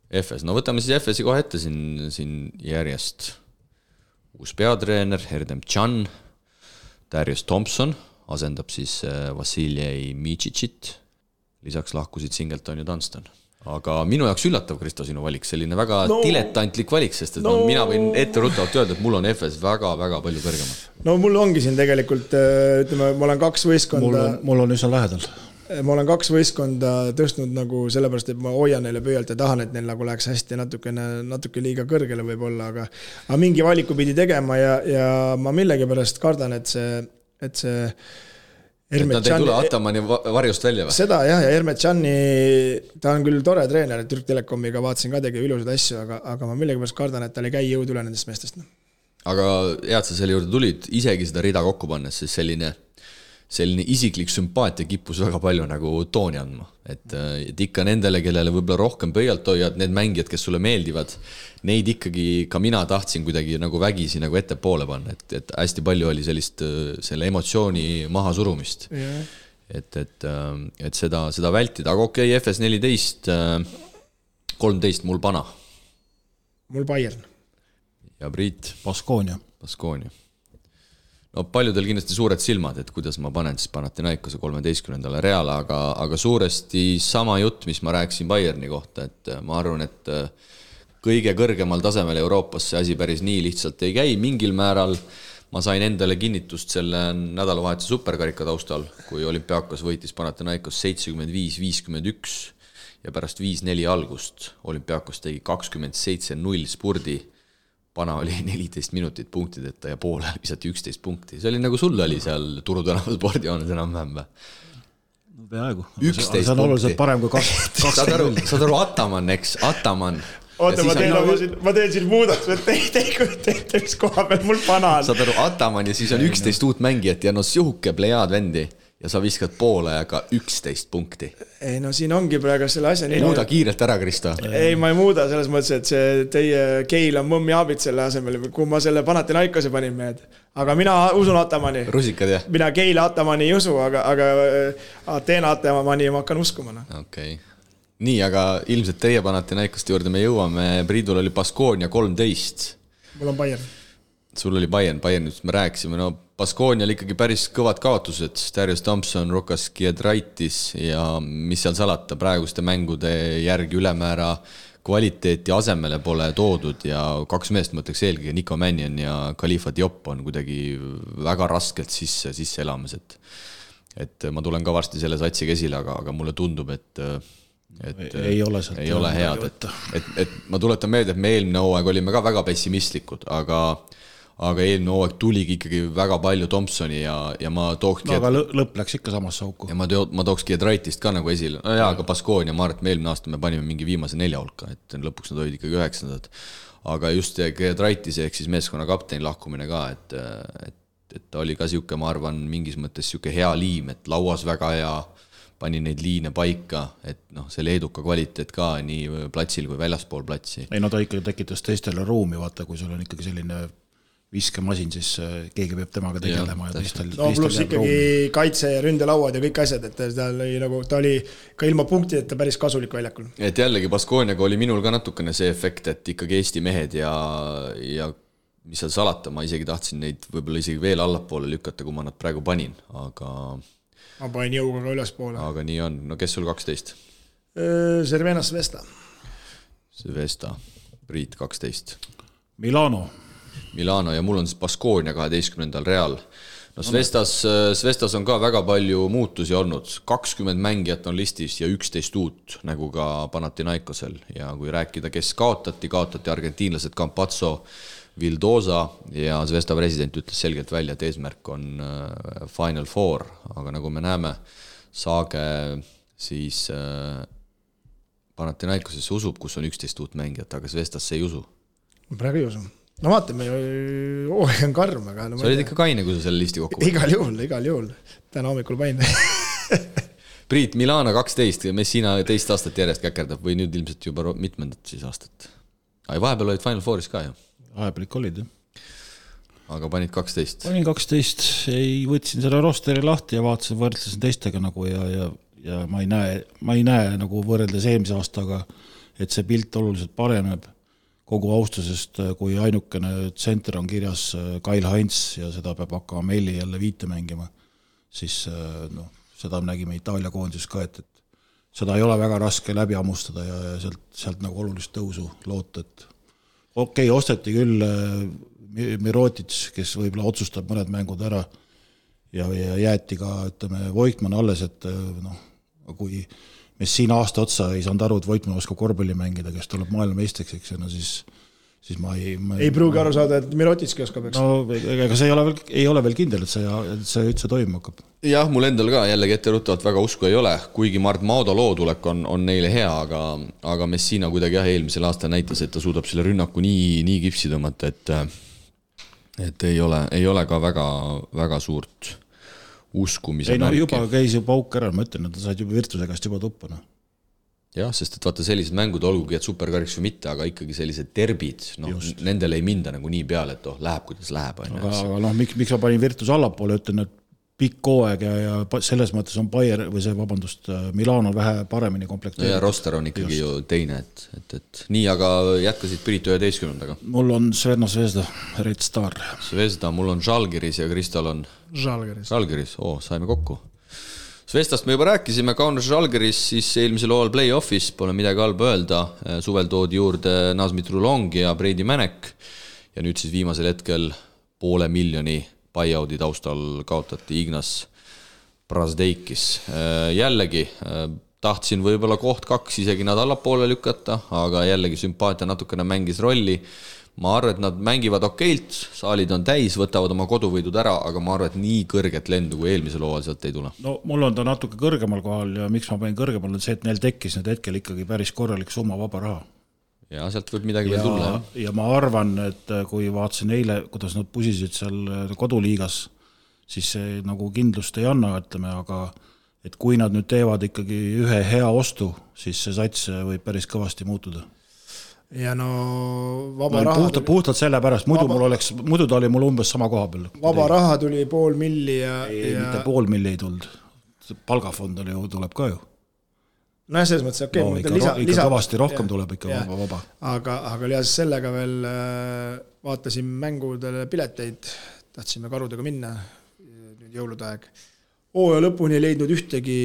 FS, no võtame siis FS-i kohe ette siin, siin järjest. uus peatreener, Erdem Can, Darius Thompson asendab siis äh, Vassiljei Mitšitšit, lisaks lahkusid Singleton ja Dunston. aga minu jaoks üllatav, Kristo, sinu valik, selline väga No- diletantlik valik, sest et no, No- mina võin etteruttavalt öelda, et mul on FS väga-väga palju kõrgemal. no mul ongi siin tegelikult äh, ütleme, ma olen kaks mul võistkonda on, mul on üsna lähedal. Ma olen kaks võistkonda tõstnud nagu sellepärast, et ma hoian neile pöialt ja tahan, et neil nagu läheks hästi natukene, natuke liiga kõrgele võib-olla, aga aga mingi valiku pidi tegema ja, ja ma millegipärast kardan, et see, et see et nad ei tule Hermetšani- Atamani va- varjust välja või? seda jah, ja Hermetšani, ta on küll tore treener, Türk Telekomiga vaatasin ka, tegi ilusaid asju, aga, aga ma millegipärast kardan, et tal ei käi jõud üle nendest meestest. aga hea, et sa selle juurde tulid, isegi seda rida kokku pannes, siis selline, selline isiklik sümpaatia kippus väga palju nagu tooni andma. et, et ikka nendele, kellele võib-olla rohkem pöialt hoiad, need mängijad, kes sulle meeldivad, neid ikkagi ka mina tahtsin kuidagi nagu vägisi nagu ettepoole panna, et, et hästi palju oli sellist äh, selle emotsiooni mahasurumist. et, et, et seda, seda vältida, aga okei okay,, FS neliteist, kolmteist mul pana mul Bayern. ja Priit Baskoonia. Baskonia. No paljudel kindlasti suured silmad, et kuidas ma panen siis Panathinaikose kolmeteistkümnendale Reale, aga, aga suuresti sama jutt, mis ma rääkisin Bayerni kohta, et ma arvan, et äh, kõige kõrgemal tasemel Euroopas see asi päris nii lihtsalt ei käi, mingil määral ma sain endale kinnitust selle nädalavahetuse superkarika taustal, kui olümpiaakos võitis Panathinaikos seitsekümmend viis, viiskümmend üks ja pärast viis-neli algust olümpiaakos tegi kakskümmend seitse null spurdi Pana oli neliteist minutit punktideta ja poole ajal visati üksteist punkti, see oli nagu sul oli seal Turu tänava spordijoones enam-vähem või? peaaegu. 11 see on oluliselt punkti. parem kui kaks, saad aru saad aru, Ataman, eks, Ataman. oota, ma teen oma siin, ma teen siin muudatuse, et te ei te ei kujuta ette, mis koha peal mul pana on. saad aru, Ataman ja siis on üksteist uut mängijat ja no sihuke plejaad vendi ja sa viskad poole ajaga üksteist punkti. ei no siin ongi praegu selle asja nii. muuda kiirelt ära, Kristo. ei, ma ei muuda selles mõttes, et see teie Keil on mõmmi aabit selle asemel, kuhu ma selle Panathinaikose panin mehed. aga mina usun Atamani. rusikad jah? mina Keila Atamani ei usu, aga, aga äh, Ateena Atamani ma hakkan uskuma, noh. okei okay.. nii, aga ilmselt teie Panathinaikoste juurde me jõuame, Priidul oli Baskonia kolmteist mul on Bayern. Sul oli Bayern, Bayernist me rääkisime, no Baskoonial ikkagi päris kõvad kaotused, Darius Thompson, Rukas Giedraitis ja mis seal salata, praeguste mängude järgi ülemäära kvaliteeti asemele pole toodud ja kaks meest, ma ütleks eelkõige Nico Mannion ja Khalifa Diop on kuidagi väga raskelt sisse, sisse elamas, et et ma tulen ka varsti selle satsiga esile, aga, aga mulle tundub, et et Ei ole sealt ei ole head, et, et, et ma tuletan meelde, et me eelmine hooaeg olime ka väga pessimistlikud, aga aga eelmine hooaeg tuligi ikkagi väga palju Thompsoni ja, ja ma tooks no aga lõ- lõpp läks ikka samasse auku ja. ma teo-, ma tooks Giedraitist ka nagu esile, no jaa, aga Baskonia, ma arvan, et me eelmine aasta me panime mingi viimase nelja hulka, et lõpuks nad olid ikkagi üheksandad. aga just see Giedraitise ehk siis meeskonna kapteni lahkumine ka, et, et, et ta oli ka sihuke, ma arvan, mingis mõttes sihuke hea liim, et lauas väga hea, pani neid liine paika, et noh, see leeduka kvaliteet ka nii platsil kui väljaspool platsi. ei no ta ikkagi tekitas teistele ruumi, vaata, kui sul on ikkagi selline viskemasin, siis äh, keegi peab temaga tegelema ja, ja teistel, no pluss ikkagi kaitse ja ründelauad ja kõik asjad, et ta oli nagu, ta oli ka ilma punktideta päris kasulik väljakul. et jällegi Baskooniaga oli minul ka natukene see efekt, et ikkagi Eesti mehed ja, ja mis seal salata, ma isegi tahtsin neid võib-olla isegi veel allapoole lükata, kui ma nad praegu panin, aga, ma panin jõuga ka ülespoole. aga nii on, no kes sul kaksteist? Cervenas Vesta. Vesta, Priit kaksteist, Milano, Milano ja mul on siis Baskoonia kaheteistkümnendal real. no Svestas, Svestas on ka väga palju muutusi olnud, kakskümmend mängijat on listis ja üksteist uut, nagu ka Panathinaikosel ja kui rääkida, kes kaotati, kaotati argentiinlased Campazzo, Vildosa ja Zvesta president ütles selgelt välja, et eesmärk on äh, Final Four, aga nagu me näeme, Saage siis äh, Panathinaikosesse usub, kus on üksteist uut mängijat, aga Zvestasse ei usu praegu ei usu. No vaatame, hooaeg on karm, aga no sa olid ikka kaine, kui sa selle listi kokku panid. igal juhul, igal juhul. täna hommikul panin. Priit Milano kaksteist, Messina teist aastat järjest käkerdab või nüüd ilmselt juba mitmendat siis aastat. aga vahepeal olid Final Fouris ka ju, vahepeal ikka olid jah. aga panid kaksteist. panin kaksteist, ei, võtsin selle rosteri lahti ja vaatasin, võrdlesin teistega nagu ja, ja, ja ma ei näe, ma ei näe nagu võrreldes eelmise aastaga, et see pilt oluliselt pareneb kogu austusest, kui ainukene tsenter on kirjas äh, Kail Heinz ja seda peab hakkama Melli jälle viite mängima, siis äh, noh, seda me nägime Itaalia koondises ka, et, et seda ei ole väga raske läbi hammustada ja, ja sealt, sealt nagu olulist tõusu loota, et okei okay,, osteti küll äh, Mirotits, kes võib-olla otsustab mõned mängud ära ja, ja jäeti ka, ütleme, Voigtmann alles, et äh, noh, kui Messina aasta otsa ei saanud aru, et Voigtmann oskab korvpalli mängida, kes tuleb maailmameistriks, eks ju, no siis siis ma ei ma ei pruugi aru saada, et Mirotitski oskab, eks. no ega see ei ole veel, ei ole veel kindel, et see, et see üldse toimuma hakkab. jah, mul endal ka jällegi etteruttavalt väga usku ei ole, kuigi Mart Maodo lootulek on, on neile hea, aga aga Messina kuidagi jah, eelmisel aastal näitas, et ta suudab selle rünnaku nii, nii kipsi tõmmata, et et ei ole, ei ole ka väga, väga suurt uskumise ei no märki. juba käis ju pauk ära, ma ütlen, sa said juba Virtuse käest juba tuppa, noh jah, sest et vaata, sellised mängud, olgugi et superkariks või mitte, aga ikkagi sellised derbid, noh, nendele ei minda nagu nii peale, et oh, läheb, kuidas läheb, on ju. aga, aga noh, miks, miks ma panin Virtus allapoole, ütlen, et pikk hooaeg ja, ja selles mõttes on Bayer või see, vabandust, Milano vähe paremini komplekteeritud. ja roster on ikkagi Just. ju teine, et, et, et nii, aga jätkasid Pirita üheteistkümnendaga? mul on Sverno Zvezda, Red Star. Zvezda, mul on Žalgiris ja Kristal on? Žalgiris. Žalgiris, oo, saime kokku Zvestast me juba rääkisime, Kaunas Žalgiris siis eelmisel hooajal play-off'is, pole midagi halba öelda, suvel toodi juurde Nazmit Rulong ja Breidi Mänek ja nüüd siis viimasel hetkel poole miljoni buyout'i taustal kaotati Ignas Brazdeikis. jällegi tahtsin võib-olla koht kaks isegi nad allapoole lükata, aga jällegi sümpaatia natukene mängis rolli ma arvan, et nad mängivad okeilt, saalid on täis, võtavad oma koduvõidud ära, aga ma arvan, et nii kõrget lendu kui eelmisel hooajal sealt ei tule. no mul on ta natuke kõrgemal kohal ja miks ma panin kõrgemal, on see, et neil tekkis nüüd hetkel ikkagi päris korralik summa vaba raha. ja sealt võib midagi ja, veel tulla, jah. ja ma arvan, et kui vaatasin eile, kuidas nad pusisid seal koduliigas, siis see nagu kindlust ei anna, ütleme, aga et kui nad nüüd teevad ikkagi ühe hea ostu, siis see sats võib päris kõvasti muutuda ja no vaba no, raha puhtalt, puhtalt sellepärast, muidu vaba... mul oleks, muidu ta oli mul umbes sama koha peal. vaba raha tuli pool milli ja ei ja..., mitte pool milli ei tulnud, palgafond oli ju, tuleb ka ju. nojah, selles mõttes okei okay, no,. ikka, lisa, ikka lisa... kõvasti rohkem ja, tuleb ikka ja. vaba, vaba. aga, aga lisaks sellega veel äh, vaatasin mängudele pileteid, tahtsime karudega minna, nüüd jõulude aeg hooaja lõpuni ei leidnud ühtegi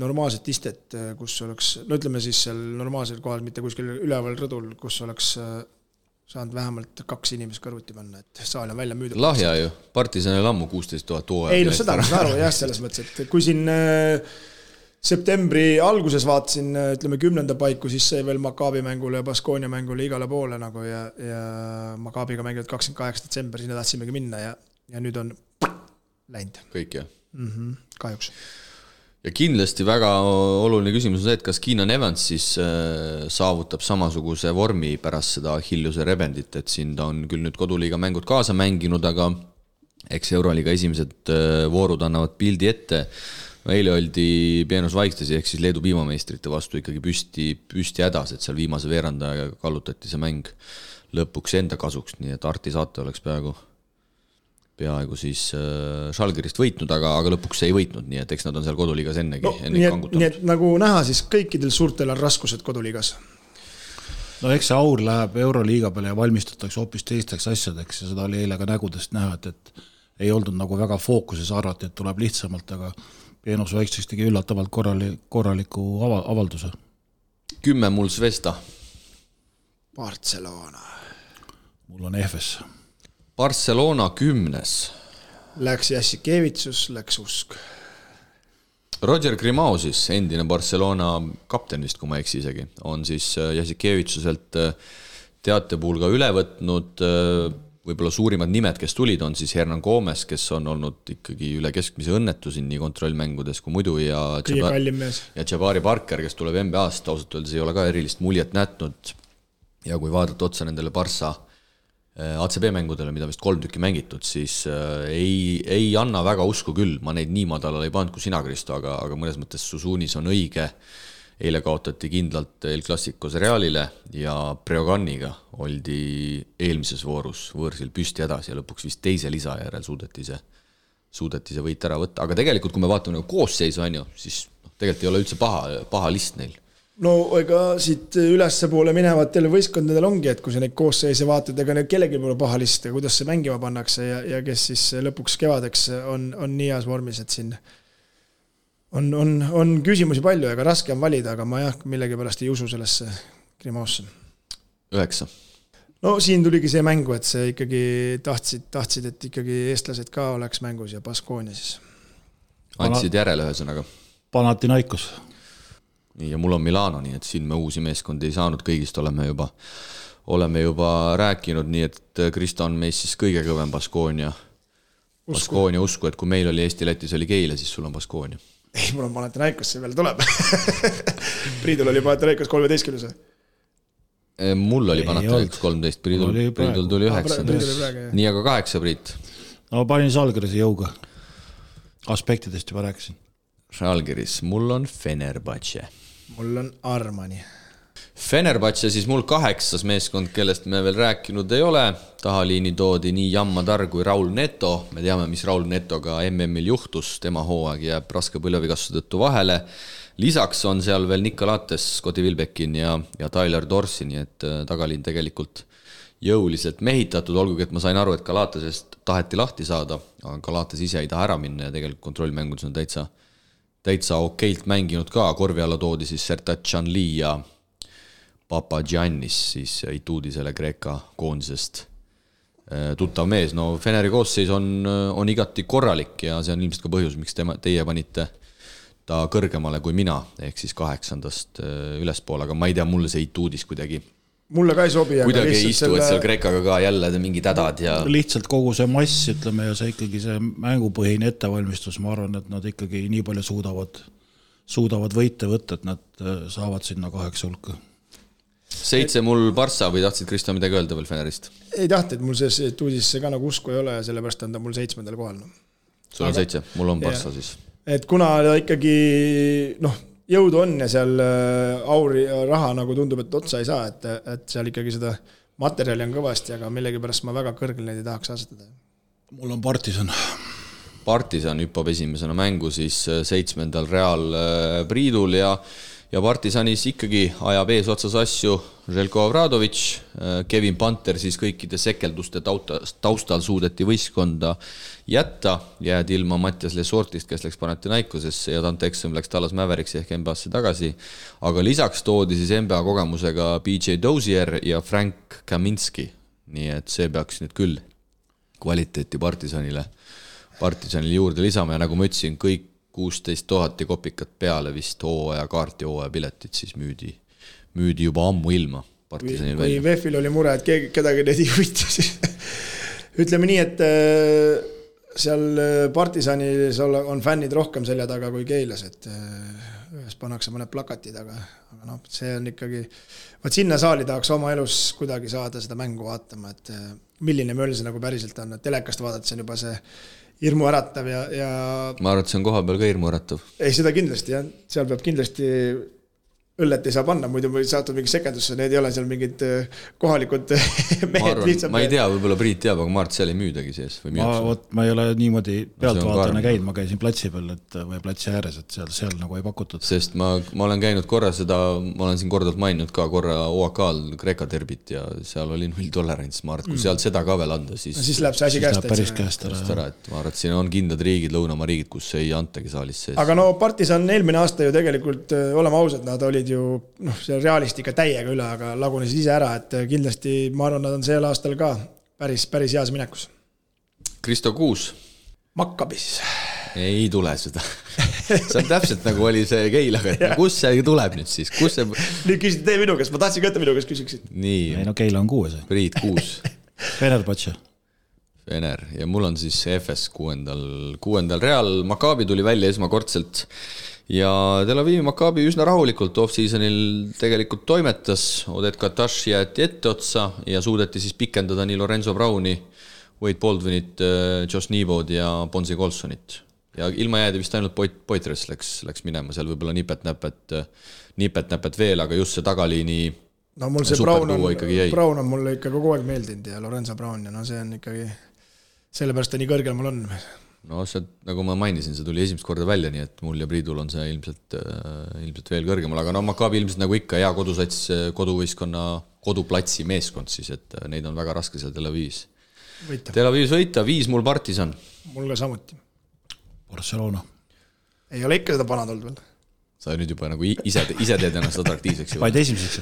normaalset istet, kus oleks, no ütleme siis seal normaalsel kohal, mitte kuskil üleval rõdul, kus oleks äh, saanud vähemalt kaks inimest kõrvuti panna, et saal on välja müüdud. lahja ju, partisanil ammu kuusteist tuhat hooaja. ei noh, seda ma saan aru jah, selles mõttes, et kui siin äh, septembri alguses vaatasin, äh, ütleme kümnenda paiku, siis sai veel Maccabi mängule ja Baskonia mängule igale poole nagu ja, ja Maccabiga mängivad kakskümmend kaheksa detsember, sinna tahtsimegi minna ja, ja nüüd on läinud. kõik jah mm? -hmm, kahjuks. ja kindlasti väga oluline küsimus on see, et kas Keenan Evans siis äh, saavutab samasuguse vormi pärast seda Achilleuse rebendit, et siin ta on küll nüüd koduliiga mängud kaasa mänginud, aga eks Euroliiga esimesed äh, voorud annavad pildi ette eile oldi Pienos Vaikstasi ehk siis Leedu piimameistrite vastu ikkagi püsti, püsti hädas, et seal viimase veerandajaga kallutati see mäng lõpuks enda kasuks, nii et Arti saate oleks peaaegu peaaegu siis äh, Žalgirist võitnud, aga, aga lõpuks ei võitnud, nii et eks nad on seal koduliigas ennegi no,, ennegi kangutanud. nii et nagu näha, siis kõikidel suurtel on raskused koduliigas. no eks see aur läheb Euroliiga peale ja valmistutakse hoopis teisteks asjadeks ja seda oli eile ka nägudest näha, et, et ei oldud nagu väga fookuses, arvati, et tuleb lihtsamalt, aga Peenus Vaikseks tegi üllatavalt korrali-, korraliku ava-, avalduse. kümme mul Zvesta. Barcelona. mul on Efes Barcelona kümnes. Läks Jassikevitsus, läks Usk. Roger Grimao siis, endine Barcelona kapten vist, kui ma ei eksi isegi, on siis äh, Jassikevitsuselt äh, teate puhul ka üle võtnud äh, võib-olla suurimad nimed, kes tulid, on siis Hernan Gomez, kes on olnud ikkagi üle keskmise õnnetu siin nii kontrollmängudes kui muidu ja kõige kallim mees. ja Jabari Parker, kes tuleb NBA-st, ausalt öeldes ei ole ka erilist muljet näitnud. ja kui vaadata otsa nendele Barca ACB mängudele, mida vist kolm tükki mängitud, siis äh, ei, ei anna väga usku küll, ma neid nii madalale ei pannud kui sina, Kristo, aga, aga mõnes mõttes su suunis on õige. eile kaotati kindlalt El Clasicos Realile ja Breoganiga oldi eelmises voorus võõrsil püsti hädas ja lõpuks vist teise lisa järel suudeti see, suudeti see võit ära võtta, aga tegelikult, kui me vaatame nagu koosseisu, on ju, siis noh, tegelikult ei ole üldse paha, paha list neil no ega siit ülespoole minevatel võistkondadel ongi, et kui sa neid koosseise vaatad, ega neil kellelgi pole paha list, kuidas see mängima pannakse ja, ja kes siis lõpuks kevadeks on, on nii heas vormis, et siin on, on, on küsimusi palju, ega raske on valida, aga ma jah, millegipärast ei usu sellesse Grimosse. üheksa. no siin tuligi see mängu, et see ikkagi tahtsid, tahtsid, et ikkagi eestlased ka oleks mängus ja Baskonia siis. andsid järele, ühesõnaga. Panathinaikos. nii, ja mul on Milano, nii et siin me uusi meeskondi ei saanud, kõigist oleme juba, oleme juba rääkinud, nii et Kristo on meist siis kõige kõvem Baskonia. Baskonia usku, et kui meil oli Eesti-Lätis oli Keila, siis sul on Baskonia. ei, mul on Panathinaikos, see veel tuleb Priidul oli Panathinaikos kolmeteistkümnes või? mul oli Panathinaikos kolmteist, Priidul, Priidul tuli üheksa. nii, aga kaheksa, Priit. no panin Salgrise jõuga. aspektidest juba rääkisin. Žalgiris, mul on Fenerbahce. Mul on Armani. Fenerbahce siis mul kaheksas meeskond, kellest me veel rääkinud ei ole. tahaliini toodi nii Jammadar kui Raul Neto. me teame, mis Raul Netoga MM-il juhtus, tema hooaeg jääb raske põlvevigastuse tõttu vahele. lisaks on seal veel Nikolates, Scotty Wilbekin ja, ja Tyler Dorsi, nii et äh, tagaliin tegelikult jõuliselt mehitatud, olgugi et ma sain aru, et Galatasest taheti lahti saada, aga Galatas ise ei taha ära minna ja tegelikult kontrollmängudes on täitsa täitsa okeilt mänginud ka, korvi alla toodi siis Sertat Canli ja Papagiannis siis Ituudisele Kreeka koondisest tuttav mees, no Feneri koosseis on, on igati korralik ja see on ilmselt ka põhjus, miks tema, teie panite ta kõrgemale kui mina, ehk siis kaheksandast ülespoole, aga ma ei tea, mulle see Ituudis kuidagi mulle ka ei sobi. kuidagi ei istu selle..., et seal Kreekaga ka jälle mingid hädad ja. lihtsalt kogu see mass, ütleme, ja see ikkagi see mängupõhine ettevalmistus, ma arvan, et nad ikkagi nii palju suudavad, suudavad võite võtta, et nad äh, saavad sinna kaheksa hulka. seitse mul Barssa või tahtsid, Kristo, midagi öelda veel Fenerist? ei tahtnud, mul selles uudisesse ka nagu usku ei ole ja sellepärast on ta mul seitsmendal kohal no.. sul on Aga... seitse, mul on Barssa siis. et kuna ikkagi noh jõudu on ja seal äh, auri ja raha nagu tundub, et otsa ei saa, et, et seal ikkagi seda materjali on kõvasti, aga millegipärast ma väga kõrgele neid ei tahaks asetada. mul on partisan. partisan hüppab esimesena mängu siis äh, seitsmendal Real äh, Priidul ja ja partisanis ikkagi ajab eesotsas asju Željko Avradovic, Kevin Panter siis kõikide sekelduste taustal suudeti võistkonda jätta, jäädi ilma Mattias Lesortist, kes läks Panathinaikosesse ja Dante Exum läks Tallas Mäveriksi ehk NBA-sse tagasi. aga lisaks toodi siis NBA kogemusega BJ Dozier ja Frank Kaminski. nii et see peaks nüüd küll kvaliteeti partisanile, partisanile juurde lisama ja nagu ma ütlesin, kõik kuusteist tuhat ja kopikat peale vist hooajakaarti, hooajapiletid siis müüdi, müüdi juba ammuilma partisanil välja. kui VEF-il oli mure, et keegi, kedagi need ei huvita, siis ütleme nii, et äh, seal äh, partisanis on fännid rohkem selja taga kui Keilas, et äh, ühes pannakse mõned plakatid, aga, aga noh, see on ikkagi, vot sinna saali tahaks oma elus kuidagi saada seda mängu vaatama, et milline möll see nagu päriselt on, et telekast vaadates on juba see hirmuäratav ja, ja ma arvan, et see on kohapeal ka hirmuäratav. ei, seda kindlasti jah, seal peab kindlasti õllet ei saa panna, muidu satud mingi segadusse, need ei ole seal mingid äh, kohalikud mehed lihtsalt. ma ei tea, võib-olla Priit teab, aga Mart seal ei müüdagi sees või ma, vot ma ei ole niimoodi pealtvaatajana käinud, ma käisin platsi peal, et või platsi ääres, et seal, seal nagu ei pakutud. sest ma, ma olen käinud korra seda, ma olen siin korduvalt maininud ka korra OAK-l Kreeka derbit ja seal oli null tolerants, ma arvan, et kui mm. sealt seda ka veel anda, siis. siis läheb see asi käest. päris käest ära. ära, et ma arvan, et siin on kindlad riigid, lõunamaa riigid, kus ei antagi saalis sees. aga no partisan eelmine aasta ju tegelikult, äh, oleme ausad, nad olid olid ju noh, seal Realist ikka täiega üle, aga lagunesid ise ära, et kindlasti ma arvan, nad on sel aastal ka päris, päris heas minekus. Kristo Kuus. Makkabi siis. ei tule seda see on täpselt nagu oli see Keilaga, et kust see tuleb nüüd siis, kus see. nüüd küsite teie minu käest, ma tahtsin ka, et te minu käest küsiksite. nii. ei no Keila on kuues. Priit kuus Fenerbahce. Fener ja mul on siis FS kuuendal, kuuendal Real, Maccabi tuli välja esmakordselt ja Tel Avivi Maccabi üsna rahulikult off-seasonil tegelikult toimetas, Odet Katash jäeti etteotsa ja suudeti siis pikendada nii Lorenzo Browni, Wade Baldwinit, äh, Josh Neebod ja Bonzi Colsonit. ja ilma jäädi vist ainult Poit-, Poitres läks, läks minema, seal võib-olla nipet-näpet, nipet-näpet veel, aga just see tagaliini no mul see Brown on, Brown on mulle ikka kogu aeg meeldinud ja Lorenzo Brown ja no see on ikkagi, sellepärast ta nii kõrgel mul on no see, nagu ma mainisin, see tuli esimest korda välja, nii et mul ja Priidul on see ilmselt äh,, ilmselt veel kõrgemal, aga no Maccabi ilmselt nagu ikka hea kodusats, koduvõistkonna, koduplatsi meeskond siis, et äh, neid on väga raske seal Tel Avivis. Tel Avivis võita, viis mul partisan. mul ka samuti. Barcelona. ei ole ikka seda panad olnud veel sa nüüd juba nagu ise, ise teed ennast atraktiivseks vaid. esimeseks.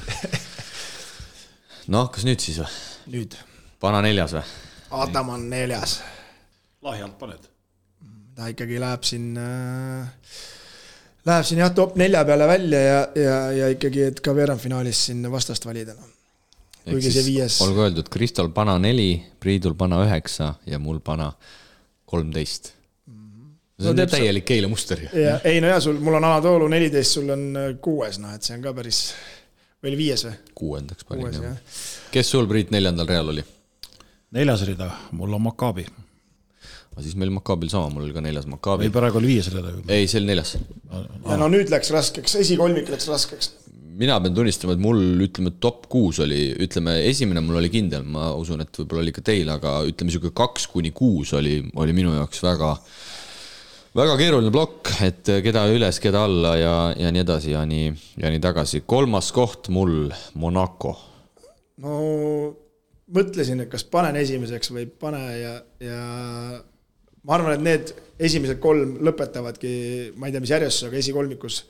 noh, kas nüüd siis või? nüüd. vana neljas või? Adam on neljas, lahjalt paned. Ta ikkagi läheb siin äh,, läheb siin jah, top nelja peale välja ja, ja, ja ikkagi, et ka veerandfinaalis siin vastast valida noh. kuigi see viies, olgu öeldud, Kristol pana neli, Priidul pana üheksa ja mul pana kolmteist. see on No täielik Keila muster ju. ei no ja sul, mul on Anatoolu neliteist, sul on äh, kuues, noh et see on ka päris, või oli viies või? kuuendaks panin jah kes sul, Priit, neljandal real oli? neljas rida, mul on Maccabi. Aga siis meil Makaabil sama, mul oli ka neljas Makaabi või. praegu oli viies rida juba. ei, see oli neljas. ja no nüüd läks raskeks, esikolmik läks raskeks. mina pean tunnistama, et mul ütleme, top kuus oli, ütleme, esimene mul oli kindel, ma usun, et võib-olla oli ka teil, aga ütleme, niisugune kaks kuni kuus oli, oli minu jaoks väga, väga keeruline plokk, et keda üles, keda alla ja, ja nii edasi ja nii, ja nii tagasi. kolmas koht mul Monaco. no mõtlesin, et kas panen esimeseks või ei pane ja, ja ma arvan, et need esimesed kolm lõpetavadki, ma ei tea, mis järjestusega esikolmikus,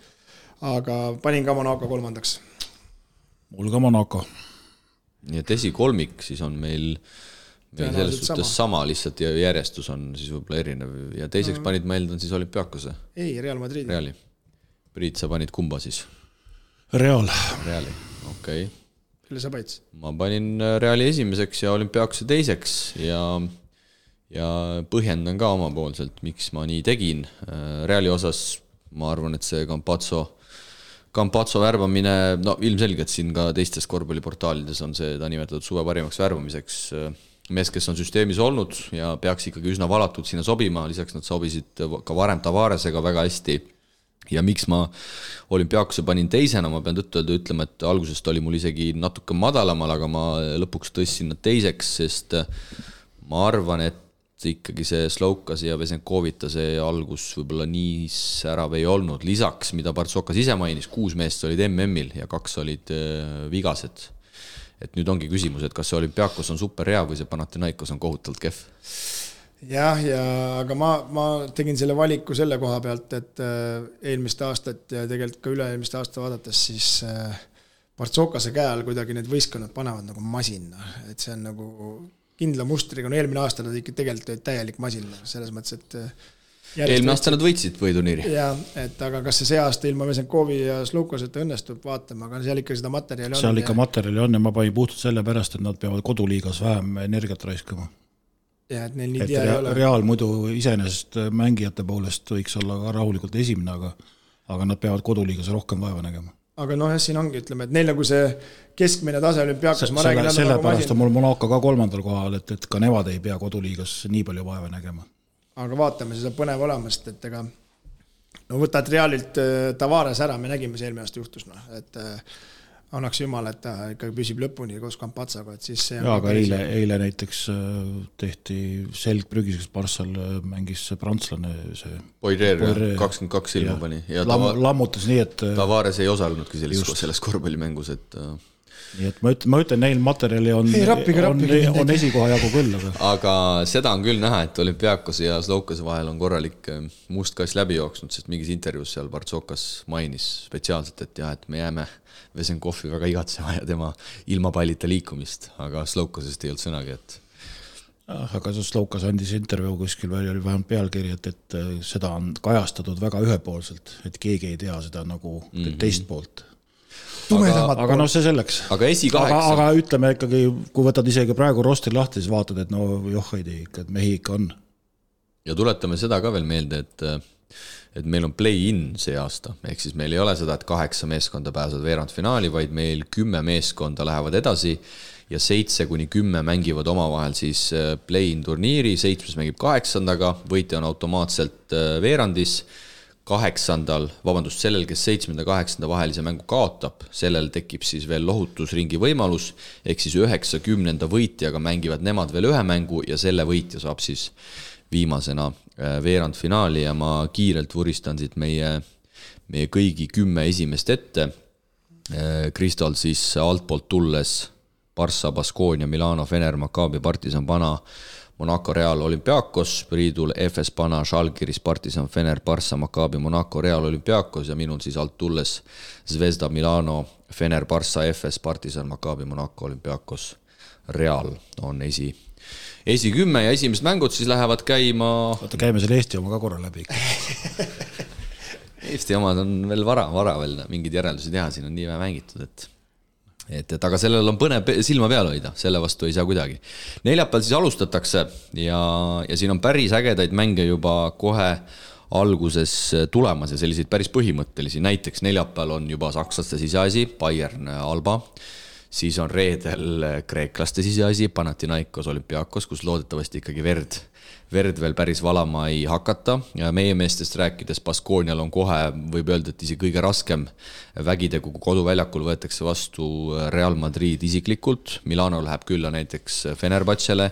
aga panin ka Monaco kolmandaks. mul ka Monaco. nii et esikolmik siis on meil, meil selles suhtes sama, sama, lihtsalt ja järjestus on siis võib-olla erinev ja teiseks mm. panid, ma eeldan siis olümpiaakose, ei, Real Madrid. Reali. Priit, sa panid kumba siis? Real, Reali, okei okay. kelle sa panid? ma panin Reali esimeseks ja olümpiaakuse teiseks ja, ja põhjendan ka omapoolselt, miks ma nii tegin. Reali osas ma arvan, et see Campazzo, Campazzo värbamine, no ilmselgelt siin ka teistes korvpalliportaalides on seda nimetatud suve parimaks värbamiseks. mees, kes on süsteemis olnud ja peaks ikkagi üsna valatult sinna sobima, lisaks nad sobisid ka varem Tavaresega väga hästi ja miks ma olümpiaakuse panin teisena, ma pean tõtt-öelda ütlema, et algusest oli mul isegi natuke madalamal, aga ma lõpuks tõstsin nad teiseks, sest ma arvan, et ikkagi see Slovkase ja Vesenkovita see algus võib-olla nii särav ei olnud, lisaks, mida Partsokas ise mainis, kuus meest olid MM-il ja kaks olid äh, vigased. et nüüd ongi küsimus, et kas see olümpiaakos on super hea või see Panathinaikos on kohutavalt kehv. jah, ja aga ma, ma tegin selle valiku selle koha pealt, et äh, eelmist aastat ja tegelikult ka üle-eelmist aasta vaadates, siis äh, Partsokase käe all kuidagi need võistkonnad panevad nagu masin, et see on nagu kindla mustriga, no eelmine aasta nad ikka tegelikult olid täielik masin, selles mõttes, et äh, eelmine aasta nad võitsid võiduturniiri. jaa, et aga kas see see aasta ilma Vesenkovi ja Slukaseta õnnestub, vaatame, aga seal ikka seda materjali on. seal ikka materjali on ja ma panin puhtalt sellepärast, et nad peavad koduliigas vähem energiat raiskama. ja et neil nii tea ei Rea- ole. Real muidu iseenesest mängijate poolest võiks olla ka rahulikult esimene, aga aga nad peavad koduliigas rohkem vaeva nägema. Aga noh, jah, siin ongi, ütleme, et neil nagu see keskmine tase olümpiaakas, ma räägin. selle, sellepärast on mul Monaco ka kolmandal kohal, et, et ka nemad ei pea koduliigas nii palju vaeva nägema. aga vaatame, see saab põnev olema, sest et ega no võtad Realilt äh, Tavares ära, me nägime, mis eelmine aasta juhtus, noh, et äh, annaks jumal, et ta ikkagi püsib lõpuni koos Campazzaga, et siis see jaa, aga eile, eile näiteks äh, tehti selg prügiseks, Barssal äh, mängis see prantslane, see Poirier kakskümmend kaks silma pani. Ja lam, Tava- lammutas nii, et äh, Tavares ei osalnudki selles, selles korvpallimängus, et äh, nii et ma ütlen, ma ütlen, neil materjali on, on, on esikoha jagu küll, aga aga seda on küll näha, et olümpiaakose ja Slovkase vahel on korralik äh, must kass läbi jooksnud, sest mingis intervjuus seal Partsokas mainis spetsiaalselt, et jah, et me jääme Vesenkovi väga igatsema ja tema ilma pallita liikumist, aga Slovkasest ei olnud sõnagi, et jah, aga see Slovkas andis intervjuu kuskil või oli vähemalt pealkiri, et, et äh, seda on kajastatud väga ühepoolselt, et keegi ei tea seda nagu mm -hmm. teist poolt. Tumedamad aga noh, see selleks. aga aga, esikaheksa, aga ütleme ikkagi, kui võtad isegi praegu rostri lahti, siis vaatad, et no joh ei tea ikka, et mehi ikka on. ja tuletame seda ka veel meelde, et et meil on play-in see aasta, ehk siis meil ei ole seda, et kaheksa meeskonda pääsevad veerandfinaali, vaid meil kümme meeskonda lähevad edasi ja seitse kuni kümme mängivad omavahel siis äh, play-in turniiri, seitsmes mängib kaheksandaga, võitja on automaatselt äh, veerandis kaheksandal, vabandust, sellel, kes seitsmenda, kaheksanda vahelise mängu kaotab, sellel tekib siis veel lohutusringi võimalus, ehk siis üheksakümnenda võitjaga mängivad nemad veel ühe mängu ja selle võitja saab siis viimasena äh, veerandfinaali ja ma kiirelt vuristan siit meie, meie kõigi kümme esimest ette. Kristol siis altpoolt tulles Barca, Baskonia, Milano, Fener, Maccabi, Partisan, Pana, Monaco, Real, Olümpiakos, Priidul FS Pana, Žalgiris, Partisan, Fener, Barca, Maccabi, Monaco, Real, Olümpiakos ja minul siis alt tulles Zvezda, Milano, Fener, Barca, FS, Partisan, Maccabi, Monaco, Olümpiakos, Real on esi, esikümme ja esimesed mängud siis lähevad käima oota, käime selle Eesti oma ka korra läbi ikka. Eesti omad on veel vara, vara veel mingeid järeldusi teha, siin on nii vähe mängitud, et et, et aga sellel on põnev silma peal hoida, selle vastu ei saa kuidagi. neljapäeval siis alustatakse ja, ja siin on päris ägedaid mänge juba kohe alguses tulemas ja selliseid päris põhimõttelisi, näiteks neljapäeval on juba sakslaste siseasi, Bayern Alba, siis on reedel kreeklaste siseasi, Panathinaikos olümpiaakos, kus loodetavasti ikkagi verd, verd veel päris valama ei hakata meie meestest rääkides Baskoonial on kohe, võib öelda, et isegi kõige raskem vägitegu, kui koduväljakul võetakse vastu Real Madrid isiklikult, Milano läheb külla näiteks Fenerbahcele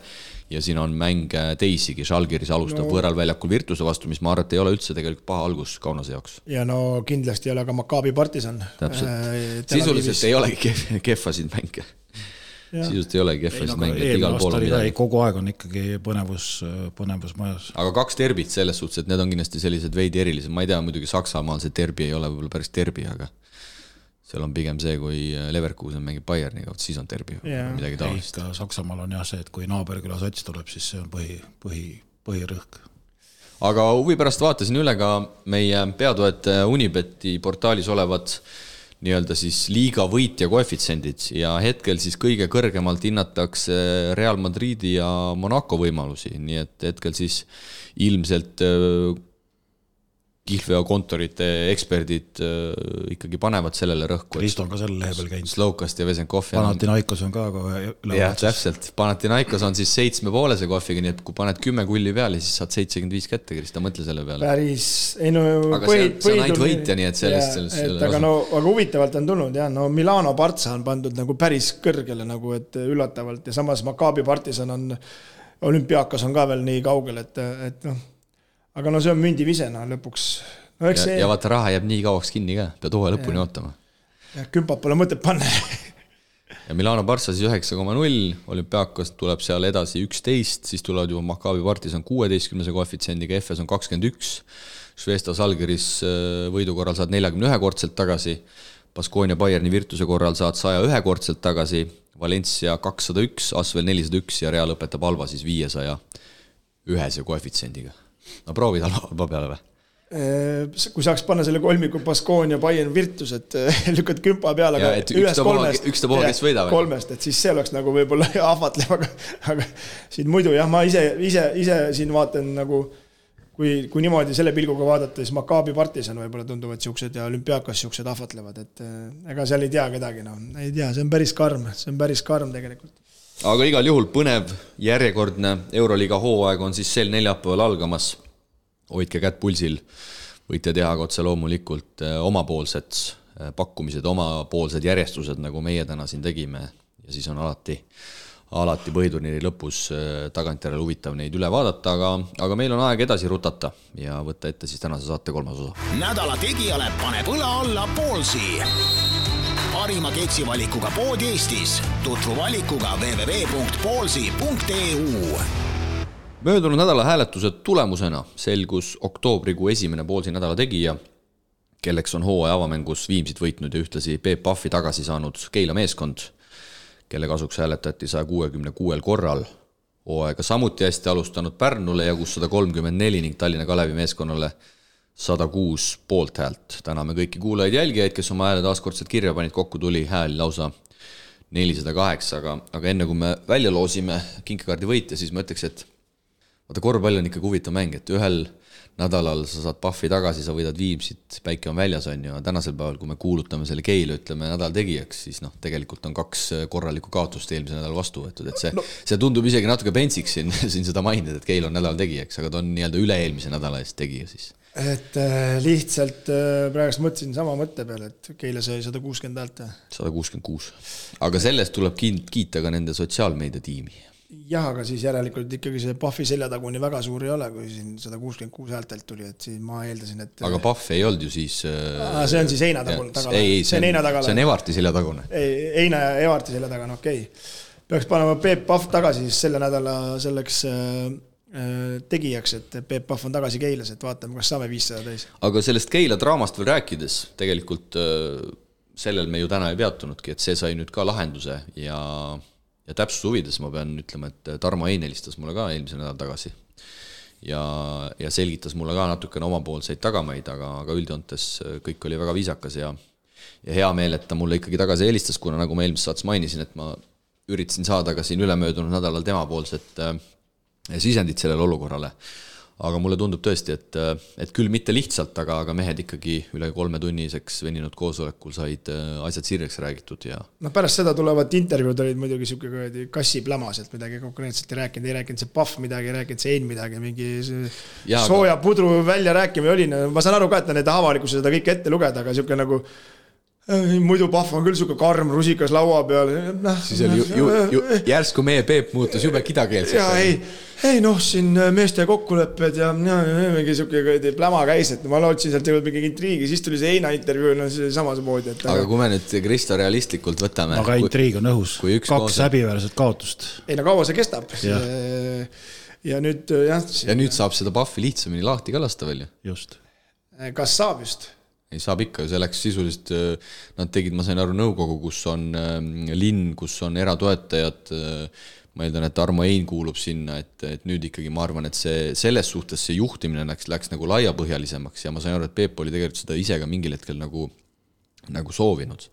ja siin on mänge teisigi, Žalgiris alustab no. võõral väljakul Virtuse vastu, mis ma arvan, et ei ole üldse tegelikult paha algus Kaunase jaoks. ja no kindlasti ei ole ka Maccabi partisan. täpselt, sisuliselt ei olegi kehv, kehvasid mänge. Sisuliselt ei olegi et eelmine igal pool on midagi. kogu aeg on ikkagi põnevus, põnevus majas. aga kaks derbit selles suhtes, et need on kindlasti sellised veidi erilised, ma ei tea, muidugi Saksamaal see derbi ei ole võib-olla päris derbi, aga seal on pigem see, kui Leverkusen mängib Bayerniga, vot siis on derbi Jaa. midagi taolist. Saksamaal on jah see, et kui naaberküla sots tuleb, siis see on põhi, põhi, põhirõhk. aga huvi pärast vaatasin üle ka meie peatoetaja Unibeti portaalis olevad nii-öelda siis liiga võitja koefitsiendid ja hetkel siis kõige kõrgemalt hinnatakse Real Madridi ja Monaco võimalusi, nii et hetkel siis ilmselt kihlveokontorite eksperdid äh, ikkagi panevad sellele rõhku, Risto on ka selle lehe peal käinud. Slokast ja Vesenkov enam Panathinaikos on ka kohe jah, ülevaatuses. täpselt, Panathinaikos on siis seitsme poolese kohviga, nii et kui paned kümme kulli peale, siis saad seitsekümmend viis kätte, Krista, mõtle selle peale. päris, ei no Aga see on- see on ainult võitja, nii et sellest- sellest- et aga osa- no, aga huvitavalt on tulnud jah, no Milano Partsa on pandud nagu päris kõrgele nagu, et üllatavalt ja samas Maccabi partisan on, olümpiaakas on ka veel nii kaugel, et, et noh, aga no see on mündivisena lõpuks. no ja, see ja vaata, raha jääb nii kauaks kinni ka, pead hooaja lõpuni ootama. kümpat pole mõtet panna. ja Milano Barca siis üheksa koma null, olümpiaakos tuleb seal edasi üksteist, siis tulevad juba Maccabi Partisan kuueteistkümnese koefitsiendiga, FS on kakskümmend üks, Švesta Salgeris äh, võidu korral saad neljakümne ühekordselt tagasi, Baskonia Bayerni Virtuse korral saad saja ühekordselt tagasi, Valencia kakssada üks, Asvel nelisada üks ja Real lõpetab Alba siis viiesaja ühese koefitsiendiga. No proovid Alba Alba peale või? kui saaks panna selle kolmiku Baskonia, Bayern, Virtus, et lükkad kümpa peale, aga ühest ükstapuha- kolmest. ükstapuha, kes võidab. kolmest, et siis see oleks nagu võib-olla ahvatlev, aga, aga siin muidu jah, ma ise, ise, ise siin vaatan nagu kui, kui niimoodi selle pilguga vaadata, siis Maccabi partisan võib-olla tunduvad siuksed ja olümpiaakas siuksed ahvatlevad, et eh, ega seal ei tea kedagi, noh, ei tea, see on päris karm, see on päris karm tegelikult. Aga igal juhul põnev järjekordne Euroliiga hooaeg on siis sel neljapäeval algamas. hoidke kätt pulsil, võite teha ka otse loomulikult eh, omapoolsed eh, pakkumised, omapoolsed järjestused, nagu meie täna siin tegime ja siis on alati, alati põhiturniiri lõpus eh, tagantjärele huvitav neid üle vaadata, aga, aga meil on aeg edasi rutata ja võtta ette siis tänase saate kolmas osa. nädala tegijale paneb õla alla Poolsi. Parima keksivalikuga pood Eestis. tutvu valikuga www.poolsi.eu möödunud nädala hääletuse tulemusena selgus oktoobrikuu esimene Poolsi nädala tegija, kelleks on hooaja avamängus Viimsit võitnud ja ühtlasi Peep Pahvi tagasi saanud Keila meeskond, kelle kasuks hääletati saja kuuekümne kuuel korral. hooaega samuti hästi alustanud Pärnule jagus sada kolmkümmend neli ning Tallinna Kalevi meeskonnale sada kuus poolthäält. täname kõiki kuulajaid-jälgijaid, kes oma hääle taaskordselt kirja panid, kokku tuli hääli lausa nelisada kaheksa, aga, aga enne kui me välja loosime kinkekaardi võitja, siis ma ütleks, et vaata, korvpall on ikkagi huvitav mäng, et ühel nädalal sa saad Pahvi tagasi, sa võidad Viimsit, päike on väljas, on ju, tänasel päeval, kui me kuulutame selle Keila, ütleme nädala tegijaks, siis noh, tegelikult on kaks korralikku kaotust eelmisel nädalal vastu võetud, et see no., see tundub isegi natuke pentsiks siin, siin seda mainida, et Keil on nädala tegijaks, aga ta on nii-öelda üle-eelmise nädala eest tegija siis. Et äh, lihtsalt äh, praegust mõtlesin sama mõtte peale, et Keila sai sada kuuskümmend häält. sada kuuskümmend kuus. aga sellest tuleb kiin- kiita ka nende sotsiaalmeedia tiimi jah, aga siis järelikult ikkagi see Pahvi seljatagune väga suur ei ole, kui siin sada kuuskümmend kuus häältelt tuli, et siis ma eeldasin, et aga Pahv ei olnud ju siis Aa, see on siis heina tagune- tagala. ei, ei, See on see on Evarti seljatagune. ei, Heina ja Evarti selja taga, no okei okay.. peaks panema Peep Pahv tagasi siis selle nädala selleks äh, äh, tegijaks, et Peep Pahv on tagasi Keilas, et vaatame, kas saame viissada täis. aga sellest Keila draamast veel rääkides, tegelikult äh, sellel me ju täna ei peatunudki, et see sai nüüd ka lahenduse ja, ja täpsuse huvides ma pean ütlema, et Tarmo Hein helistas mulle ka eelmise nädala tagasi. ja, ja selgitas mulle ka natukene omapoolseid tagamaid, aga, aga üldjoontes kõik oli väga viisakas ja ja hea meel, et ta mulle ikkagi tagasi helistas, kuna nagu ma eelmises saates mainisin, et ma üritasin saada ka siin ülemöödunud nädalal temapoolset äh, sisendit sellele olukorrale. aga mulle tundub tõesti, et, et küll mitte lihtsalt, aga, aga mehed ikkagi üle kolmetunniseks veninud koosolekul said äh, asjad sirgeks räägitud ja. noh, pärast seda tulevad intervjuud olid muidugi sihuke kuradi kassiplämas, et midagi konkreetselt ei rääkinud, ei rääkinud see Pahv midagi, ei rääkinud see Ein midagi, mingi ja, sooja aga... pudru väljarääkimine oli, no ma saan aru ka, et ta need avalikkuse seda kõike ette lugeda, aga sihuke nagu muidu Pahv on küll sihuke karm rusikas laua peal, noh. siis oli ju, ju, ju järsku meie Peep muutus jube kidakeelseks. ja ei, ei noh, siin meeste kokkulepped ja, ja, ja mingi sihuke kuradi pläma käis, et ma lootsin sealt jõuab mingi intriigi, siis tuli see Heina intervjuu, no see samasugune, et. aga kui me nüüd Kristo realistlikult võtame. aga intriig on õhus, kaks koos... häbiväärset kaotust. ei no kaua see kestab? ja nüüd jah. ja nüüd saab seda Pahvi lihtsamini lahti ka lasta veel ju. just. kas saab just? Ei, saab ikka, see läks sisuliselt, äh, nad tegid, ma sain aru, nõukogu, kus on ähm, linn, kus on eratoetajad, äh, ma eeldan, et Tarmo Ein kuulub sinna, et, et nüüd ikkagi ma arvan, et see, selles suhtes see juhtimine läks, läks nagu laiapõhjalisemaks ja ma sain aru, et Peep oli tegelikult seda ise ka mingil hetkel nagu, nagu soovinud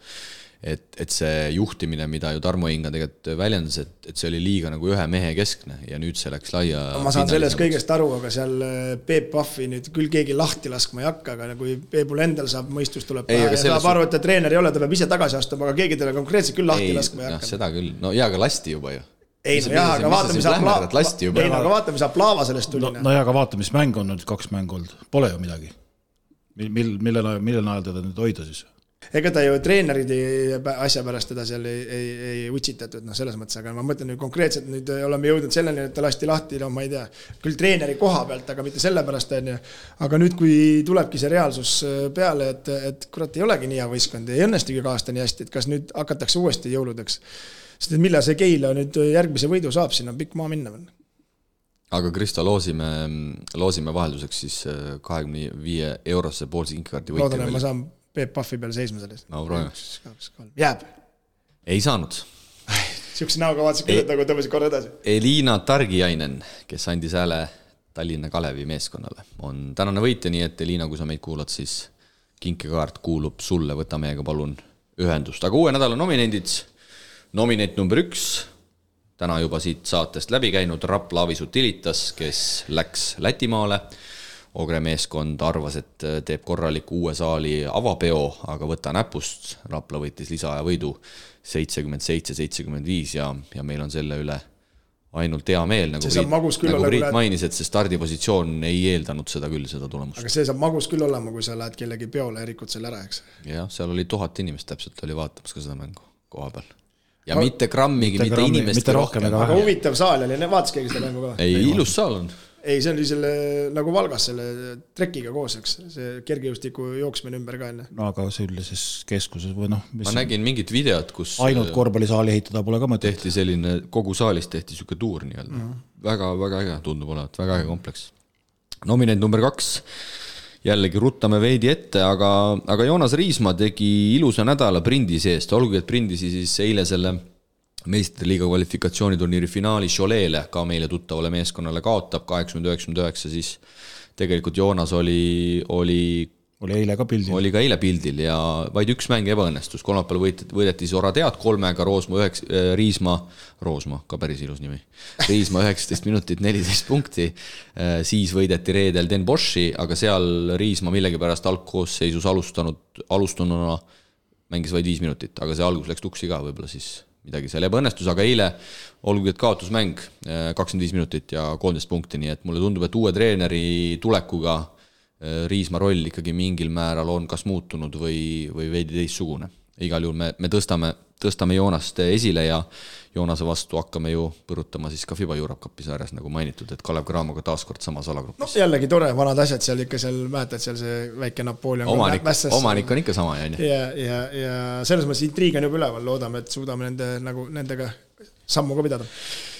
et, et see juhtimine, mida ju Tarmo Inga tegelikult väljendas, et, et see oli liiga nagu ühe mehe keskne ja nüüd see läks laia. ma saan sellest kõigest aru, aga seal äh, Peep Pahvi nüüd küll keegi lahti laskma ei hakka, aga kui Peepul endal saab mõistus tuleb pähe ja saab aru, et ta treener ei ole, ta peab ise tagasi astuma, aga keegi teda konkreetselt küll lahti ei, laskma ei hakka. seda küll, no jaa, aga lasti juba ju ei no jaa, aga vaata, mis Aplava, ei no aga vaata, mis Aplava sellest tuli. no, no jaa, aga vaata, mis mäng on nüüd kaks mängu olnud, pole ju midagi. mil, mil, mille, mille najal teda nüüd hoida siis? Ega ta ju treenerid asja pärast teda seal ei, ei, ei utsitatud, noh, selles mõttes, aga ma mõtlen nüüd konkreetselt nüüd oleme jõudnud selleni, et ta lasti lahti, no ma ei tea, küll treeneri koha pealt, aga mitte sellepärast, on ju. aga nüüd, kui tulebki see reaalsus äh, peale, et, et kurat, ei olegi nii hea võistkond, ei õnnestugi ka aasta nii hästi, et kas nüüd hakatakse uuesti jõuludeks. sest et millal see Keila nüüd järgmise võidu saab, siin on pikk maa minna veel aga Kristo, loosime, loosime vahelduseks siis äh, kahekümne viie eurose poolse kinkekaardi võitja. loodan, et ma saan Peep Pahvi peal seisma selles. no proovime. jääb. ei saanud. sihukese näoga vaatasin küll, et nagu tõmbasid korra edasi. Elina Targiainen, kes andis hääle Tallinna Kalevi meeskonnale, on tänane võitja, nii et Elina, kui sa meid kuulad, siis kinkekaart kuulub sulle, võta meiega palun ühendust, aga uue nädala nominendid, nominent number üks, täna juba siit saatest läbi käinud Rapla Avisu Tilitas, kes läks Lätimaale Ogre meeskond arvas, et äh, teeb korraliku uue saali avapeo, aga võta näpust, Rapla võitis lisaaja võidu seitsekümmend seitse, seitsekümmend viis ja, ja meil on selle üle ainult hea meel, nagu Priit, nagu Priit kurat... mainis, et see stardipositsioon ei eeldanud seda küll, seda tulemust. aga see saab magus küll olema, kui sa lähed kellegi peole ja rikud selle ära, eks. jah, seal oli tuhat inimest täpselt oli vaatamas ka seda mängu koha peal. ja no, mitte grammigi, mitte, mitte inimestki rohkem. aga huvitav saal oli, vaatas keegi seda mängu ka? ei, ilus saal on ei, see oli selle nagu Valgas selle trekiga koos, eks, see kergejõustiku jooksmine ümber ka enne. no aga see üldises keskuses või noh. ma nägin mingit videot, kus. ainult korvpallisaali ehitada pole ka mõtet. tehti selline, kogu saalis tehti sihuke tuur nii-öelda mm -hmm.. väga, väga äge tundub olevat, väga äge kompleks. nominent number kaks jällegi ruttame veidi ette, aga, aga Joonas Riismaa tegi ilusa nädala Prindis eest, olgugi et Prindisi siis eile selle meistriliiga kvalifikatsiooniturniiri finaali Cholet'le, ka meile tuttavale meeskonnale kaotab kaheksakümmend, üheksakümmend üheksa, siis tegelikult Joonas oli, oli oli eile ka pildil. oli ka eile pildil ja vaid üks mäng ebaõnnestus, kolmapäeval võideti, võideti siis Oratead kolmega, Roosma üheks äh,, Riismaa, Roosma, ka päris ilus nimi. Riismaa üheksateist minutit, neliteist punkti äh,. siis võideti reedel Den Boschi, aga seal Riismaa millegipärast algkoosseisus alustanud, alustununa mängis vaid viis minutit, aga see algus läks tuksi ka, võib-olla siis midagi seal ebaõnnestus, aga eile olgugi, et kaotusmäng, äh, kakskümmend viis minutit ja kolmteist punkti, nii et mulle tundub, et uue treeneri tulekuga äh, Riismaa roll ikkagi mingil määral on kas muutunud või, või veidi teistsugune. Igal juhul me, me tõstame, tõstame Joonast esile ja Joonase vastu hakkame ju põrutama siis ka Fiba Europe Cupi sarjas, nagu mainitud, et Kalev Cramoga taas kord samas alagrupis. no jällegi tore, vanad asjad seal ikka seal, mäletad seal see väike Napoleon. omanik, omanik on ikka sama, on ju. ja, ja, ja selles mõttes intriig on juba üleval, loodame, et suudame nende nagu nendega sammu ka pidada.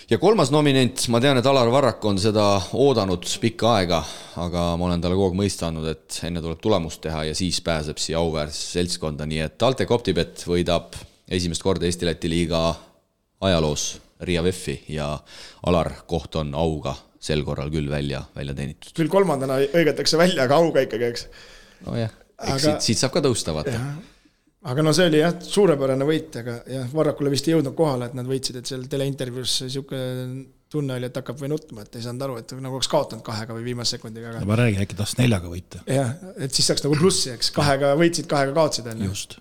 Ja kolmas nominent, ma tean, et Alar Varrak on seda oodanud pikka aega, aga ma olen talle kogu aeg mõista andnud, et enne tuleb tulemust teha ja siis pääseb siia auväärsesse seltskonda, nii et TalTech Optibet võidab esimest korda Eesti-Läti liiga ajaloos Riia VEF-i ja Alar koht on auga sel korral küll välja, välja teenitud. küll kolmandana õigetakse välja, aga auga ikkagi, eks. nojah, eks aga... siit, siit saab ka tõusta, vaata. Aga no see oli jah, suurepärane võit, aga jah, Varrakule vist ei jõudnud kohale, et nad võitsid, et seal teleintervjuus sihuke tunne oli, et hakkab või nutma, et ei saanud aru, et nagu oleks kaotanud kahega või viimase sekundiga, aga. ma räägin, äkki tahtis neljaga võita. jah, et siis saaks nagu plussi, eks, kahega võitsid, kahega kaotsid, on ju. just.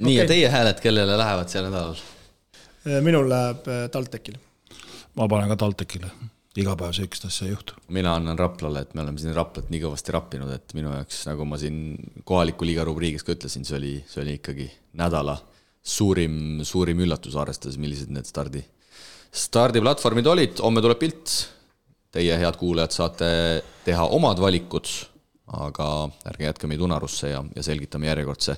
nii okay., ja teie hääled, kellele lähevad sel nädalal? minul läheb äh, TalTechile. ma panen ka TalTechile iga päev sihukest asja ei juhtu. mina annan Raplale, et me oleme siin Raplat nii kõvasti rappinud, et minu jaoks, nagu ma siin kohaliku liiga rubriigis ka ütlesin, see oli, see oli ikkagi nädala suurim, suurim üllatus, arvestades, millised need stardi, stardiplatvormid olid, homme tuleb pilt. Teie, head kuulajad, saate teha omad valikud, aga ärge jätke meid unarusse ja, ja selgitame järjekordse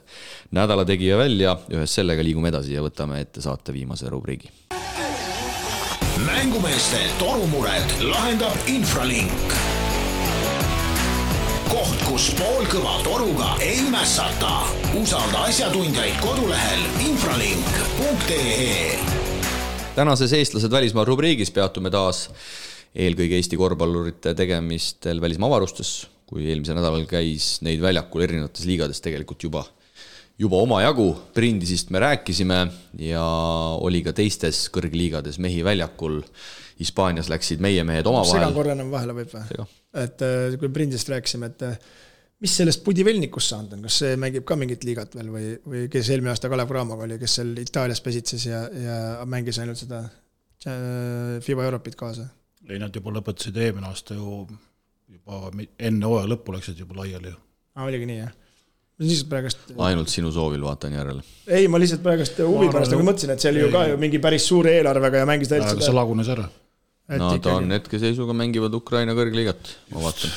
nädala tegija välja, ühes sellega liigume edasi ja võtame ette saate viimase rubriigi mängumeeste torumured lahendab Infralink. koht, kus poolkõva toruga ei mässata. usalda asjatundjaid kodulehel infralink.ee. tänases Eestlased välismaal rubriigis peatume taas eelkõige Eesti korvpallurite tegemistel välismaa avarustes, kui eelmisel nädalal käis neid väljakul erinevates liigades tegelikult juba juba omajagu, Prindisist me rääkisime ja oli ka teistes kõrgliigades mehi väljakul. Hispaanias läksid meie mehed omavahel. segan korra enam vahele võib või? et äh, kui Prindist rääkisime, et äh, mis sellest Budivelnikust saanud on, kas see mängib ka mingit liigat veel või, või kes eelmine aasta Kalev Cramoga oli, kes seal Itaalias pesitses ja, ja mängis ainult seda äh, FIBA Europit kaasa? ei, nad juba lõpetasid eelmine aasta ju juba enne hooaja lõppu läksid juba laiali ju. aa, oligi nii, jah? Lihtsalt praegust. ainult sinu soovil vaatan järele. ei, ma lihtsalt praegust huvi pärast nagu mõtlesin, et see oli ju ka ju mingi päris suure eelarvega ja mängis täitsa. see lagunes ära. no ta on hetkeseisuga mängivad Ukraina kõrgliigat, ma vaatan.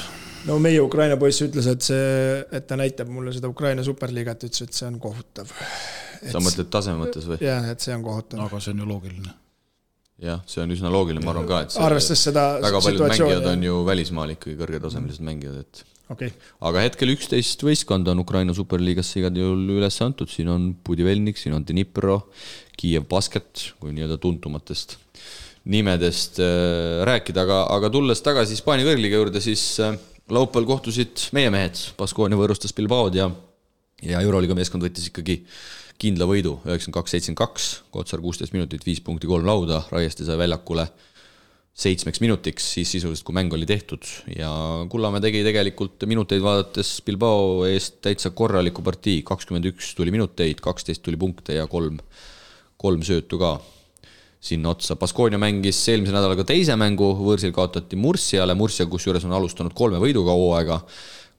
no meie Ukraina poiss ütles, et see, et ta näitab mulle seda Ukraina superliigat, ütles, et see on kohutav. sa mõtled taseme mõttes või? jah, et see on kohutav. aga see on ju loogiline jah, see on üsna loogiline, ma arvan ka, et arvestades seda väga paljud mängijad on ju välismaal ikkagi kõrgetasemelised mängijad, et okay.. aga hetkel üksteist võistkonda on Ukraina superliigasse igal juhul üles antud, siin on Budivelnik, siin on Dnipro, Kiiev Basket kui nii-öelda tuntumatest nimedest äh, rääkida, aga, aga tulles tagasi Hispaania kõrgliiga juurde, siis äh, laupäeval kohtusid meie mehed, Baskonia võõrustas Bilbaod ja, ja Euroliiga meeskond võttis ikkagi kindla võidu, üheksakümmend kaks, seitsekümmend kaks, Kotsar kuusteist minutit, viis punkti, kolm lauda, Raieste sai väljakule seitsmeks minutiks, siis sisuliselt, kui mäng oli tehtud. Ja Kullamäe tegi tegelikult minuteid vaadates Bilbao eest täitsa korraliku partii, kakskümmend üks tuli minuteid, kaksteist tuli punkte ja kolm, kolm söötu ka. Sinna otsa. Baskonia mängis eelmise nädalaga teise mängu, võõrsil kaotati Mursiale, Mursia kusjuures on alustanud kolme võiduga hooaega,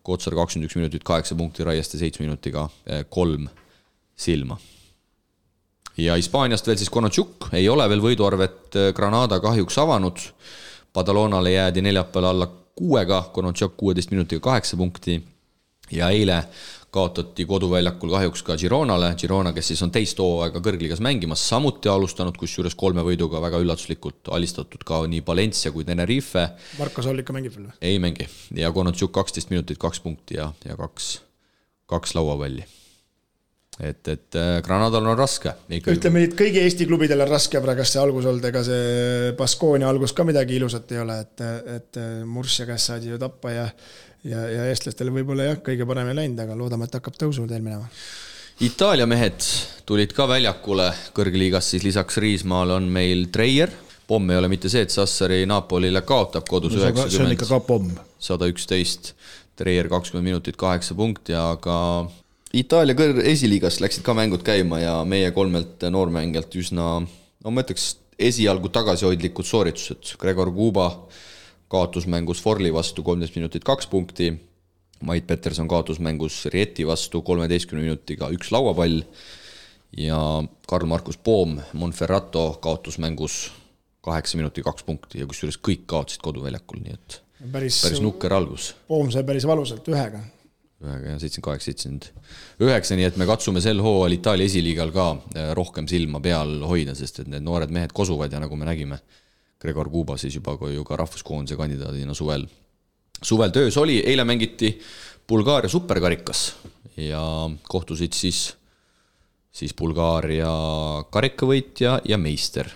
Kotsar kakskümmend üks minutit, kaheksa punkti, Raieste seitsme minutiga eh, kolm silma ja Hispaaniast veel siis Konotšuk ei ole veel võiduarvet äh, Granada kahjuks avanud. Badalonale jäädi neljapäeval alla kuuega, Konotšuk kuueteist minutiga kaheksa punkti ja eile kaotati koduväljakul kahjuks ka Gironale, Girona, kes siis on teist hooaega kõrgliigas mängimas, samuti alustanud, kusjuures kolme võiduga väga üllatuslikult alistatud ka nii Valencia kui Tenerife. Marko Soll ikka mängib veel või? ei mängi ja Konotšuk kaksteist minutit, kaks punkti ja, ja kaks, kaks lauapalli et, et äh, Granadal on raske. ütleme nii, et kõigi Eesti klubidel on raske praegust see algus olnud, ega see Baskonia algus ka midagi ilusat ei ole, et, et Murcia käest saadi ju tappa ja ja, ja eestlastele võib-olla jah, kõige parem ei läinud, aga loodame, et hakkab tõusuteel minema. Itaalia mehed tulid ka väljakule kõrgliigas, siis lisaks Riismaale on meil Treier, pomm ei ole mitte see, et Sassari Napolile kaotab kodus üheksakümmend no,. see on ikka ka pomm. sada üksteist, Treier kakskümmend minutit, kaheksa punkti, aga Itaalia kõr-, esiliigas läksid ka mängud käima ja meie kolmelt noormängijalt üsna, no ma ütleks, esialgu tagasihoidlikud sooritused. Gregor Kuba kaotusmängus Forli vastu kolmteist minutit kaks punkti, Mait Peterson kaotusmängus Rieti vastu kolmeteistkümne minutiga üks lauapall ja Karl-Markus Poom Monferrato kaotusmängus kaheksa minuti kaks punkti ja kusjuures kõik kaotasid koduväljakul, nii et päris, päris nukker algus. Poom sai päris valusalt ühega ühega ja seitsekümmend kaheksa, seitsekümmend üheksa, nii et me katsume sel hooajal Itaalia esiliigal ka äh, rohkem silma peal hoida, sest et need noored mehed kosuvad ja nagu me nägime, Gregor Kuba siis juba ju ka rahvuskoondise kandidaadina suvel, suvel töös oli, eile mängiti Bulgaaria superkarikas ja kohtusid siis, siis Bulgaaria karikavõitja ja meister.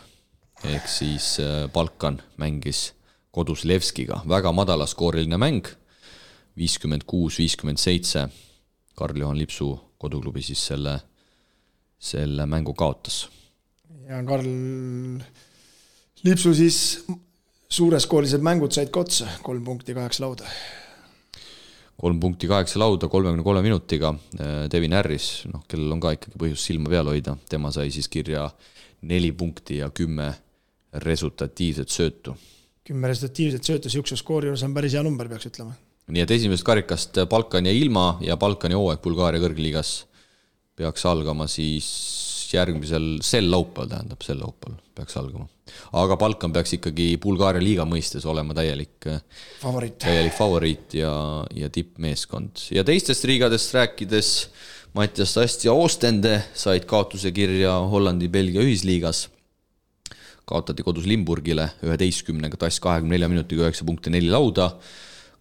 ehk siis äh, Balkan mängis kodus Levskiga, väga madalaskooriline mäng, viiskümmend kuus, viiskümmend seitse. Karl-Juhan Lipsu koduklubi siis selle, selle mängu kaotas. ja Karl Lipsu siis suureskoorilised mängud said ka otsa, kolm punkti, kaheksa lauda. kolm punkti, kaheksa lauda kolmekümne kolme minutiga. Devin Harris, noh, kellel on ka ikkagi põhjust silma peal hoida, tema sai siis kirja neli punkti ja kümme resultatiivset söötu kümme resultatiivset söötu sihukese skoori juures on päris hea number, peaks ütlema. Nii et esimesest karikast Balkani ja ilma ja Balkani hooaeg Bulgaaria kõrgliigas peaks algama siis järgmisel, sel laupäeval tähendab, sel laupäeval peaks algama. aga Balkan peaks ikkagi Bulgaaria liiga mõistes olema täielik favoriit, täielik favoriit ja, ja tippmeeskond. ja teistest liigadest rääkides, Mattias Tast ja Ostende said kaotuse kirja Hollandi-Belgia ühisliigas kaotati kodus Limburgile üheteistkümnega, tass kahekümne nelja minutiga üheksa punkti, neli lauda.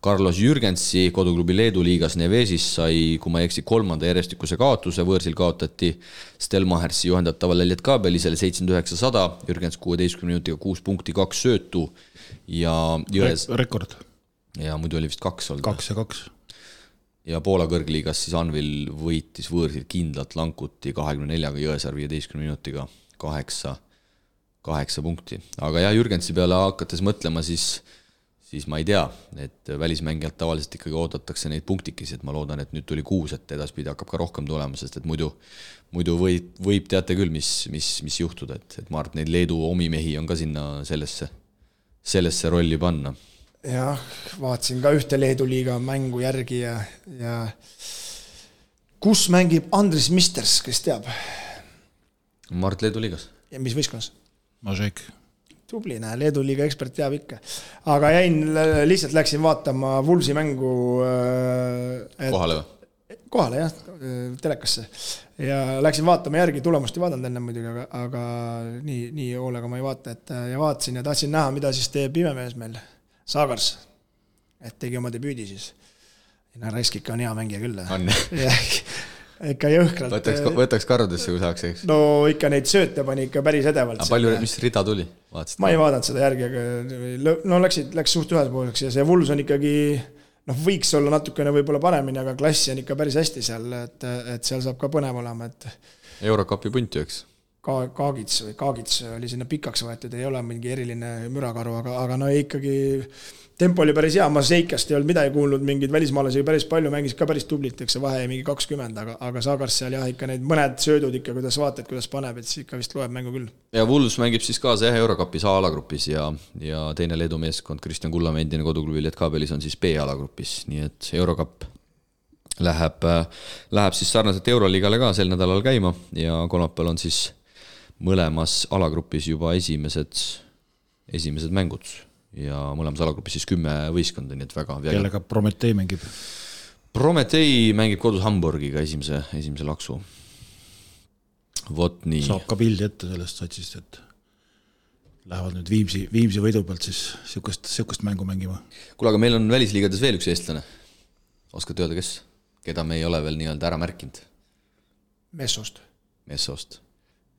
Carlos Jürgensi koduklubi Leedu liigas Nevesis sai, kui ma ei eksi, kolmanda järjestikuse kaotuse, võõrsil kaotati Stelmachersi juhendatavale Lietkabelisele seitsekümmend üheksa, sada, Jürgens kuueteistkümne minutiga kuus punkti, kaks söötu ja Jões Re. rekord. ja muidu oli vist kaks olnud. kaks ja kaks. ja Poola kõrgliigas siis Anvil võitis võõrsil kindlalt Lankuti kahekümne neljaga, Jõesaar viieteistkümne minutiga kaheksa kaheksa punkti, aga jah, Jürgensi peale hakates mõtlema, siis siis ma ei tea, et välismängijalt tavaliselt ikkagi oodatakse neid punktikesi, et ma loodan, et nüüd tuli kuus, et edaspidi hakkab ka rohkem tulema, sest et muidu muidu võib, võib teate küll, mis, mis, mis juhtuda, et, et ma arvan, et neid Leedu omi mehi on ka sinna sellesse, sellesse rolli panna. jah, vaatasin ka ühte Leedu liiga mängu järgi ja, ja kus mängib Andres Misters, kes teab? Mart Leedu liigas. ja mis võistkonnas? Mažek. Tubli, näe, Leedu liiga ekspert teab ikka. aga jäin, lihtsalt läksin vaatama Wulfsi mängu äh,. kohale või? kohale jah, telekasse. ja läksin vaatama järgi, tulemust ei vaadanud enne muidugi, aga, aga nii, nii hoolega ma ei vaata, et ja vaatasin ja tahtsin näha, mida siis teeb imemees meil, Saagars. et tegi oma debüüdi siis. härra Esk ikka on hea mängija küll. on ikka jõhkralt. võtaks, võtaks karudesse, kui saaks, eks? no ikka neid sööte pani ikka päris edevalt. palju, mis rida tuli? Ma ei vaadanud seda järgi, aga no läksid, läks suht ühepoolseks ja see Wools on ikkagi noh, võiks olla natukene võib-olla paremini, aga klassi on ikka päris hästi seal, et, et seal saab ka põnev olema, et. eurokapi punt ju, eks? Ka-, Kaagits või Kaagits oli sinna pikaks võetud, ei ole mingi eriline mürakaru, aga, aga no ikkagi tempo oli päris hea, ma Seikast ei olnud midagi kuulnud, mingeid välismaalasi päris palju, mängis ka päris tublit, eks see vahe mingi kakskümmend, aga, aga Saagars seal jah, ikka need mõned söödud ikka, kuidas vaatad, kuidas paneb, et siis ikka vist loeb mängu küll. ja Wools mängib siis kaasa jah, Eurokapis A-alagrupis ja, ja teine Leedu meeskond, Kristjan Kullamäe endine koduklubi Lietkabelis on siis B-alagrupis, nii et Eurokapp läheb, läheb siis sarnaselt Euroliigale ka sel nädalal käima ja kolmapäeval on siis mõlemas alagrupis juba esimesed, esimesed mängud ja mõlemas alagrupis siis kümme võistkonda, nii et väga. kellega Prometee mängib? Prometee mängib kodus Hamburgiga esimese, esimese laksu. vot nii. saab ka pildi ette sellest satsist, et lähevad nüüd Viimsi, Viimsi võidu pealt siis sihukest, sihukest mängu mängima. kuule, aga meil on välisliigades veel üks eestlane. oskad öelda, kes? keda me ei ole veel nii-öelda ära märkinud? Messost. Messost.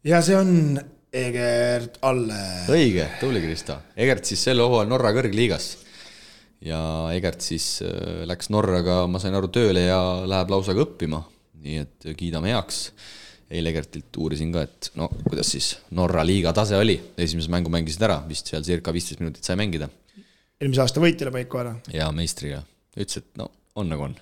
ja see on Egert Alle. õige, tubli Kristo. Egert siis sel hooajal Norra kõrgliigas. ja Egert siis äh, läks Norraga, ma sain aru, tööle ja läheb lausa ka õppima. nii et kiidame heaks. eile Egertilt uurisin ka, et no kuidas siis Norra liiga tase oli. esimese mängu mängisid ära, vist seal circa viisteist minutit sai mängida. eelmise aasta võitjale panid kohe ära? jaa, meistriga. ütles, et no on nagu on.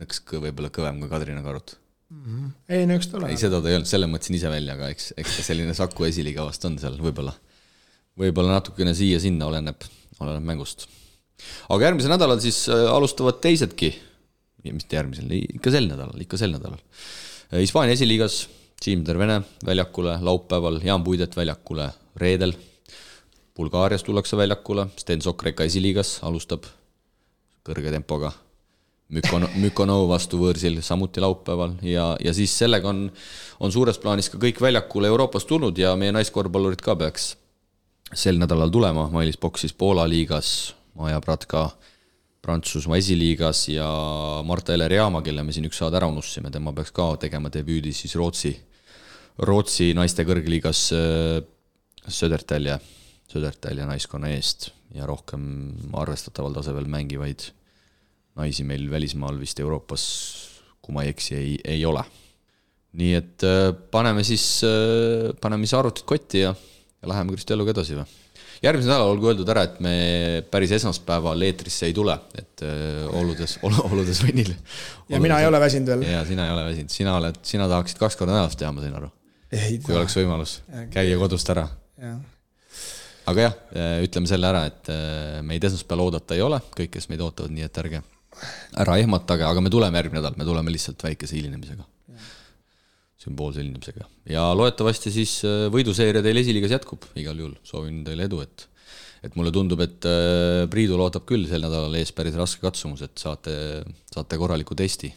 läks võib-olla kõvem kui Kadrina Karut mm. -hmm. ei no eks ta ole. ei, seda ta ei olnud, selle mõtlesin ise välja, aga eks, eks ta selline Saku esiliiga vast on seal võib-olla. võib-olla natukene siia-sinna, oleneb, oleneb mängust. aga järgmisel nädalal siis äh, alustavad teisedki, mitte järgmisel, ikka sel nädalal, ikka sel nädalal. Äh, Hispaania esiliigas Siim Tervene väljakule laupäeval, Jaan Puidet väljakule reedel. Bulgaarias tullakse väljakule, Sten Sokreka esiliigas alustab kõrge tempoga Mükono-, Mükonou vastu võõrsil samuti laupäeval. Ja, ja siis sellega on, on suures plaanis ka kõik väljakule Euroopast tulnud ja meie naiskorvpallurid ka peaks sel nädalal tulema, Mailis Pokk siis Poola liigas, Maja Pratka Prantsusmaa esiliigas ja Marta-Ele Reama, kelle me siin üks saade ära unustasime, tema peaks ka tegema debüüdi siis Rootsi, Rootsi naiste kõrgliigas äh, Södertälje, Södertälje naiskonna eest ja rohkem arvestataval tasemel mängivaid naisi meil välismaal vist Euroopas, kui ma ei eksi, ei, ei ole. nii et äh, paneme siis, äh, paneme siis arvutid kotti ja, ja läheme Kristialuga edasi või? järgmisel nädalal olgu öeldud ära, et me päris esmaspäeval eetrisse ei tule, et äh, oludes ol,, oludes võnnil. ja mina ei ole väsinud veel. ja sina ei ole väsinud, sina oled, sina tahaksid kaks korda nädalas teha, ma sain aru. kui oleks võimalus käia kodust ära. aga jah, ütleme selle ära, et meid esmaspäeval oodata ei ole, kõik, kes meid ootavad, nii et ärge ära ehmatage, aga me tuleme järgmine nädal, me tuleme lihtsalt väikese hilinemisega sümboolse hilinemisega. ja loodetavasti siis äh, võiduseeria teil esiliigas jätkub, igal juhul soovin teile edu, et et mulle tundub, et äh, Priidul ootab küll sel nädalal ees päris raske katsumus, et saate, saate korraliku testi.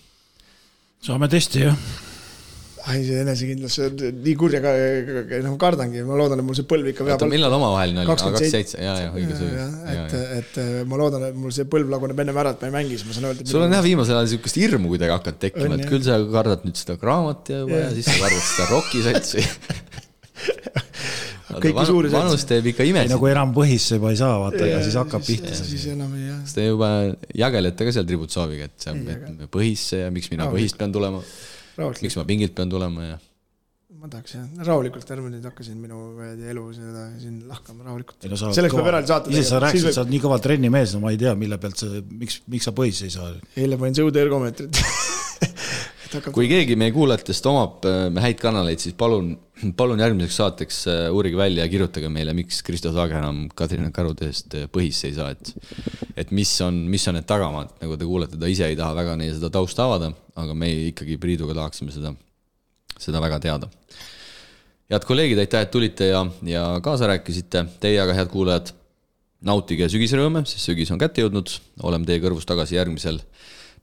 saame testi, jah ai, see enesekindlus, see on nii kurja ka, noh, kardangi, ma loodan, et mul see põlv ikka veab. oota, millal omavaheline oli? kakskümmend seitse, jaa, jaa, õige see oli. et, et ma loodan, et mul see põlv laguneb ennem ära, et ma ei mängi, siis ma saan öelda. sul on jah, viimasel ajal niisugust hirmu kuidagi hakanud tekkima, et küll sa kardad nüüd seda Graamat ja, ja siis sa kardad seda Rocki-satsi kõiki suuri satsi. vanus teeb ikka imesid. nagu enam põhisse juba ei saa, vaata, ja siis hakkab pihta. siis enam ei jah. te juba jagelete ka seal Tributsaviga, et see põhisse ja miks mina põhist pean tulema. Miks ma pingilt pean tulema ja ma tahaks jah, rahulikult, ärme nüüd hakka siin minu elu seda siin lahkama rahulikult. selleks peab eraldi saate tegema. ise sa rääkisid, sa oled nii kõva trennimees, no ma ei tea, mille pealt sa, miks, miks sa põhisse ei saa? eile panin sõudeergomeetrit kui keegi meie kuulajatest omab äh, häid kanaleid, siis palun, palun järgmiseks saateks äh, uurige välja ja kirjutage meile, miks Kristo Saage enam Kadrina Karude eest äh, põhisse ei saa, et et mis on, mis on need tagamaad, nagu te kuulete, ta ise ei taha väga neile seda tausta avada, aga me ikkagi Priiduga tahaksime seda seda väga teada. head kolleegid, aitäh, et tulite ja, ja kaasa rääkisite, teie aga, head kuulajad, nautige sügisrõõme, sest sügis on kätte jõudnud, oleme teie kõrvus tagasi järgmisel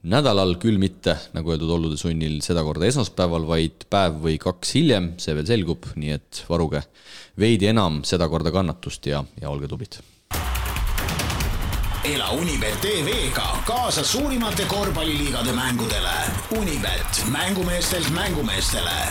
nädalal, küll mitte, nagu öeldud, olude sunnil sedakorda esmaspäeval, vaid päev või kaks hiljem, see veel selgub, nii et varuge veidi enam sedakorda kannatust ja, ja olge tublid ela Unibet tv-ga kaasa suurimate korvpalliliigade mängudele. Unibet, mängumeestelt mängumeestele